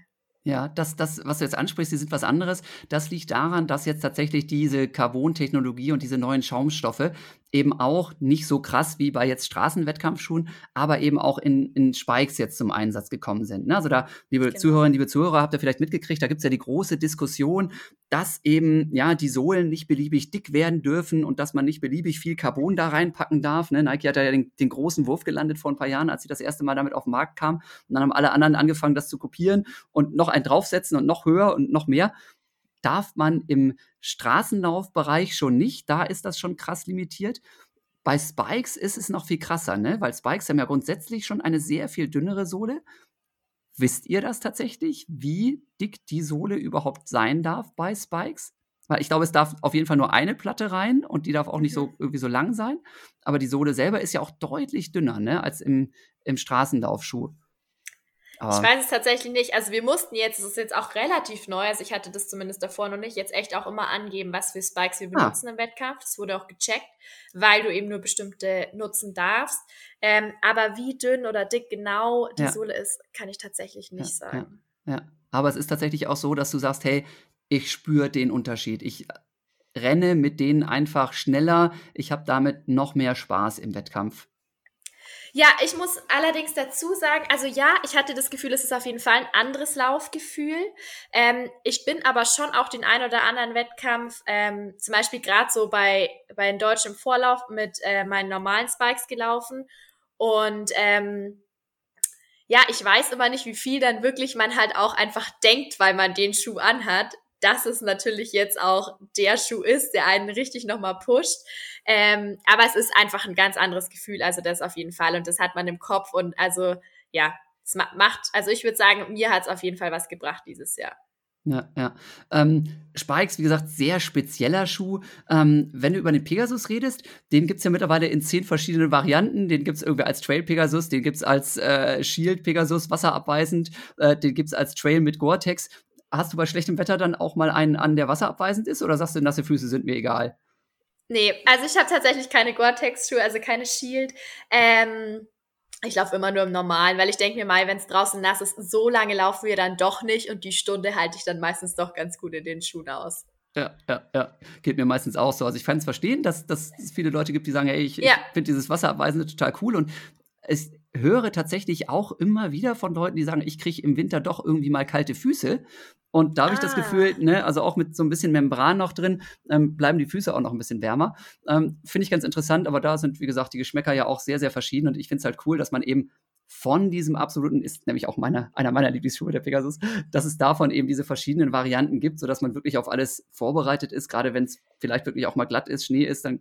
Ja, das, das, was du jetzt ansprichst, die sind was anderes. Das liegt daran, dass jetzt tatsächlich diese Carbon-Technologie und diese neuen Schaumstoffe eben auch nicht so krass wie bei jetzt Straßenwettkampfschuhen, aber eben auch in, in Spikes jetzt zum Einsatz gekommen sind. Ne? Also da, liebe Genau. Zuhörerinnen, liebe Zuhörer, habt ihr vielleicht mitgekriegt, da gibt's ja die große Diskussion, dass eben ja die Sohlen nicht beliebig dick werden dürfen und dass man nicht beliebig viel Carbon da reinpacken darf. Ne? Nike hat ja den, den großen Wurf gelandet vor ein paar Jahren, als sie das erste Mal damit auf den Markt kam. Und dann haben alle anderen angefangen, das zu kopieren und noch einen draufsetzen und noch höher und noch mehr. Darf man im Straßenlaufbereich schon nicht. Da ist das schon krass limitiert. Bei Spikes ist es noch viel krasser, ne? weil Spikes haben ja grundsätzlich schon eine sehr viel dünnere Sohle. Wisst ihr das tatsächlich, wie dick die Sohle überhaupt sein darf bei Spikes? Weil ich glaube, es darf auf jeden Fall nur eine Platte rein und die darf auch nicht so irgendwie so lang sein. Aber die Sohle selber ist ja auch deutlich dünner ne, als im, im Straßenlaufschuh. Aber, Ich weiß es tatsächlich nicht. Also wir mussten jetzt, es ist jetzt auch relativ neu, also ich hatte das zumindest davor noch nicht, jetzt echt auch immer angeben, was für Spikes wir Ah. benutzen im Wettkampf. Das wurde auch gecheckt, weil du eben nur bestimmte nutzen darfst. Ähm, aber wie dünn oder dick genau die Ja. Sohle ist, kann ich tatsächlich nicht Ja, sagen. Ja, aber es ist tatsächlich auch so, dass du sagst, hey, ich spüre den Unterschied. Ich renne mit denen einfach schneller. Ich habe damit noch mehr Spaß im Wettkampf. Ja, ich muss allerdings dazu sagen, also ja, ich hatte das Gefühl, es ist auf jeden Fall ein anderes Laufgefühl. Ähm, ich bin aber schon auch den ein oder anderen Wettkampf, ähm, zum Beispiel gerade so bei, bei einem deutschen Vorlauf mit äh, meinen normalen Spikes gelaufen. Und ähm, ja, ich weiß immer nicht, wie viel dann wirklich man halt auch einfach denkt, weil man den Schuh anhat, dass es natürlich jetzt auch der Schuh ist, der einen richtig nochmal pusht. Ähm, aber es ist einfach ein ganz anderes Gefühl, also das auf jeden Fall. Und das hat man im Kopf und also, ja, es ma- macht, also ich würde sagen, mir hat es auf jeden Fall was gebracht dieses Jahr. Ja, ja. Ähm, Spikes, wie gesagt, sehr spezieller Schuh. Ähm, wenn du über den Pegasus redest, den gibt's ja mittlerweile in zehn verschiedenen Varianten. Den gibt's irgendwie als Trail Pegasus, den gibt's als äh, Shield Pegasus, wasserabweisend, äh, den gibt's als Trail mit Gore-Tex. Hast du bei schlechtem Wetter dann auch mal einen an, der wasserabweisend ist, oder sagst du, nasse Füße sind mir egal? Nee, also ich habe tatsächlich keine Gore-Tex-Schuhe, also keine Shield. Ähm, ich laufe immer nur im Normalen, weil ich denke mir mal, wenn es draußen nass ist, so lange laufen wir dann doch nicht und die Stunde halte ich dann meistens doch ganz gut in den Schuhen aus. Ja, ja, ja. Geht mir meistens auch so. Also ich kann es verstehen, dass, dass es viele Leute gibt, die sagen, hey, ich, Ja. ich finde dieses Wasserabweisende total cool. Und ich höre tatsächlich auch immer wieder von Leuten, die sagen, ich kriege im Winter doch irgendwie mal kalte Füße. Und da habe ich das Ah. Gefühl, ne, also auch mit so ein bisschen Membran noch drin, ähm, bleiben die Füße auch noch ein bisschen wärmer. Ähm, finde ich ganz interessant, aber da sind, wie gesagt, die Geschmäcker ja auch sehr, sehr verschieden. Und ich finde es halt cool, dass man eben von diesem absoluten, ist nämlich auch meine, einer meiner Lieblingsschuhe, der Pegasus, dass es davon eben diese verschiedenen Varianten gibt, sodass man wirklich auf alles vorbereitet ist. Gerade wenn es vielleicht wirklich auch mal glatt ist, Schnee ist, dann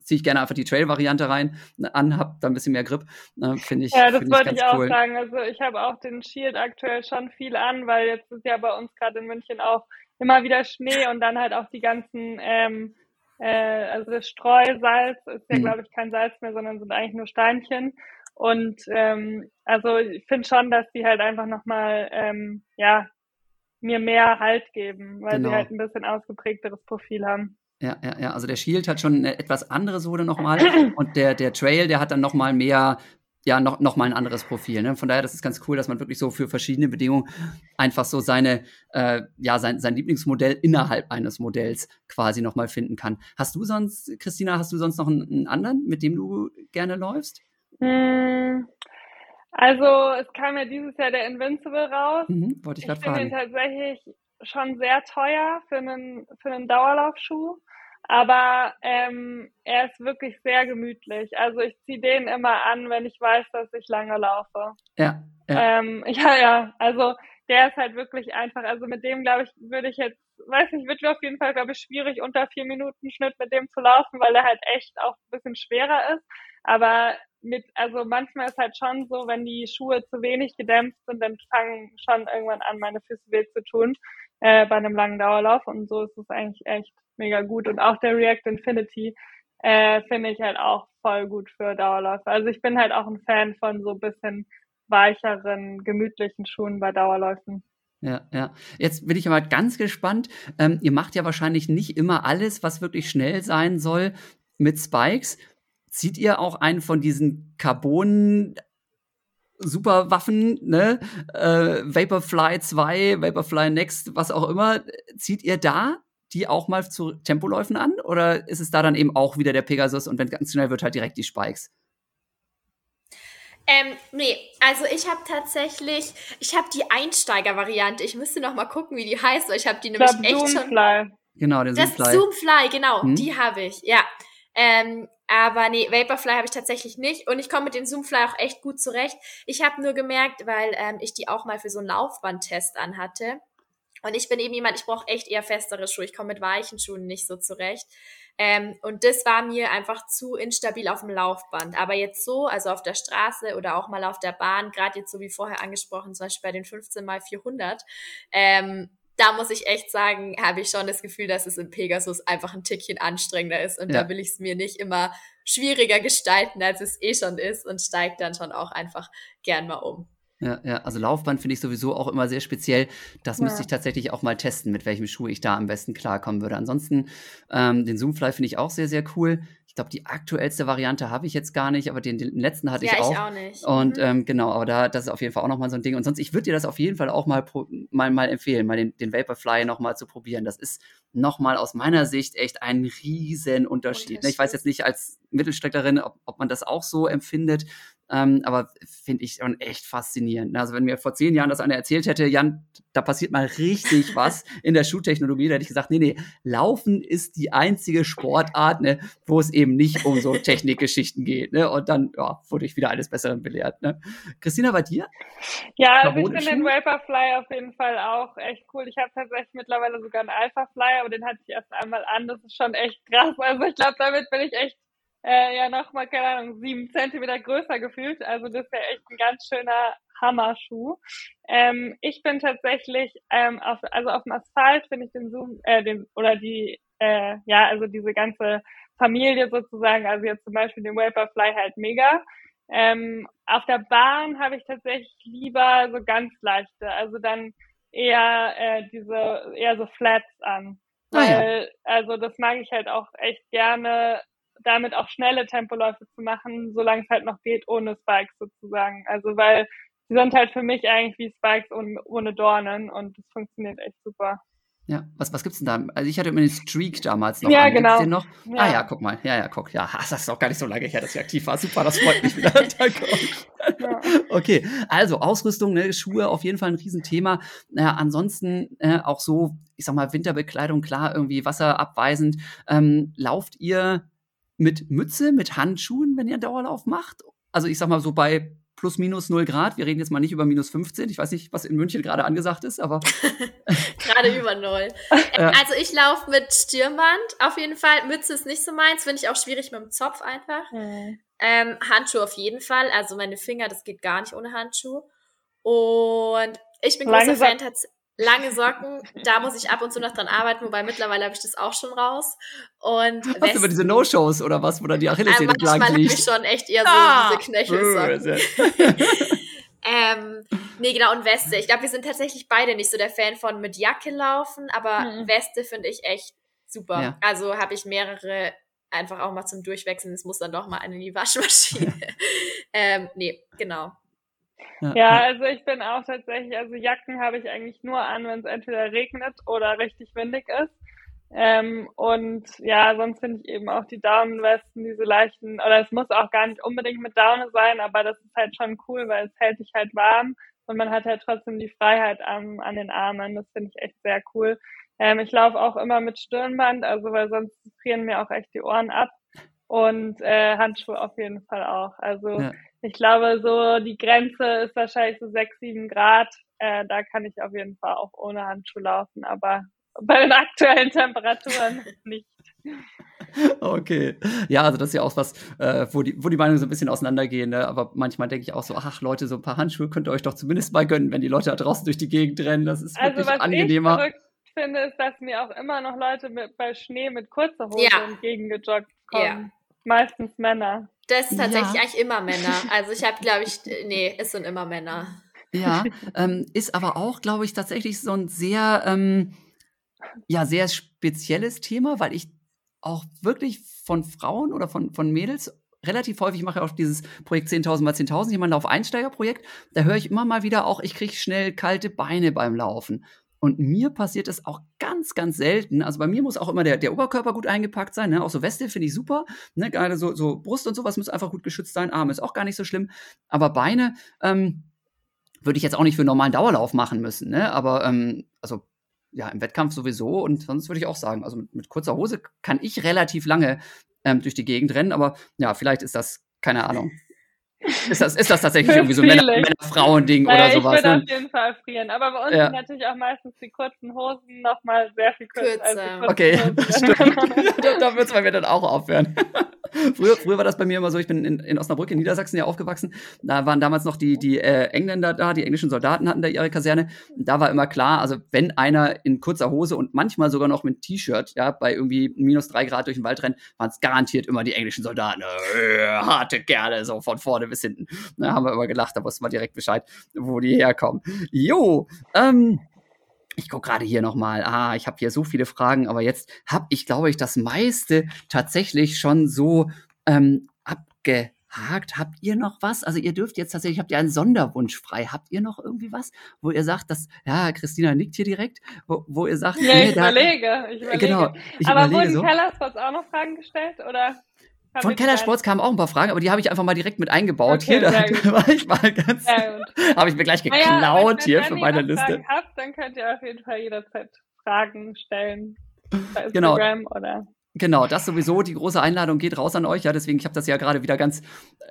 ziehe ich gerne einfach die Trail-Variante rein, ne, an, hab da ein bisschen mehr Grip. Äh, Finde ich, Ja, das wollte ganz ich auch cool. sagen. Also ich habe auch den Shield aktuell schon viel an, weil jetzt ist ja bei uns gerade in München auch immer wieder Schnee und dann halt auch die ganzen ähm, äh, also das Streusalz ist ja, Mhm. glaube ich, kein Salz mehr, sondern sind eigentlich nur Steinchen. Und ähm, also ich finde schon, dass die halt einfach nochmal, ähm, ja, mir mehr Halt geben, weil Genau. sie halt ein bisschen ausgeprägteres Profil haben. Ja, ja, ja. Also der Shield hat schon eine etwas andere Sohle nochmal und der, der Trail, der hat dann nochmal mehr, ja, noch, noch mal ein anderes Profil. Ne? Von daher, das ist ganz cool, dass man wirklich so für verschiedene Bedingungen einfach so seine, äh, ja, sein, sein Lieblingsmodell innerhalb eines Modells quasi nochmal finden kann. Hast du sonst, Christina, hast du sonst noch einen, einen anderen, mit dem du gerne läufst? Hm, Also es kam ja dieses Jahr der Invincible raus. Mhm, wollte ich Ich gerade finde ihn fragen. tatsächlich schon sehr teuer für einen, für einen Dauerlaufschuh. Aber ähm, er ist wirklich sehr gemütlich. Also ich ziehe den immer an, wenn ich weiß, dass ich lange laufe. Ja, ja, Ähm, ja, ja, also der ist halt wirklich einfach. Also mit dem, glaube ich, würde ich jetzt, weiß nicht, wird mir auf jeden Fall, glaube ich, schwierig, unter vier Minuten Schnitt mit dem zu laufen, weil er halt echt auch ein bisschen schwerer ist. Aber mit, also manchmal ist halt schon so, wenn die Schuhe zu wenig gedämpft sind, dann fangen schon irgendwann an, meine Füße weh zu tun äh, bei einem langen Dauerlauf. Und so ist es eigentlich echt mega gut. Und auch der React Infinity äh, finde ich halt auch voll gut für Dauerläufe. Also ich bin halt auch ein Fan von so ein bisschen weicheren, gemütlichen Schuhen bei Dauerläufen. Ja, ja. Jetzt bin ich aber ganz gespannt. Ähm, ihr macht ja wahrscheinlich nicht immer alles, was wirklich schnell sein soll, mit Spikes. Zieht ihr auch einen von diesen Carbon Superwaffen, ne? Äh, Vaporfly 2, Vaporfly Next, was auch immer, zieht ihr da die auch mal zu Tempoläufen an? Oder ist es da dann eben auch wieder der Pegasus und wenn ganz schnell wird, halt direkt die Spikes? Ähm, nee, also ich habe tatsächlich, ich habe die Einsteiger-Variante. Ich müsste noch mal gucken, wie die heißt, weil ich habe die Ich nämlich glaube, echt schon. Zoomfly. Genau, den Das Zoomfly. Zoomfly, genau, Hm? die habe ich, ja. Ähm, aber nee, Vaporfly habe ich tatsächlich nicht und ich komme mit den Zoomfly auch echt gut zurecht. Ich habe nur gemerkt, weil ähm, ich die auch mal für so einen Laufbandtest anhatte. Und ich bin eben jemand, ich brauche echt eher festere Schuhe. Ich komme mit weichen Schuhen nicht so zurecht. Ähm, und das war mir einfach zu instabil auf dem Laufband. Aber jetzt so, also auf der Straße oder auch mal auf der Bahn, gerade jetzt so wie vorher angesprochen, zum Beispiel bei den 15 mal 400, ähm, da muss ich echt sagen, habe ich schon das Gefühl, dass es im Pegasus einfach ein Tickchen anstrengender ist. Und Ja. da will ich es mir nicht immer schwieriger gestalten, als es eh schon ist und steigt dann schon auch einfach gern mal um. Ja, ja, also Laufband finde ich sowieso auch immer sehr speziell. Das Ja. müsste ich tatsächlich auch mal testen, mit welchem Schuh ich da am besten klarkommen würde. Ansonsten, ähm, den Zoomfly finde ich auch sehr, sehr cool. Ich glaube, die aktuellste Variante habe ich jetzt gar nicht, aber den, den letzten hatte ja, ich auch. ich auch nicht. Und Mhm. ähm, genau, aber da, das ist auf jeden Fall auch nochmal so ein Ding. Und sonst, ich würde dir das auf jeden Fall auch mal, mal, mal empfehlen, mal den, den Vaporfly nochmal zu probieren. Das ist nochmal aus meiner Sicht echt ein riesen Unterschied. ne? Ich weiß Unterschied. jetzt nicht als Mittelstreckerin, ob, ob man das auch so empfindet, ähm, aber finde ich schon echt faszinierend. ne? Also wenn mir vor zehn Jahren das einer erzählt hätte, Jan, da passiert mal richtig was in der Schuhtechnologie, da hätte ich gesagt, nee, nee, Laufen ist die einzige Sportart, ne, wo es eben nicht um so Technikgeschichten geht. Ne? Und dann ja, wurde ich wieder alles Besseren belehrt. Ne? Christina, bei dir? Ja, also ich finde den Vaporfly auf jeden Fall auch echt cool. Ich habe tatsächlich mittlerweile sogar einen Alpha-Fly, aber den hatte ich erst einmal an. Das ist schon echt krass. Also ich glaube, damit bin ich echt äh, ja nochmal, keine Ahnung, sieben Zentimeter größer gefühlt. Also das ist ja echt ein ganz schöner Hammerschuh. Ähm, ich bin tatsächlich, ähm, auf, also auf dem Asphalt finde ich den Zoom, äh, den, oder die, äh, ja, also diese ganze Familie sozusagen, also jetzt zum Beispiel den Vaporfly halt mega. Ähm, auf der Bahn habe ich tatsächlich lieber so ganz leichte, also dann eher äh, diese, eher so Flats an. Ah, ja. Weil, also das mag ich halt auch echt gerne, damit auch schnelle Tempoläufe zu machen, solange es halt noch geht, ohne Spikes sozusagen. Also weil die sind halt für mich eigentlich wie Spikes ohne, ohne Dornen und das funktioniert echt super. Ja, was, was gibt's denn da? Also ich hatte immer den Streak damals noch. Ja, an. Genau. Den noch? Ja. Ah ja, guck mal. Ja, ja, guck. Ja, das ist doch gar nicht so lange her, dass ich aktiv war. Super, das freut mich wieder. Danke euch. Ja. Okay, also Ausrüstung, ne, Schuhe auf jeden Fall ein Riesenthema. Äh, ansonsten äh, auch so, ich sag mal, Winterbekleidung, klar, irgendwie wasserabweisend. Ähm, lauft ihr mit Mütze, mit Handschuhen, wenn ihr einen Dauerlauf macht? Also ich sag mal so bei plus minus 0 Grad. Wir reden jetzt mal nicht über minus 15. Ich weiß nicht, was in München gerade angesagt ist, aber Gerade über null. Ja. Also ich laufe mit Stirnband auf jeden Fall. Mütze ist nicht so meins, finde ich auch schwierig mit dem Zopf einfach. Hm. Ähm, Handschuhe auf jeden Fall. Also meine Finger, das geht gar nicht ohne Handschuh. Und ich bin großer Fan tatsächlich. Lange Socken, da muss ich ab und zu noch dran arbeiten, wobei mittlerweile habe ich das auch schon raus. Und was Westen, über diese No-Shows oder was, wo dann die Achillessehne blank liegt? Manchmal habe ich schon echt eher so ah, diese Knöchelsocken. ähm, nee, genau, und Weste. Ich glaube, wir sind tatsächlich beide nicht so der Fan von mit Jacke laufen, aber mhm. Weste finde ich echt super. Ja. Also habe ich mehrere einfach auch mal zum Durchwechseln. Es muss dann doch mal in die Waschmaschine. ähm, nee, genau. Ja, ja, also ich bin auch tatsächlich, also Jacken habe ich eigentlich nur an, wenn es entweder regnet oder richtig windig ist. Ähm, und ja, sonst finde ich eben auch die Daunenwesten, diese leichten, oder es muss auch gar nicht unbedingt mit Daune sein, aber das ist halt schon cool, weil es hält dich halt warm und man hat halt trotzdem die Freiheit an, an den Armen. Das finde ich echt sehr cool. Ähm, ich laufe auch immer mit Stirnband, also weil sonst frieren mir auch echt die Ohren ab. Und äh, Handschuhe auf jeden Fall auch. Also ja. ich glaube, so die Grenze ist wahrscheinlich so sechs, sieben Grad. Äh, da kann ich auf jeden Fall auch ohne Handschuhe laufen, aber bei den aktuellen Temperaturen nicht. Okay. Ja, also das ist ja auch was, äh, wo, die, wo die Meinungen so ein bisschen auseinandergehen. Ne? Aber manchmal denke ich auch so, ach Leute, so ein paar Handschuhe könnt ihr euch doch zumindest mal gönnen, wenn die Leute da draußen durch die Gegend rennen. Das ist also, wirklich angenehmer. Ich finde, ist, dass mir auch immer noch Leute mit, bei Schnee mit kurzer Hose ja. entgegengejoggt kommen. Ja. Meistens Männer. Das ist tatsächlich ja. eigentlich immer Männer. Also ich habe, glaube ich, nee, es sind immer Männer. Ja, ähm, ist aber auch, glaube ich, tatsächlich so ein sehr, ähm, ja, sehr spezielles Thema, weil ich auch wirklich von Frauen oder von, von Mädels relativ häufig ich mache auch dieses Projekt 10.000 mal 10.000, jemand auf Einsteigerprojekt, da höre ich immer mal wieder auch, ich kriege schnell kalte Beine beim Laufen. Und mir passiert es auch ganz, ganz selten. Also bei mir muss auch immer der, der Oberkörper gut eingepackt sein. Ne? Auch so Weste finde ich super. Ne? Gerade so, so Brust und sowas muss einfach gut geschützt sein. Arme ist auch gar nicht so schlimm. Aber Beine ähm, würde ich jetzt auch nicht für normalen Dauerlauf machen müssen. Ne? Aber ähm, also ja, im Wettkampf sowieso. Und sonst würde ich auch sagen, also mit, mit kurzer Hose kann ich relativ lange ähm, durch die Gegend rennen. Aber ja, vielleicht ist das, keine Ahnung. Ist das, ist das tatsächlich irgendwie so ein Männer-Frauen-Ding Männer oder sowas? Ich würde ne? auf jeden Fall frieren. Aber bei uns ja. sind natürlich auch meistens die kurzen Hosen nochmal sehr viel kürzer. kürzer. okay, stimmt. da, da wird es bei mir dann auch aufhören. früher, früher war das bei mir immer so, ich bin in, in Osnabrück in Niedersachsen ja aufgewachsen. Da waren damals noch die, die äh, Engländer da, die englischen Soldaten hatten da ihre Kaserne. Da war immer klar, also wenn einer in kurzer Hose und manchmal sogar noch mit T-Shirt, ja, bei irgendwie minus drei Grad durch den Wald rennt, waren es garantiert immer die englischen Soldaten. Äh, harte Kerle, so von vorne bis hinten. Da haben wir immer gelacht, da wussten wir direkt Bescheid, wo die herkommen. Jo, ähm, ich gucke gerade hier nochmal. Ah, ich habe hier so viele Fragen, aber jetzt habe ich, glaube ich, das meiste tatsächlich schon so ähm, abgehakt. Habt ihr noch was? Also ihr dürft jetzt tatsächlich, habt ihr einen Sonderwunsch frei? Habt ihr noch irgendwie was, wo ihr sagt, dass, ja, Christina nickt hier direkt, wo, wo ihr sagt, ja, nee, ich, überlege, ich überlege. Genau, ich aber überlege wurden so. Kellerspots auch noch Fragen gestellt, oder? Von Keller Sports kamen auch ein paar Fragen, aber die habe ich einfach mal direkt mit eingebaut. Okay, hier, da war ich mal ganz, habe ich mir gleich geklaut ja, hier für meine Liste. Fragen habt, dann könnt ihr auf jeden Fall jederzeit Fragen stellen. Bei genau. Instagram genau. oder Genau, das sowieso. Die große Einladung geht raus an euch. Ja, deswegen, ich habe das ja gerade wieder ganz,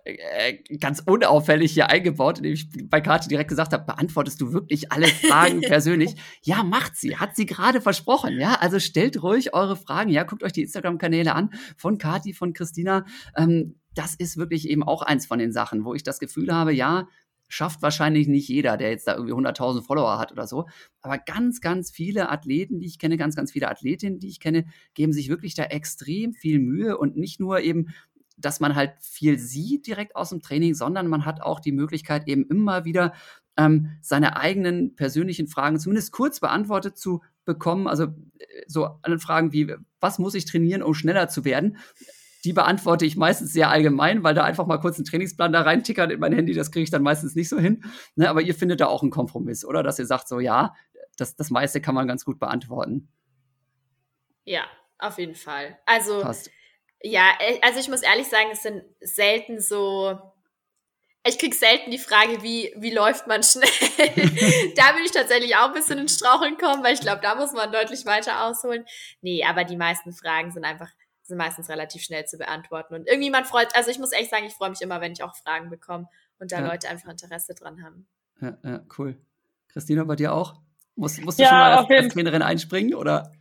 äh, ganz unauffällig hier eingebaut, indem ich bei Kati direkt gesagt habe, beantwortest du wirklich alle Fragen persönlich? Ja, macht sie. Hat sie gerade versprochen. Ja, also stellt ruhig eure Fragen. Ja, guckt euch die Instagram-Kanäle an von Kati, von Christina. Ähm, das ist wirklich eben auch eins von den Sachen, wo ich das Gefühl habe, ja, schafft wahrscheinlich nicht jeder, der jetzt da irgendwie 100.000 Follower hat oder so. Aber ganz, ganz viele Athleten, die ich kenne, ganz, ganz viele Athletinnen, die ich kenne, geben sich wirklich da extrem viel Mühe und nicht nur eben dass man halt viel sieht direkt aus dem Training, sondern man hat auch die Möglichkeit, eben immer wieder ähm, seine eigenen persönlichen Fragen zumindest kurz beantwortet zu bekommen. Also äh, so Fragen wie, was muss ich trainieren, um schneller zu werden? Die beantworte ich meistens sehr allgemein, weil da einfach mal kurz einen Trainingsplan da reintickert in mein Handy, das kriege ich dann meistens nicht so hin. Ne, aber ihr findet da auch einen Kompromiss, oder? Dass ihr sagt, so ja, das, das meiste kann man ganz gut beantworten. Ja, auf jeden Fall. Also, Passt. ja, äh, also ich muss ehrlich sagen, es sind selten so. Ich kriege selten die Frage, wie, wie läuft man schnell? da will ich tatsächlich auch ein bisschen ins Straucheln kommen, weil ich glaube, da muss man deutlich weiter ausholen. Nee, aber die meisten Fragen sind einfach sind meistens relativ schnell zu beantworten. Und irgendwie man freut, also ich muss echt sagen, ich freue mich immer, wenn ich auch Fragen bekomme und da ja. Leute einfach Interesse dran haben. Ja, ja, cool. Christina, bei dir auch? Musst, musst du ja, schon mal als, als Trainerin einspringen oder?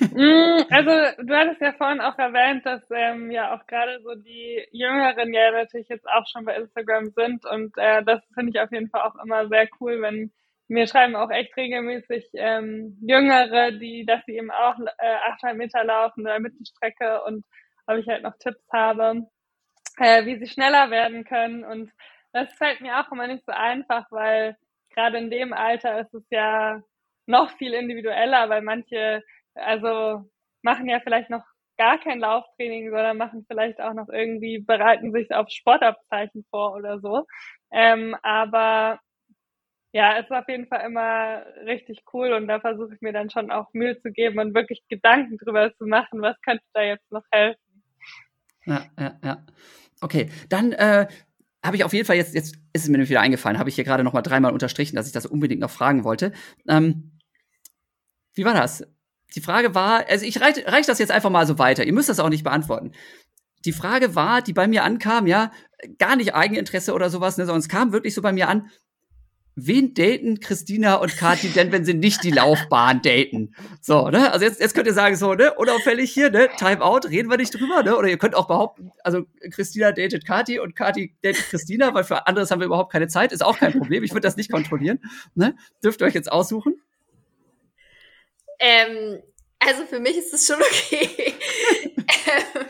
Mm, also du hattest ja vorhin auch erwähnt, dass ähm, ja auch gerade so die Jüngeren ja natürlich jetzt auch schon bei Instagram sind und äh, das finde ich auf jeden Fall auch immer sehr cool, wenn mir schreiben auch echt regelmäßig ähm, Jüngere, die, dass sie eben auch äh, 800 Meter laufen oder Mittelstrecke und ob ich halt noch Tipps habe, äh, wie sie schneller werden können. Und das fällt mir auch immer nicht so einfach, weil gerade in dem Alter ist es ja noch viel individueller, weil manche, also machen ja vielleicht noch gar kein Lauftraining, sondern machen vielleicht auch noch irgendwie, bereiten sich auf Sportabzeichen vor oder so. Ähm, aber ja, es ist auf jeden Fall immer richtig cool und da versuche ich mir dann schon auch Mühe zu geben und wirklich Gedanken drüber zu machen, was könnte da jetzt noch helfen. Ja, ja, ja. Okay, dann äh, habe ich auf jeden Fall jetzt, jetzt ist es mir wieder eingefallen, habe ich hier gerade noch mal dreimal unterstrichen, dass ich das unbedingt noch fragen wollte. Ähm, wie war das? Die Frage war, also ich reiche reich das jetzt einfach mal so weiter. Ihr müsst das auch nicht beantworten. Die Frage war, die bei mir ankam, ja, gar nicht Eigeninteresse oder sowas, ne, sondern es kam wirklich so bei mir an, wen daten Christina und Kathi denn, wenn sie nicht die Laufbahn daten? So, ne? Also jetzt, jetzt könnt ihr sagen, so, ne, unauffällig hier, ne, Time out, reden wir nicht drüber, ne? Oder ihr könnt auch behaupten, also Christina datet Kathi und Kathi datet Christina, weil für anderes haben wir überhaupt keine Zeit, ist auch kein Problem. Ich würde das nicht kontrollieren. Ne? Dürft ihr euch jetzt aussuchen? Ähm, also für mich ist es schon okay. Ähm,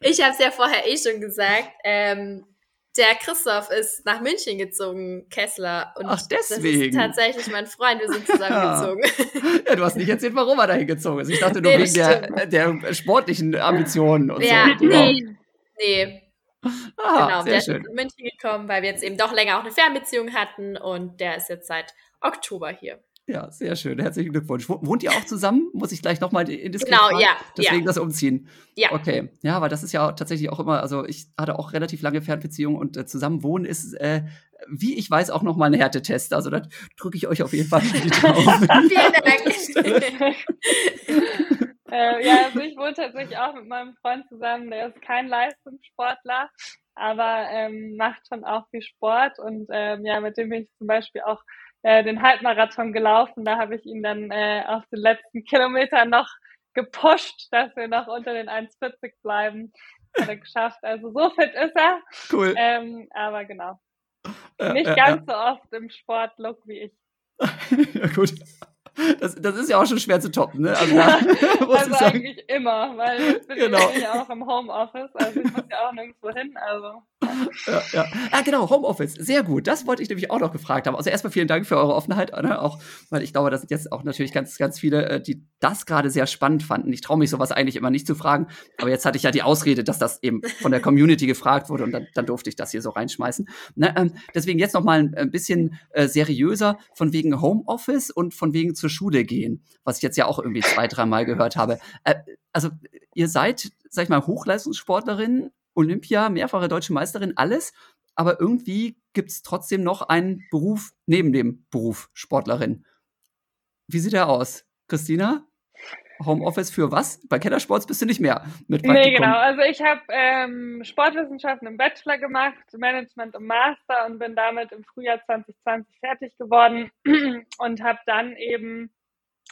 ich habe es ja vorher eh schon gesagt. Ähm, der Christoph ist nach München gezogen, Kessler. Und Ach, deswegen. Das ist tatsächlich mein Freund, wir sind zusammengezogen. ja, du hast nicht erzählt, warum er dahin gezogen ist. Ich dachte nur nee, wegen der, der, sportlichen Ambitionen und ja, so. Nee, nee. Aha, genau, der schön. ist nach München gekommen, weil wir jetzt eben doch länger auch eine Fernbeziehung hatten und der ist jetzt seit Oktober hier. Ja, sehr schön. Herzlichen Glückwunsch. Wohnt ihr auch zusammen? Muss ich gleich nochmal in das Genau, fragen? ja. Deswegen ja. das Umziehen. Ja. Okay. Ja, weil das ist ja tatsächlich auch immer, also ich hatte auch relativ lange Fernbeziehungen und äh, zusammen wohnen ist, äh, wie ich weiß, auch nochmal ein Härtetest. Also da drücke ich euch auf jeden Fall die Daumen. Vielen Dank. äh, ja, also ich wohne tatsächlich auch mit meinem Freund zusammen. Der ist kein Leistungssportler, aber ähm, macht schon auch viel Sport und ähm, ja, mit dem bin ich zum Beispiel auch äh, den Halbmarathon gelaufen. Da habe ich ihn dann äh, auf den letzten Kilometern noch gepusht, dass wir noch unter den 1,40 bleiben. Hat er geschafft. Also so fit ist er. Cool. Ähm, aber genau. Nicht äh, ganz so oft im Sportlook wie ich. ja, gut. Das, das ist ja auch schon schwer zu toppen, ne? Also, ja, also eigentlich immer, weil ich bin genau. ja auch im Homeoffice, also ich muss ja auch nirgendwo hin, also. Ja, ja. Ah, genau, Homeoffice. Sehr gut. Das wollte ich nämlich auch noch gefragt haben. Also erstmal vielen Dank für eure Offenheit, ne? auch, weil ich glaube, das sind jetzt auch natürlich ganz, ganz viele, äh, die das gerade sehr spannend fanden. Ich traue mich sowas eigentlich immer nicht zu fragen, aber jetzt hatte ich ja die Ausrede, dass das eben von der Community gefragt wurde und dann, dann durfte ich das hier so reinschmeißen. Ne? Ähm, deswegen jetzt noch mal ein, ein bisschen äh, seriöser von wegen Homeoffice und von wegen zur Schule gehen, was ich jetzt ja auch irgendwie zwei, dreimal gehört habe. Äh, also ihr seid, sag ich mal, Hochleistungssportlerin, Olympia, mehrfache deutsche Meisterin, alles, aber irgendwie gibt es trotzdem noch einen Beruf neben dem Beruf Sportlerin. Wie sieht er aus? Christina? Homeoffice für was? Bei Kellersports bist du nicht mehr mit Praktikum. Nee, genau. Also ich habe ähm, Sportwissenschaften im Bachelor gemacht, Management im Master und bin damit im Frühjahr 2020 fertig geworden und habe dann eben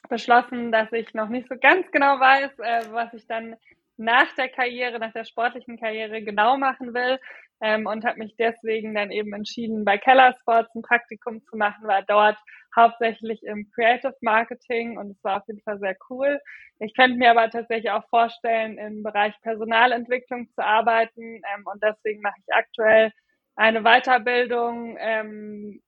beschlossen, dass ich noch nicht so ganz genau weiß, äh, was ich dann nach der Karriere, nach der sportlichen Karriere genau machen will ähm, und habe mich deswegen dann eben entschieden, bei Keller Sports ein Praktikum zu machen, war dort hauptsächlich im Creative Marketing und es war auf jeden Fall sehr cool. Ich könnte mir aber tatsächlich auch vorstellen, im Bereich Personalentwicklung zu arbeiten ähm, und deswegen mache ich aktuell eine Weiterbildung ähm,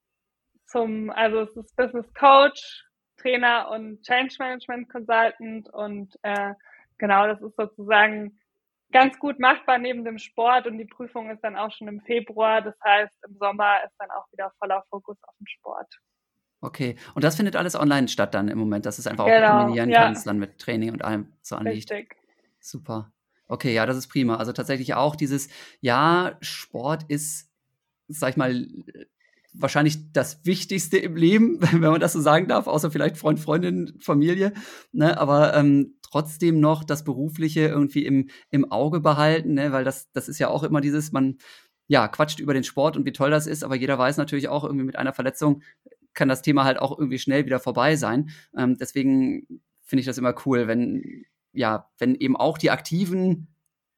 zum, also es ist Business Coach, Trainer und Change Management Consultant und äh, genau, das ist sozusagen ganz gut machbar neben dem Sport und die Prüfung ist dann auch schon im Februar. Das heißt, im Sommer ist dann auch wieder voller Fokus auf den Sport. Okay, und das findet alles online statt dann im Moment, dass es einfach genau, auch kombinieren ja. kannst dann mit Training und allem so anliegt. Richtig. Super. Okay, ja, das ist prima. Also tatsächlich auch dieses, ja, Sport ist, sag ich mal, wahrscheinlich das Wichtigste im Leben, wenn man das so sagen darf, außer vielleicht Freund, Freundin, Familie. Ne? Aber ähm, trotzdem noch das Berufliche irgendwie im, im Auge behalten, ne? weil das, das ist ja auch immer dieses, man ja, quatscht über den Sport und wie toll das ist, aber jeder weiß natürlich auch irgendwie mit einer Verletzung kann das Thema halt auch irgendwie schnell wieder vorbei sein. Ähm, deswegen finde ich das immer cool, wenn, ja, wenn eben auch die Aktiven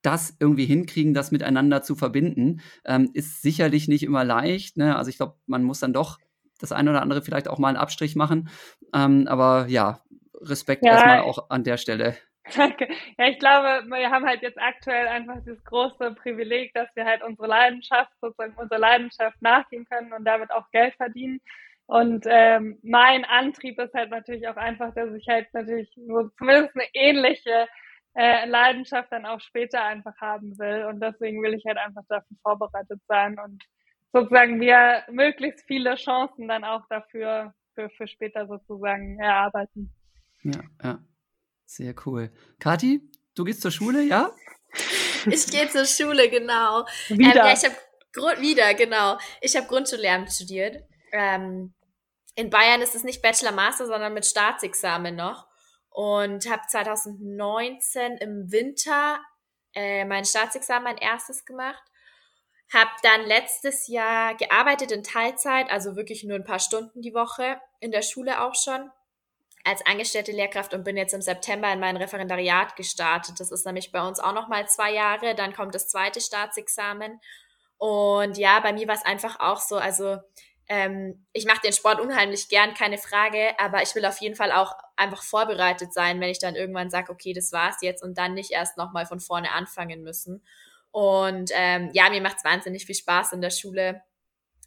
das irgendwie hinkriegen, das miteinander zu verbinden, ähm, ist sicherlich nicht immer leicht. Ne? Also ich glaube, man muss dann doch das eine oder andere vielleicht auch mal einen Abstrich machen. Ähm, aber ja, Respekt ja. erstmal auch an der Stelle. Danke. Ja, ich glaube, wir haben halt jetzt aktuell einfach das große Privileg, dass wir halt unsere Leidenschaft, sozusagen unsere Leidenschaft nachgehen können und damit auch Geld verdienen. Und ähm, mein Antrieb ist halt natürlich auch einfach, dass ich halt natürlich so zumindest eine ähnliche äh, Leidenschaft dann auch später einfach haben will. Und deswegen will ich halt einfach dafür vorbereitet sein und sozusagen wir möglichst viele Chancen dann auch dafür für, für später sozusagen erarbeiten. Ja, ja. Sehr cool. Kathi, du gehst zur Schule, ja? Ich gehe zur Schule, genau. Wieder. Ähm, ja, ich habe wieder, genau. Ich habe Grundschullehramt studiert. Ähm, in Bayern ist es nicht Bachelor Master, sondern mit Staatsexamen noch. Und habe 2019 im Winter äh, mein Staatsexamen, mein erstes gemacht. Habe dann letztes Jahr gearbeitet in Teilzeit, also wirklich nur ein paar Stunden die Woche, in der Schule auch schon als angestellte Lehrkraft und bin jetzt im September in mein Referendariat gestartet. Das ist nämlich bei uns auch noch mal zwei Jahre. Dann kommt das zweite Staatsexamen. Und ja, bei mir war es einfach auch so, also ähm, ich mache den Sport unheimlich gern, keine Frage, aber ich will auf jeden Fall auch einfach vorbereitet sein, wenn ich dann irgendwann sage, okay, das war's jetzt und dann nicht erst nochmal von vorne anfangen müssen. Und ähm, ja, mir macht's wahnsinnig viel Spaß in der Schule.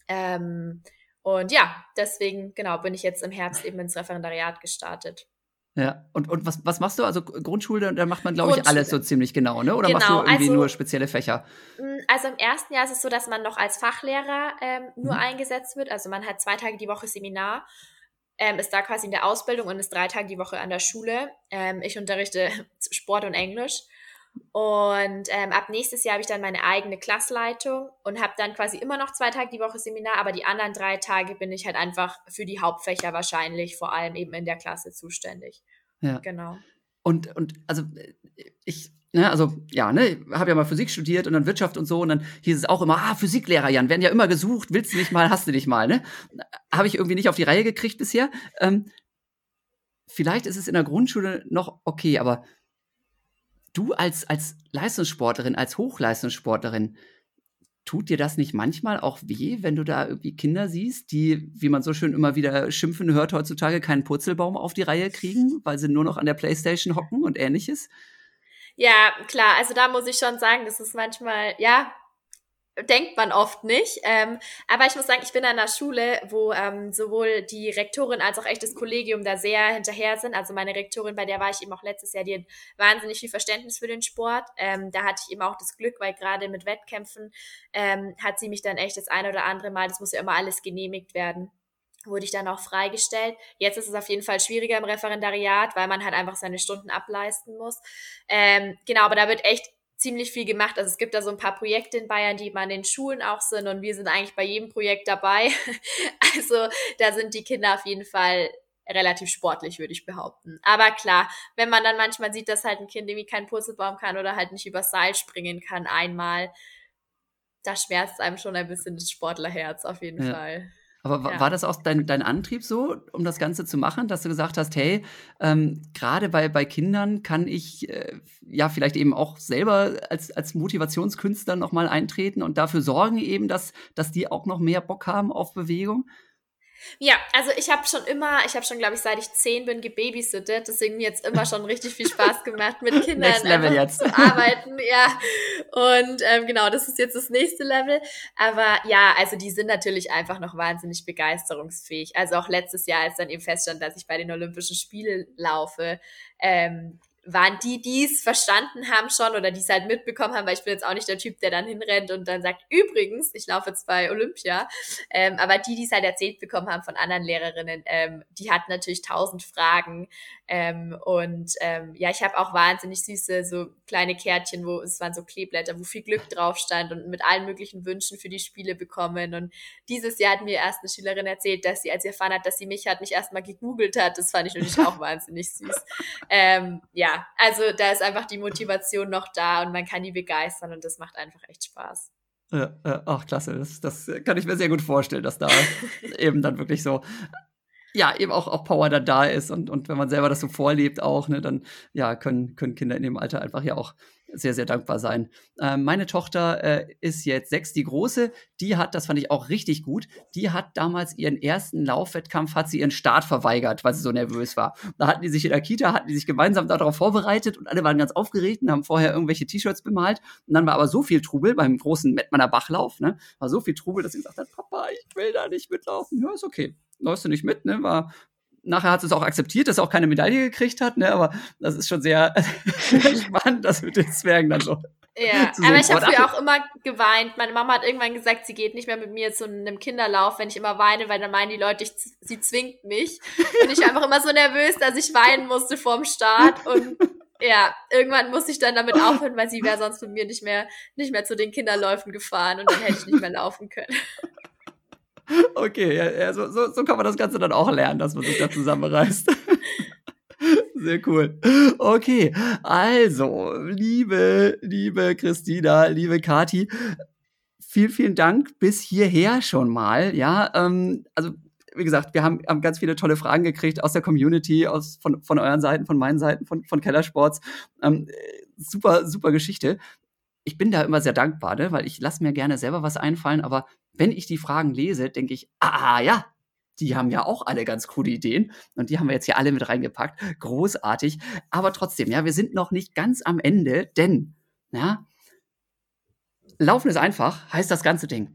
Ähm, und ja, deswegen, genau, bin ich jetzt im Herbst eben ins Referendariat gestartet. Ja, und, und was, was machst du? Also Grundschule, da macht man, glaube ich, alles so ziemlich genau, ne? Oder genau, machst du irgendwie also, nur spezielle Fächer? Mm, also im ersten Jahr ist es so, dass man noch als Fachlehrer ähm, nur mhm. eingesetzt wird. Also man hat zwei Tage die Woche Seminar, ähm, ist da quasi in der Ausbildung und ist drei Tage die Woche an der Schule. Ähm, ich unterrichte Sport und Englisch. Und ähm, ab nächstes Jahr habe ich dann meine eigene Klassleitung und habe dann quasi immer noch zwei Tage die Woche Seminar, aber die anderen drei Tage bin ich halt einfach für die Hauptfächer wahrscheinlich, vor allem eben in der Klasse zuständig. Ja. Genau. Und, und also ich, ne, also ja, ne, habe ja mal Physik studiert und dann Wirtschaft und so und dann hieß es auch immer, ah, Physiklehrer, Jan, werden ja immer gesucht, willst du nicht mal, hast du dich mal, ne? Habe ich irgendwie nicht auf die Reihe gekriegt bisher. Ähm, vielleicht ist es in der Grundschule noch okay, aber du als, als Leistungssportlerin, als Hochleistungssportlerin, tut dir das nicht manchmal auch weh, wenn du da irgendwie Kinder siehst, die, wie man so schön immer wieder schimpfen hört heutzutage, keinen Purzelbaum auf die Reihe kriegen, weil sie nur noch an der Playstation hocken und ähnliches? Ja, klar, also da muss ich schon sagen, das ist manchmal, ja, denkt man oft nicht. Ähm, aber ich muss sagen, ich bin an einer Schule, wo ähm, sowohl die Rektorin als auch echt das Kollegium da sehr hinterher sind. Also meine Rektorin, bei der war ich eben auch letztes Jahr, die hat wahnsinnig viel Verständnis für den Sport. Ähm, da hatte ich eben auch das Glück, weil gerade mit Wettkämpfen ähm, hat sie mich dann echt das eine oder andere Mal, das muss ja immer alles genehmigt werden wurde ich dann auch freigestellt. Jetzt ist es auf jeden Fall schwieriger im Referendariat, weil man halt einfach seine Stunden ableisten muss. Ähm, genau, aber da wird echt ziemlich viel gemacht. Also es gibt da so ein paar Projekte in Bayern, die mal in den Schulen auch sind und wir sind eigentlich bei jedem Projekt dabei. Also da sind die Kinder auf jeden Fall relativ sportlich, würde ich behaupten. Aber klar, wenn man dann manchmal sieht, dass halt ein Kind irgendwie keinen Purzelbaum kann oder halt nicht übers Seil springen kann einmal, da schmerzt einem schon ein bisschen das Sportlerherz auf jeden ja. Fall. Aber ja. war das auch dein, dein Antrieb so, um das Ganze zu machen, dass du gesagt hast, hey, ähm, gerade bei, bei Kindern kann ich äh, ja vielleicht eben auch selber als, als Motivationskünstler nochmal eintreten und dafür sorgen eben, dass, dass die auch noch mehr Bock haben auf Bewegung? Ja, also ich habe schon immer, ich habe schon, glaube ich, seit ich zehn bin, gebabysittet. Deswegen mir jetzt immer schon richtig viel Spaß gemacht, mit Kindern jetzt. zu arbeiten. Ja, und ähm, genau, das ist jetzt das nächste Level. Aber ja, also die sind natürlich einfach noch wahnsinnig begeisterungsfähig. Also auch letztes Jahr, als dann eben feststand, dass ich bei den Olympischen Spielen laufe, ähm, waren die, die es verstanden haben schon oder die es halt mitbekommen haben, weil ich bin jetzt auch nicht der Typ, der dann hinrennt und dann sagt, übrigens, ich laufe jetzt bei Olympia. Ähm, aber die, die es halt erzählt bekommen haben von anderen Lehrerinnen, ähm, die hatten natürlich tausend Fragen. Ähm, und ähm, ja, ich habe auch wahnsinnig süße so kleine Kärtchen, wo es waren so Kleeblätter, wo viel Glück drauf stand und mit allen möglichen Wünschen für die Spiele bekommen. Und dieses Jahr hat mir erst eine Schülerin erzählt, dass sie, als sie erfahren hat, dass sie mich hat, mich erstmal gegoogelt hat. Das fand ich natürlich auch wahnsinnig süß. Ähm, ja, also da ist einfach die Motivation noch da und man kann die begeistern und das macht einfach echt Spaß. Ja, ja, ach, klasse. Das, das kann ich mir sehr gut vorstellen, dass da eben dann wirklich so ja, eben auch, auch Power da da ist und, und wenn man selber das so vorlebt auch, ne, dann ja, können, können Kinder in dem Alter einfach ja auch sehr, sehr dankbar sein. Äh, meine Tochter äh, ist jetzt sechs, die große, die hat, das fand ich auch richtig gut, die hat damals ihren ersten Laufwettkampf, hat sie ihren Start verweigert, weil sie so nervös war. Da hatten die sich in der Kita, hatten die sich gemeinsam darauf vorbereitet und alle waren ganz aufgeregt und haben vorher irgendwelche T-Shirts bemalt. Und dann war aber so viel Trubel beim großen Mettmanner Bachlauf, ne, war so viel Trubel, dass sie gesagt hat, Papa, ich will da nicht mitlaufen. Ja, ist okay. Läufst du nicht mit, ne? War nachher hat sie es auch akzeptiert, dass er auch keine Medaille gekriegt hat, ne? aber das ist schon sehr spannend, das mit den Zwergen dann so. Ja, aber ich habe früher auch immer geweint. Meine Mama hat irgendwann gesagt, sie geht nicht mehr mit mir zu einem Kinderlauf, wenn ich immer weine, weil dann meinen die Leute, ich, sie zwingt mich. Und ich war einfach immer so nervös, dass ich weinen musste vorm Start. Und ja, irgendwann musste ich dann damit aufhören, weil sie wäre sonst mit mir nicht mehr, nicht mehr zu den Kinderläufen gefahren und dann hätte ich nicht mehr laufen können. Okay, ja, so, so, so kann man das Ganze dann auch lernen, dass man sich da zusammenreißt. Sehr cool. Okay, also, liebe, liebe Christina, liebe Kati, vielen, vielen Dank bis hierher schon mal. Ja, ähm, also wie gesagt, wir haben, haben ganz viele tolle Fragen gekriegt aus der Community, aus, von, von euren Seiten, von meinen Seiten, von, von Kellersports. Ähm, super, super Geschichte. Ich bin da immer sehr dankbar, ne? weil ich lasse mir gerne selber was einfallen, aber wenn ich die Fragen lese, denke ich, ah ja, die haben ja auch alle ganz coole Ideen und die haben wir jetzt hier alle mit reingepackt. Großartig. Aber trotzdem, ja, wir sind noch nicht ganz am Ende, denn, ja, Laufen ist einfach, heißt das ganze Ding.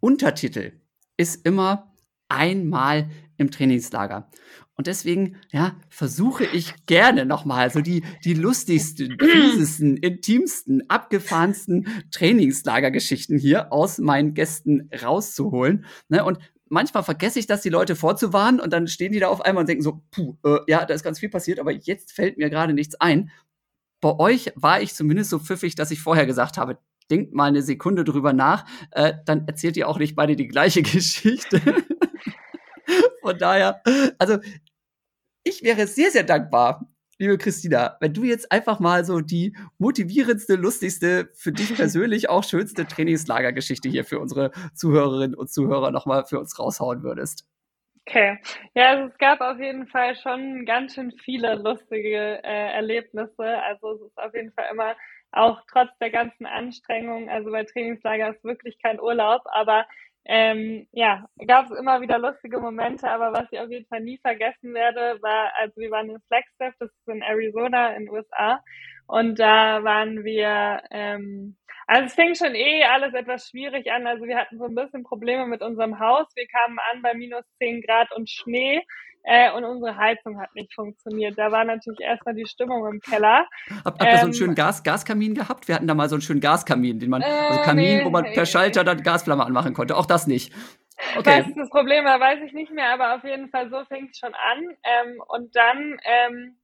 Untertitel ist immer einmal im Trainingslager. Und deswegen, ja, versuche ich gerne nochmal so die, die lustigsten, fiesesten, intimsten, abgefahrensten Trainingslagergeschichten hier aus meinen Gästen rauszuholen. Ne? Und manchmal vergesse ich das, die Leute vorzuwarnen und dann stehen die da auf einmal und denken so, puh, äh, ja, da ist ganz viel passiert, aber jetzt fällt mir gerade nichts ein. Bei euch war ich zumindest so pfiffig, dass ich vorher gesagt habe, denkt mal eine Sekunde drüber nach, äh, dann erzählt ihr auch nicht beide die gleiche Geschichte. Von daher, also ich wäre sehr, sehr dankbar, liebe Christina, wenn du jetzt einfach mal so die motivierendste, lustigste, für dich persönlich auch schönste Trainingslagergeschichte hier für unsere Zuhörerinnen und Zuhörer nochmal für uns raushauen würdest. Okay. Ja, also es gab auf jeden Fall schon ganz schön viele lustige äh, Erlebnisse. Also es ist auf jeden Fall immer auch trotz der ganzen Anstrengungen, also bei Trainingslager ist wirklich kein Urlaub, aber ähm, ja, gab es immer wieder lustige Momente, aber was ich auf jeden Fall nie vergessen werde, war, also wir waren in Flagstaff, das ist in Arizona in den USA, und da waren wir, ähm, also es fing schon eh alles etwas schwierig an, also wir hatten so ein bisschen Probleme mit unserem Haus, wir kamen an bei minus 10 Grad und Schnee, äh, und unsere Heizung hat nicht funktioniert. Da war natürlich erstmal die Stimmung im Keller. Habt ihr ähm, so einen ähm, schönen Gas Gaskamin gehabt? Wir hatten da mal so einen schönen Gaskamin, den man, äh, also Kamin, nee, wo man per Schalter dann Gasflamme anmachen konnte. Auch das nicht. Okay. Was das Problem war, weiß ich nicht mehr, aber auf jeden Fall so fing es schon an. Ähm, und dann ähm,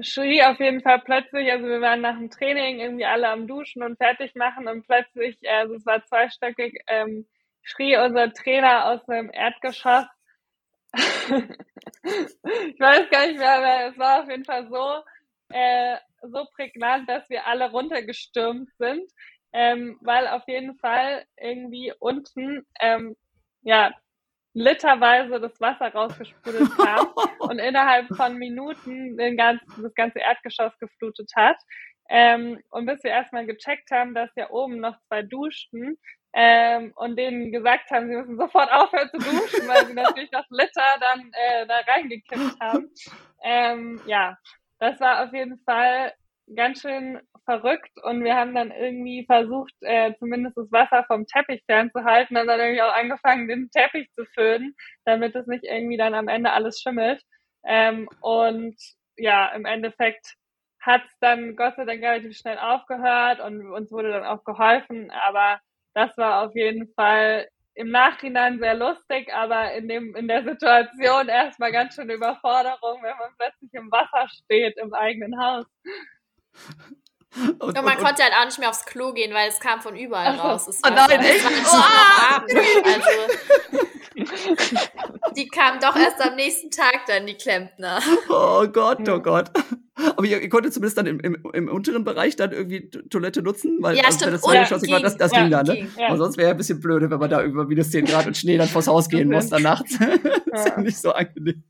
schrie auf jeden Fall plötzlich, also wir waren nach dem Training irgendwie alle am Duschen und fertig machen und plötzlich, also es war zweistöckig, ähm, schrie unser Trainer aus dem Erdgeschoss, ich weiß gar nicht mehr, aber es war auf jeden Fall so, äh, so prägnant, dass wir alle runtergestürmt sind, ähm, weil auf jeden Fall irgendwie unten, ähm, ja, literweise das Wasser rausgesprudelt kam und innerhalb von Minuten den ganzen, das ganze Erdgeschoss geflutet hat. Ähm, und bis wir erstmal gecheckt haben, dass ja oben noch zwei duschten, ähm, und denen gesagt haben, sie müssen sofort aufhören zu duschen, weil sie natürlich das Liter dann äh, da reingekippt haben. Ähm, ja, das war auf jeden Fall ganz schön verrückt und wir haben dann irgendwie versucht, äh, zumindest das Wasser vom Teppich fernzuhalten und dann irgendwie auch angefangen, den Teppich zu föhnen, damit es nicht irgendwie dann am Ende alles schimmelt. Ähm, und ja, im Endeffekt hat es dann Gott sei Dank relativ schnell aufgehört und uns wurde dann auch geholfen, aber das war auf jeden Fall im Nachhinein sehr lustig, aber in dem, in der Situation erstmal ganz schön Überforderung, wenn man plötzlich im Wasser steht im eigenen Haus. Und, und man und, konnte halt auch nicht mehr aufs Klo gehen, weil es kam von überall also, raus. Es oh nein, echt? Also, die kamen doch erst am nächsten Tag dann, die Klempner. Oh Gott, oh Gott. Aber ihr, ihr konntet zumindest dann im, im, im, unteren Bereich dann irgendwie Toilette nutzen, weil ja, also, das ja, war, das, das ja, ging dann, ne? Ja. Aber sonst wäre ja ein bisschen blöde, wenn man da über minus 10 Grad und Schnee dann vors Haus gehen muss dann nachts. das ist ja nicht so angenehm.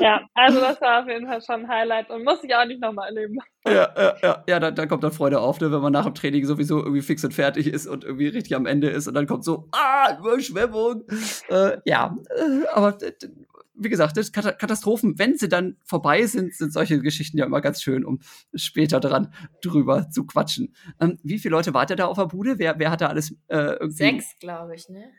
Ja, also das war auf jeden Fall schon ein Highlight und muss ich auch nicht nochmal erleben. Ja, ja, ja, ja da, da kommt dann Freude auf, ne, wenn man nach dem Training sowieso irgendwie fix und fertig ist und irgendwie richtig am Ende ist und dann kommt so, ah, Überschwemmung. Äh, ja, äh, aber wie gesagt, das Katastrophen, wenn sie dann vorbei sind, sind solche Geschichten ja immer ganz schön, um später dran drüber zu quatschen. Ähm, wie viele Leute wart ihr da auf der Bude? Wer, wer hat da alles äh, irgendwie? Sechs, glaube ich, ne?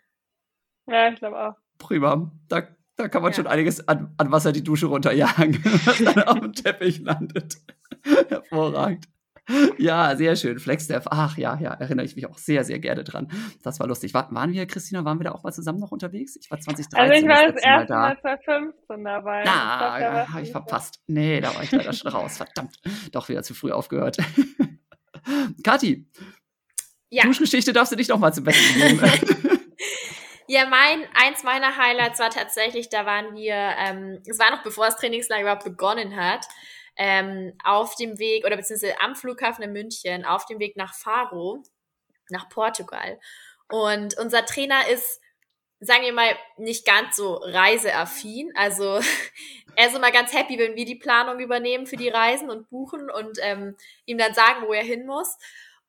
Ja, ich glaube auch. Prima. Da, da kann man ja. schon einiges an, an Wasser die Dusche runterjagen, was dann auf dem Teppich landet. Hervorragend. Ja, sehr schön. Flexdev. Ach ja, ja, erinnere ich mich auch sehr, sehr gerne dran. Das war lustig. War, waren wir, Christina, waren wir da auch mal zusammen noch unterwegs? Ich war 2013 Also ich war das erste Mal, Mal 2015 dabei. Ah, ja, habe ich verpasst. Nee, da war ich leider schon raus. Verdammt. Doch wieder zu früh aufgehört. Kathi. Ja. Duschgeschichte darfst du dich noch mal zum Besten geben. Ja, mein, eins meiner Highlights war tatsächlich, da waren wir, ähm, es war noch bevor das Trainingslager überhaupt begonnen hat, ähm, auf dem Weg oder beziehungsweise am Flughafen in München auf dem Weg nach Faro, nach Portugal. Und unser Trainer ist, sagen wir mal, nicht ganz so reiseaffin. Also er ist immer ganz happy, wenn wir die Planung übernehmen für die Reisen und buchen und ähm, ihm dann sagen, wo er hin muss.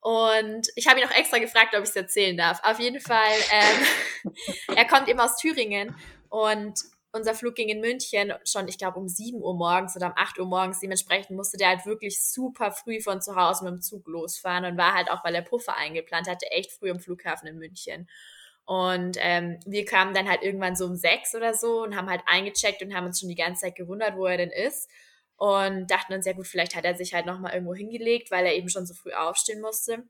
Und ich habe ihn auch extra gefragt, ob ich es erzählen darf. Auf jeden Fall, ähm, er kommt eben aus Thüringen und unser Flug ging in München schon, ich glaube, um 7 Uhr morgens oder um 8 Uhr morgens. Dementsprechend musste der halt wirklich super früh von zu Hause mit dem Zug losfahren und war halt auch, weil er Puffer eingeplant hatte, echt früh im Flughafen in München. Und ähm, wir kamen dann halt irgendwann so um sechs oder so und haben halt eingecheckt und haben uns schon die ganze Zeit gewundert, wo er denn ist. Und dachten uns, ja gut, vielleicht hat er sich halt nochmal irgendwo hingelegt, weil er eben schon so früh aufstehen musste.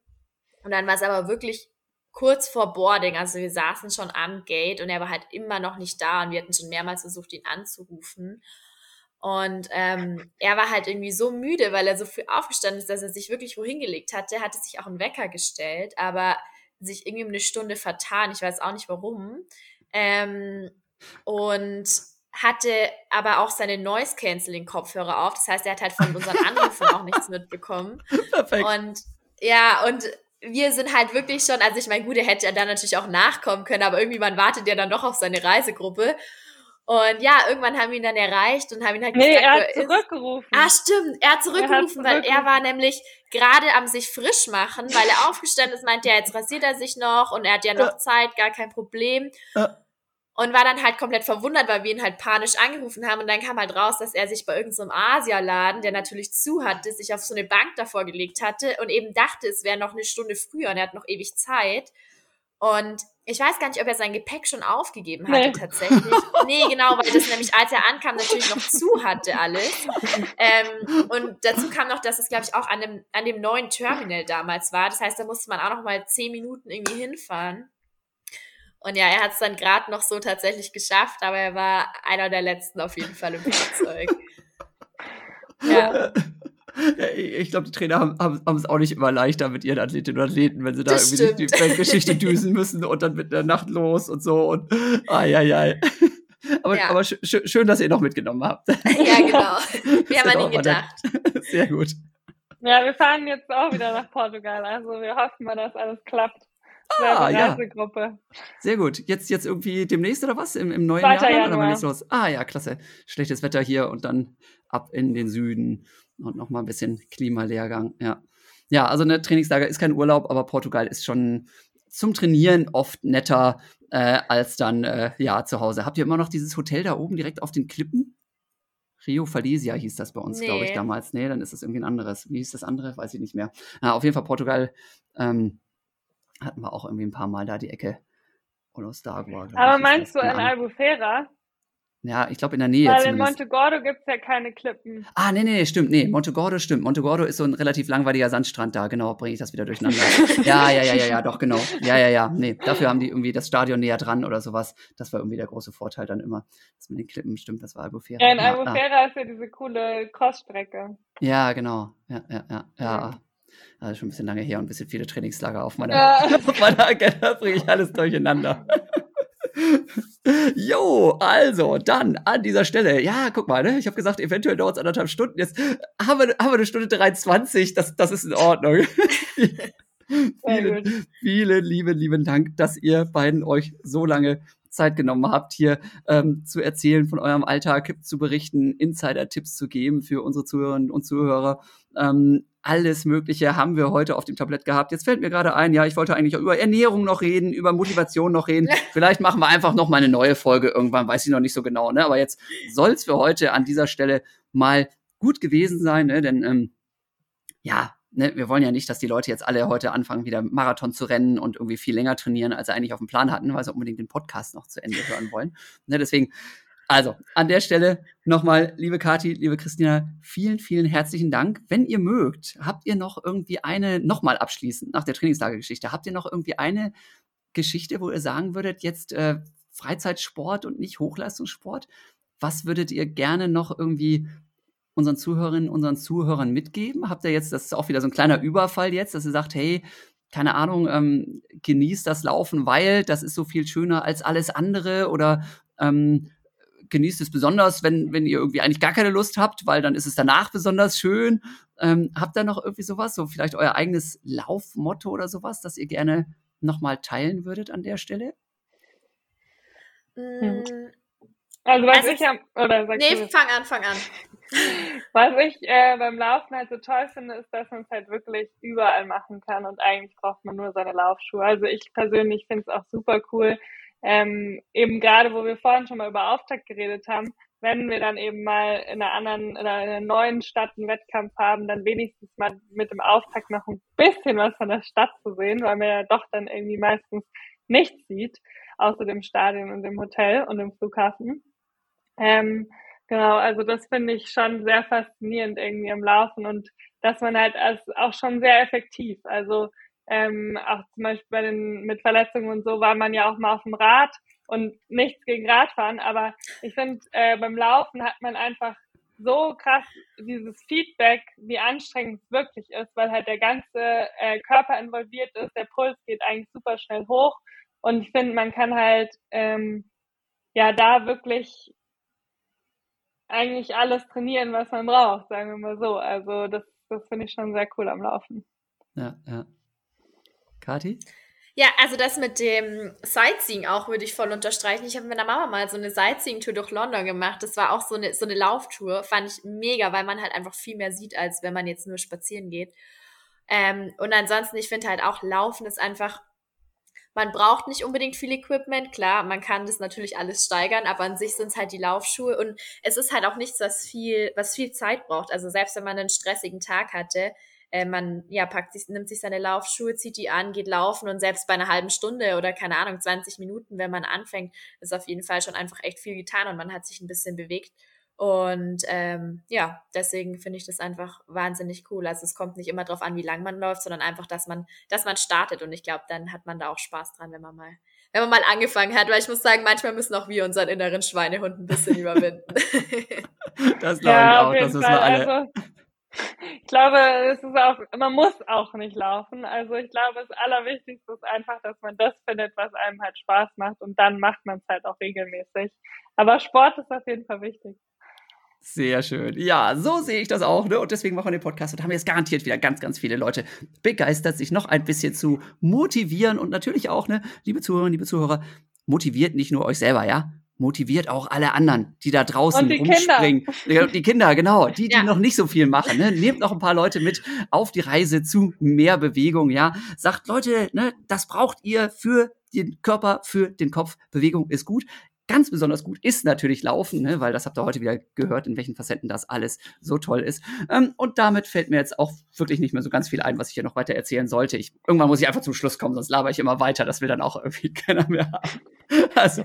Und dann war es aber wirklich kurz vor Boarding, also wir saßen schon am Gate und er war halt immer noch nicht da und wir hatten schon mehrmals versucht, ihn anzurufen. Und ähm, er war halt irgendwie so müde, weil er so früh aufgestanden ist, dass er sich wirklich wohin gelegt hatte. Er hatte sich auch einen Wecker gestellt, aber sich irgendwie um eine Stunde vertan. Ich weiß auch nicht warum. Ähm, und hatte aber auch seine Noise Canceling Kopfhörer auf. Das heißt, er hat halt von unseren Anrufen auch nichts mitbekommen. Perfekt. Und ja, und wir sind halt wirklich schon, also ich meine, gut, er hätte ja dann natürlich auch nachkommen können, aber irgendwie man wartet ja dann doch auf seine Reisegruppe. Und ja, irgendwann haben wir ihn dann erreicht und haben ihn halt nee, gesagt, er hat zurückgerufen. Ah, stimmt, er hat zurückgerufen, er hat weil er war nämlich gerade am sich frisch machen, weil er aufgestanden ist, meinte er, jetzt rasiert er sich noch und er hat ja noch ja. Zeit, gar kein Problem. Und war dann halt komplett verwundert, weil wir ihn halt panisch angerufen haben und dann kam halt raus, dass er sich bei irgendeinem so Asialaden, der natürlich zu hatte, sich auf so eine Bank davor gelegt hatte und eben dachte, es wäre noch eine Stunde früher und er hat noch ewig Zeit. Und ich weiß gar nicht, ob er sein Gepäck schon aufgegeben hatte nee. tatsächlich. Nee, genau, weil das nämlich, als er ankam, natürlich noch zu hatte alles. Ähm, und dazu kam noch, dass es, glaube ich, auch an dem, an dem neuen Terminal damals war. Das heißt, da musste man auch noch mal zehn Minuten irgendwie hinfahren. Und ja, er hat es dann gerade noch so tatsächlich geschafft, aber er war einer der letzten auf jeden Fall im Flugzeug. ja. Ich glaube, die Trainer haben, es auch nicht immer leichter mit ihren Athletinnen und Athleten, wenn sie da das irgendwie stimmt. die, die Geschichte düsen müssen und dann mit der Nacht los und so und ai, ai, ai. Aber, ja. aber sch schön, dass ihr noch mitgenommen habt. Ja, genau. Wir haben an ihn gedacht. Sehr gut. Ja, wir fahren jetzt auch wieder nach Portugal. Also wir hoffen mal, dass alles klappt. Ah, ja. Gruppe. Sehr gut. Jetzt, jetzt irgendwie demnächst oder was? Im, im neuen Jahr? Januar. Oder los? Ah, ja, klasse. Schlechtes Wetter hier und dann ab in den Süden und nochmal ein bisschen Klimalehrgang. Ja. Ja, also eine Trainingslager ist kein Urlaub, aber Portugal ist schon zum Trainieren oft netter äh, als dann äh, ja zu Hause. Habt ihr immer noch dieses Hotel da oben direkt auf den Klippen? Rio Falesia hieß das bei uns, nee. glaube ich, damals. Nee, dann ist das irgendwie ein anderes. Wie hieß das andere? Weiß ich nicht mehr. Na, auf jeden Fall Portugal. Ähm, hatten wir auch irgendwie ein paar Mal da die Ecke. Oder Stargua. Aber meinst du in Albufera? Ja, ich glaube in der Nähe. Weil zumindest. in Montegordo gibt es ja keine Klippen. Ah, nee, nee, nee, stimmt. Nee, Montegordo stimmt. Montegordo ist so ein relativ langweiliger Sandstrand da. Genau, bringe ich das wieder durcheinander. ja, ja, ja, ja, ja, doch, genau. Ja, ja, ja. Nee, dafür haben die irgendwie das Stadion näher dran oder sowas. Das war irgendwie der große Vorteil dann immer. Das mit den Klippen stimmt, das war Albufera. Ja, in Albufera ah. ist ja diese coole Crossstrecke. Ja, genau. Ja, ja, ja, ja. Also schon ein bisschen lange her und ein bisschen viele Trainingslager auf meiner, ja. auf meiner Agenda bringe ich alles durcheinander. Jo, also dann an dieser Stelle. Ja, guck mal, ne? ich habe gesagt, eventuell dauert es anderthalb Stunden. Jetzt haben wir, haben wir eine Stunde 23. Das, das ist in Ordnung. vielen, vielen lieben, lieben Dank, dass ihr beiden euch so lange Zeit genommen habt, hier ähm, zu erzählen von eurem Alltag, zu berichten, Insider-Tipps zu geben für unsere Zuhörerinnen und Zuhörer. Ähm, alles Mögliche haben wir heute auf dem Tablett gehabt. Jetzt fällt mir gerade ein, ja, ich wollte eigentlich auch über Ernährung noch reden, über Motivation noch reden. Vielleicht machen wir einfach noch mal eine neue Folge irgendwann, weiß ich noch nicht so genau. Ne? Aber jetzt soll es für heute an dieser Stelle mal gut gewesen sein, ne? denn ähm, ja, ne, wir wollen ja nicht, dass die Leute jetzt alle heute anfangen, wieder Marathon zu rennen und irgendwie viel länger trainieren, als sie eigentlich auf dem Plan hatten, weil sie unbedingt den Podcast noch zu Ende hören wollen. Ne, deswegen, also an der Stelle nochmal, liebe Kathi, liebe Christina, vielen, vielen herzlichen Dank. Wenn ihr mögt, habt ihr noch irgendwie eine, nochmal abschließend nach der Trainingslagergeschichte, habt ihr noch irgendwie eine Geschichte, wo ihr sagen würdet, jetzt äh, Freizeitsport und nicht Hochleistungssport? Was würdet ihr gerne noch irgendwie unseren Zuhörerinnen, unseren Zuhörern mitgeben? Habt ihr jetzt, das ist auch wieder so ein kleiner Überfall jetzt, dass ihr sagt, hey, keine Ahnung, ähm, genießt das Laufen, weil das ist so viel schöner als alles andere oder ähm, genießt es besonders, wenn, wenn ihr irgendwie eigentlich gar keine Lust habt, weil dann ist es danach besonders schön. Ähm, habt ihr noch irgendwie sowas, so vielleicht euer eigenes Laufmotto oder sowas, das ihr gerne nochmal teilen würdet an der Stelle? Hm. Also was also, ich am, oder sagst Nee, du? fang an, fang an. Was ich äh, beim Laufen halt so toll finde, ist, dass man es halt wirklich überall machen kann und eigentlich braucht man nur seine Laufschuhe. Also ich persönlich finde es auch super cool, ähm, eben gerade, wo wir vorhin schon mal über Auftakt geredet haben, wenn wir dann eben mal in einer anderen, in einer neuen Stadt einen Wettkampf haben, dann wenigstens mal mit dem Auftakt noch ein bisschen was von der Stadt zu sehen, weil man ja doch dann irgendwie meistens nichts sieht, außer dem Stadion und dem Hotel und dem Flughafen. Ähm, genau, also das finde ich schon sehr faszinierend irgendwie im Laufen und dass man halt als auch schon sehr effektiv. Also ähm, auch zum Beispiel bei den mit Verletzungen und so war man ja auch mal auf dem Rad und nichts gegen Radfahren, aber ich finde, äh, beim Laufen hat man einfach so krass dieses Feedback, wie anstrengend es wirklich ist, weil halt der ganze äh, Körper involviert ist, der Puls geht eigentlich super schnell hoch und ich finde, man kann halt ähm, ja da wirklich eigentlich alles trainieren, was man braucht, sagen wir mal so. Also das, das finde ich schon sehr cool am Laufen. Ja, ja. Kati? Ja, also das mit dem Sightseeing auch würde ich voll unterstreichen. Ich habe mit meiner Mama mal so eine Sightseeing-Tour durch London gemacht. Das war auch so eine, so eine Lauftour. Fand ich mega, weil man halt einfach viel mehr sieht, als wenn man jetzt nur spazieren geht. Ähm, und ansonsten, ich finde halt auch Laufen ist einfach man braucht nicht unbedingt viel Equipment, klar, man kann das natürlich alles steigern, aber an sich sind es halt die Laufschuhe und es ist halt auch nichts, was viel, was viel Zeit braucht. Also selbst wenn man einen stressigen Tag hatte, äh, man ja packt sich, nimmt sich seine Laufschuhe, zieht die an, geht laufen und selbst bei einer halben Stunde oder keine Ahnung 20 Minuten, wenn man anfängt, ist auf jeden Fall schon einfach echt viel getan und man hat sich ein bisschen bewegt. Und ähm, ja, deswegen finde ich das einfach wahnsinnig cool. Also es kommt nicht immer darauf an, wie lang man läuft, sondern einfach, dass man, dass man startet. Und ich glaube, dann hat man da auch Spaß dran, wenn man mal, wenn man mal angefangen hat. Weil ich muss sagen, manchmal müssen auch wir unseren inneren Schweinehund ein bisschen überwinden. das glaube ja, ich auch. Das ist wir alle. Also, ich glaube, es ist auch, man muss auch nicht laufen. Also ich glaube, das Allerwichtigste ist einfach, dass man das findet, was einem halt Spaß macht und dann macht man es halt auch regelmäßig. Aber Sport ist auf jeden Fall wichtig. Sehr schön. Ja, so sehe ich das auch. Ne? Und deswegen machen wir den Podcast und haben jetzt garantiert wieder ganz, ganz viele Leute begeistert, sich noch ein bisschen zu motivieren. Und natürlich auch, ne, liebe Zuhörerinnen, liebe Zuhörer, motiviert nicht nur euch selber, ja? Motiviert auch alle anderen, die da draußen und die rumspringen. Kinder. Die Kinder, genau, die, die ja. noch nicht so viel machen. Ne? Nehmt noch ein paar Leute mit auf die Reise zu mehr Bewegung, ja. Sagt, Leute, ne, das braucht ihr für den Körper, für den Kopf. Bewegung ist gut. Ganz besonders gut ist natürlich Laufen, ne? weil das habt ihr heute wieder gehört, in welchen Facetten das alles so toll ist. Ähm, und damit fällt mir jetzt auch wirklich nicht mehr so ganz viel ein, was ich hier noch weiter erzählen sollte. Ich, irgendwann muss ich einfach zum Schluss kommen, sonst laber ich immer weiter. Das will dann auch irgendwie keiner mehr haben. Also,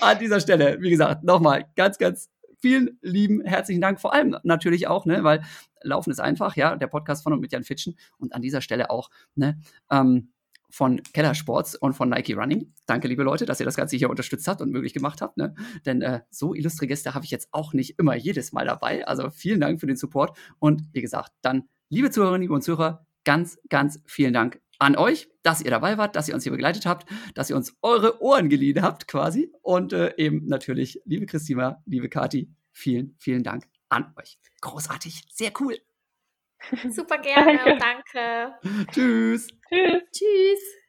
an dieser Stelle, wie gesagt, nochmal ganz, ganz vielen lieben herzlichen Dank. Vor allem natürlich auch, ne, weil Laufen ist einfach, ja, der Podcast von und mit Jan Fitschen. Und an dieser Stelle auch, ne, ähm, von Keller Sports und von Nike Running. Danke, liebe Leute, dass ihr das Ganze hier unterstützt habt und möglich gemacht habt. Ne? Denn äh, so illustre Gäste habe ich jetzt auch nicht immer jedes Mal dabei. Also vielen Dank für den Support. Und wie gesagt, dann, liebe Zuhörerinnen und Zuhörer, ganz, ganz vielen Dank an euch, dass ihr dabei wart, dass ihr uns hier begleitet habt, dass ihr uns eure Ohren geliehen habt quasi. Und äh, eben natürlich, liebe Christina, liebe Kati, vielen, vielen Dank an euch. Großartig, sehr cool. Super gerne, danke. danke. Tschüss. Tschüss. Tschüss.